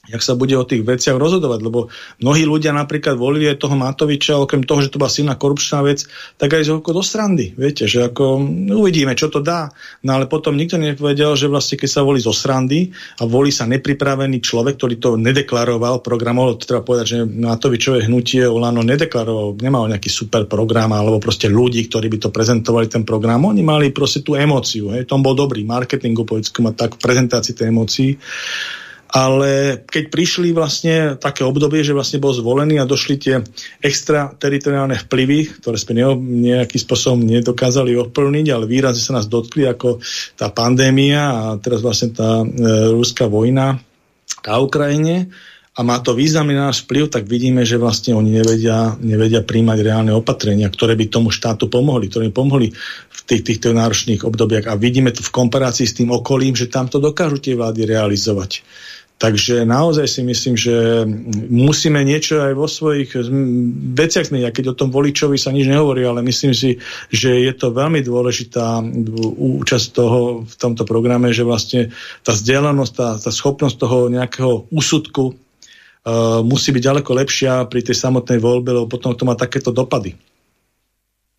jak sa bude o tých veciach rozhodovať, lebo mnohí ľudia napríklad volili aj toho Matoviča, okrem toho, že to bola silná korupčná vec, tak aj ako do srandy, viete, že ako no, uvidíme, čo to dá, no ale potom nikto nevedel, že vlastne keď sa volí zo srandy a volí sa nepripravený človek, ktorý to nedeklaroval, programoval, to treba povedať, že Matovičové hnutie Olano nedeklaroval, nemal nejaký super program alebo proste ľudí, ktorí by to prezentovali ten program, oni mali proste tú emóciu, hej, tom bol dobrý. Marketingu, povedzko, tak v prezentácii tej emócií ale keď prišli vlastne také obdobie, že vlastne bol zvolený a došli tie extrateritoriálne vplyvy, ktoré sme nejakým spôsobom nedokázali ovplniť, ale výrazne sa nás dotkli ako tá pandémia a teraz vlastne tá e, ruská vojna na Ukrajine a má to významný náš vplyv, tak vidíme, že vlastne oni nevedia, nevedia príjmať reálne opatrenia, ktoré by tomu štátu pomohli, ktoré by pomohli v tých, týchto náročných obdobiach. A vidíme to v komparácii s tým okolím, že tam to dokážu tie vlády realizovať. Takže naozaj si myslím, že musíme niečo aj vo svojich veciach zmeniť. Keď o tom voličovi sa nič nehovorí, ale myslím si, že je to veľmi dôležitá účasť toho v tomto programe, že vlastne tá vzdialenosť, tá, tá schopnosť toho nejakého úsudku uh, musí byť ďaleko lepšia pri tej samotnej voľbe, lebo potom to má takéto dopady.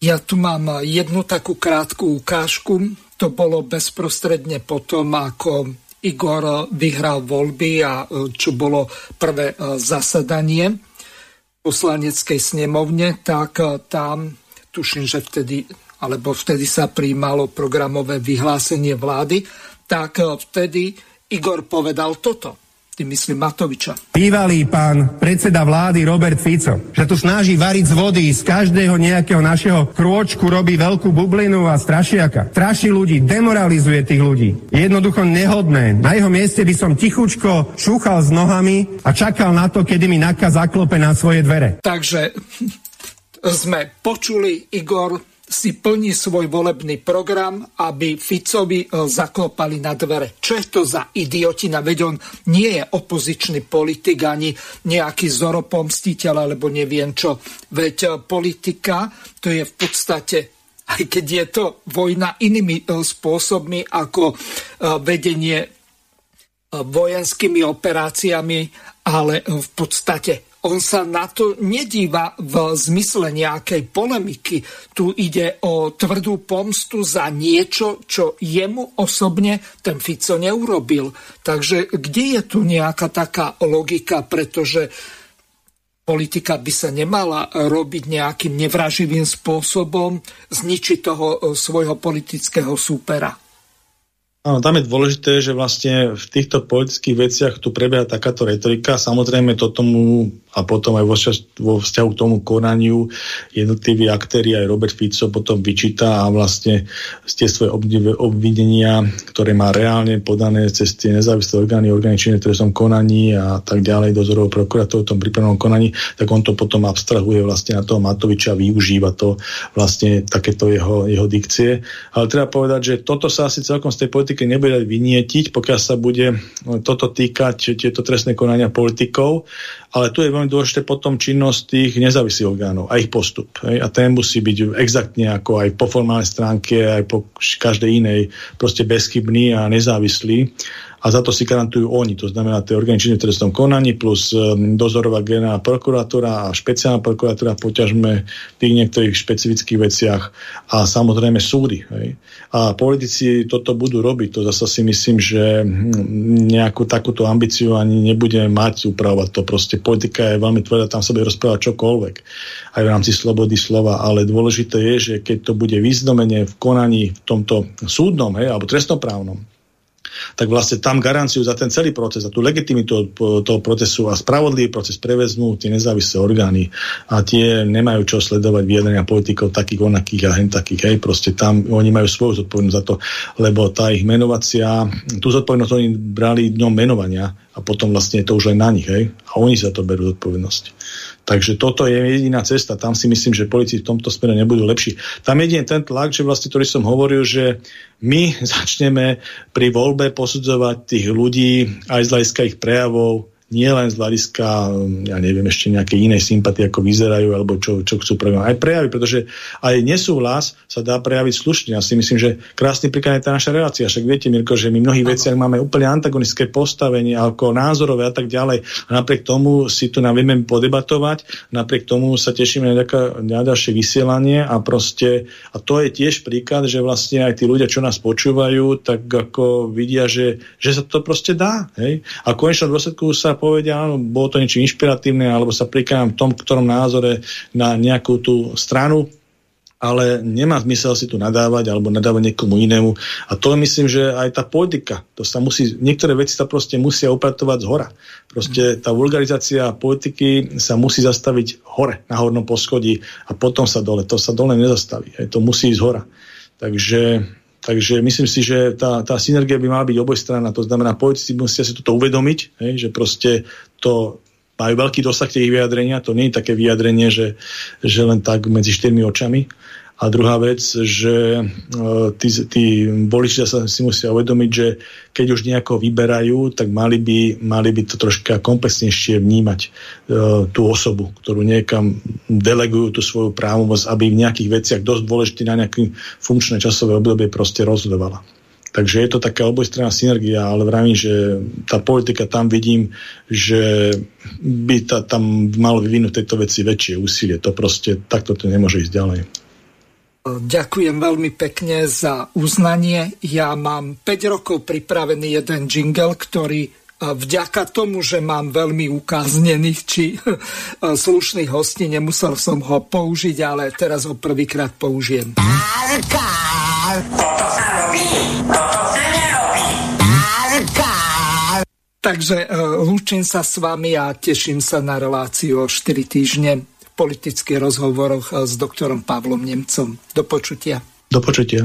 Ja tu mám jednu takú krátku ukážku. To bolo bezprostredne potom, ako Igor vyhral voľby a e, čo bolo prvé e, zasadanie poslaneckej snemovne, tak tam tuším, že vtedy, alebo vtedy sa príjmalo programové vyhlásenie vlády, tak vtedy Igor povedal toto tým myslím Matoviča. Bývalý pán predseda vlády Robert Fico, že tu snaží variť z vody, z každého nejakého našeho krôčku robí veľkú bublinu a strašiaka. Straší ľudí, demoralizuje tých ľudí. Je jednoducho nehodné. Na jeho mieste by som tichučko šúchal s nohami a čakal na to, kedy mi Naka zaklope na svoje dvere. Takže sme počuli, Igor, si plní svoj volebný program, aby Ficovi e, zaklopali na dvere. Čo je to za idiotina? Veď on nie je opozičný politik ani nejaký zoropomstiteľ alebo neviem čo. Veď e, politika to je v podstate aj keď je to vojna inými e, spôsobmi ako vedenie vojenskými operáciami, ale v podstate on sa na to nedíva v zmysle nejakej polemiky. Tu ide o tvrdú pomstu za niečo, čo jemu osobne ten Fico neurobil. Takže kde je tu nejaká taká logika, pretože politika by sa nemala robiť nejakým nevraživým spôsobom, zničiť toho e, svojho politického súpera. Áno, tam je dôležité, že vlastne v týchto politických veciach tu prebieha takáto retorika. Samozrejme to tomu a potom aj vo, vzťahu k tomu konaniu jednotliví aktéri, aj Robert Fico potom vyčíta a vlastne tie svoje obvinenia, ktoré má reálne podané cez tie nezávislé orgány, orgány činné som konaní a tak ďalej, dozorového prokurátora v tom prípravnom konaní, tak on to potom abstrahuje vlastne na toho Matoviča, využíva to vlastne takéto jeho, jeho dikcie. Ale treba povedať, že toto sa asi celkom z tej politiky nebude vynietiť, pokiaľ sa bude toto týkať tieto trestné konania politikov, ale tu je veľmi dôležité potom činnosť tých nezávislých orgánov a ich postup. Hej? A ten musí byť exaktne ako aj po formálnej stránke, aj po každej inej, proste bezchybný a nezávislý a za to si garantujú oni, to znamená tie orgány činné v trestnom konaní plus um, dozorová generálna prokuratúra a špeciálna prokuratúra poťažme v tých niektorých špecifických veciach a samozrejme súdy. Hej. A politici toto budú robiť, to zase si myslím, že hm, nejakú takúto ambíciu ani nebudeme mať upravovať to. Proste politika je veľmi tvrdá, tam sa bude rozprávať čokoľvek aj v rámci slobody slova, ale dôležité je, že keď to bude významene v konaní v tomto súdnom hej, alebo trestnoprávnom, tak vlastne tam garanciu za ten celý proces, za tú legitimitu toho procesu a spravodlivý proces prevezmú tie nezávislé orgány a tie nemajú čo sledovať vyjadrenia politikov takých onakých a hen takých, hej, proste tam oni majú svoju zodpovednosť za to, lebo tá ich menovacia, tú zodpovednosť oni brali dňom menovania a potom vlastne je to už len na nich, hej, a oni sa to berú zodpovednosť. Takže toto je jediná cesta. Tam si myslím, že politici v tomto smere nebudú lepší. Tam je ten tlak, že vlastne, ktorý som hovoril, že my začneme pri voľbe posudzovať tých ľudí aj z hľadiska ich prejavov, nie len z hľadiska, ja neviem, ešte nejaké iné sympatie, ako vyzerajú, alebo čo, čo chcú prejaviť. Aj prejavy, pretože aj nesúhlas sa dá prejaviť slušne. Ja si myslím, že krásny príklad je tá naša relácia. Však viete, Mirko, že my v mnohých veciach máme úplne antagonistické postavenie, ako názorové a tak ďalej. A napriek tomu si tu nám vieme podebatovať, napriek tomu sa tešíme na, ďaká, na ďalšie vysielanie a proste, a to je tiež príklad, že vlastne aj tí ľudia, čo nás počúvajú, tak ako vidia, že, že sa to proste dá. Hej? A v konečnom dôsledku sa povedia, áno, bolo to niečo inšpiratívne, alebo sa prikladám v tom, ktorom názore na nejakú tú stranu, ale nemá zmysel si tu nadávať alebo nadávať niekomu inému. A to myslím, že aj tá politika, to sa musí, niektoré veci sa proste musia upratovať z hora. Proste tá vulgarizácia politiky sa musí zastaviť hore, na hornom poschodí a potom sa dole. To sa dole nezastaví. Aj to musí ísť hora. Takže Takže myslím si, že tá, tá synergia by mala byť obojstranná. To znamená, politici musia si toto uvedomiť, hej, že proste to majú veľký dosah tie vyjadrenia. To nie je také vyjadrenie, že, že len tak medzi štyrmi očami. A druhá vec, že uh, tí, tí voliči sa si musia uvedomiť, že keď už nejako vyberajú, tak mali by, mali by to troška komplexnejšie vnímať uh, tú osobu, ktorú niekam delegujú tú svoju právomoc, aby v nejakých veciach dosť dôležitý na nejaké funkčné časové obdobie proste rozhodovala. Takže je to taká obojstranná synergia, ale vravím, že tá politika tam vidím, že by ta, tam malo vyvinúť tejto veci väčšie úsilie. To proste takto to nemôže ísť ďalej. Ďakujem veľmi pekne za uznanie. Ja mám 5 rokov pripravený jeden jingle, ktorý vďaka tomu, že mám veľmi ukáznených či slušných hostí, nemusel som ho použiť, ale teraz ho prvýkrát použijem. robí, toto sa. Takže uh, lúčim sa s vami a teším sa na reláciu o 4 týždne politických rozhovoroch s doktorom Pavlom Nemcom. Do počutia. Do počutia.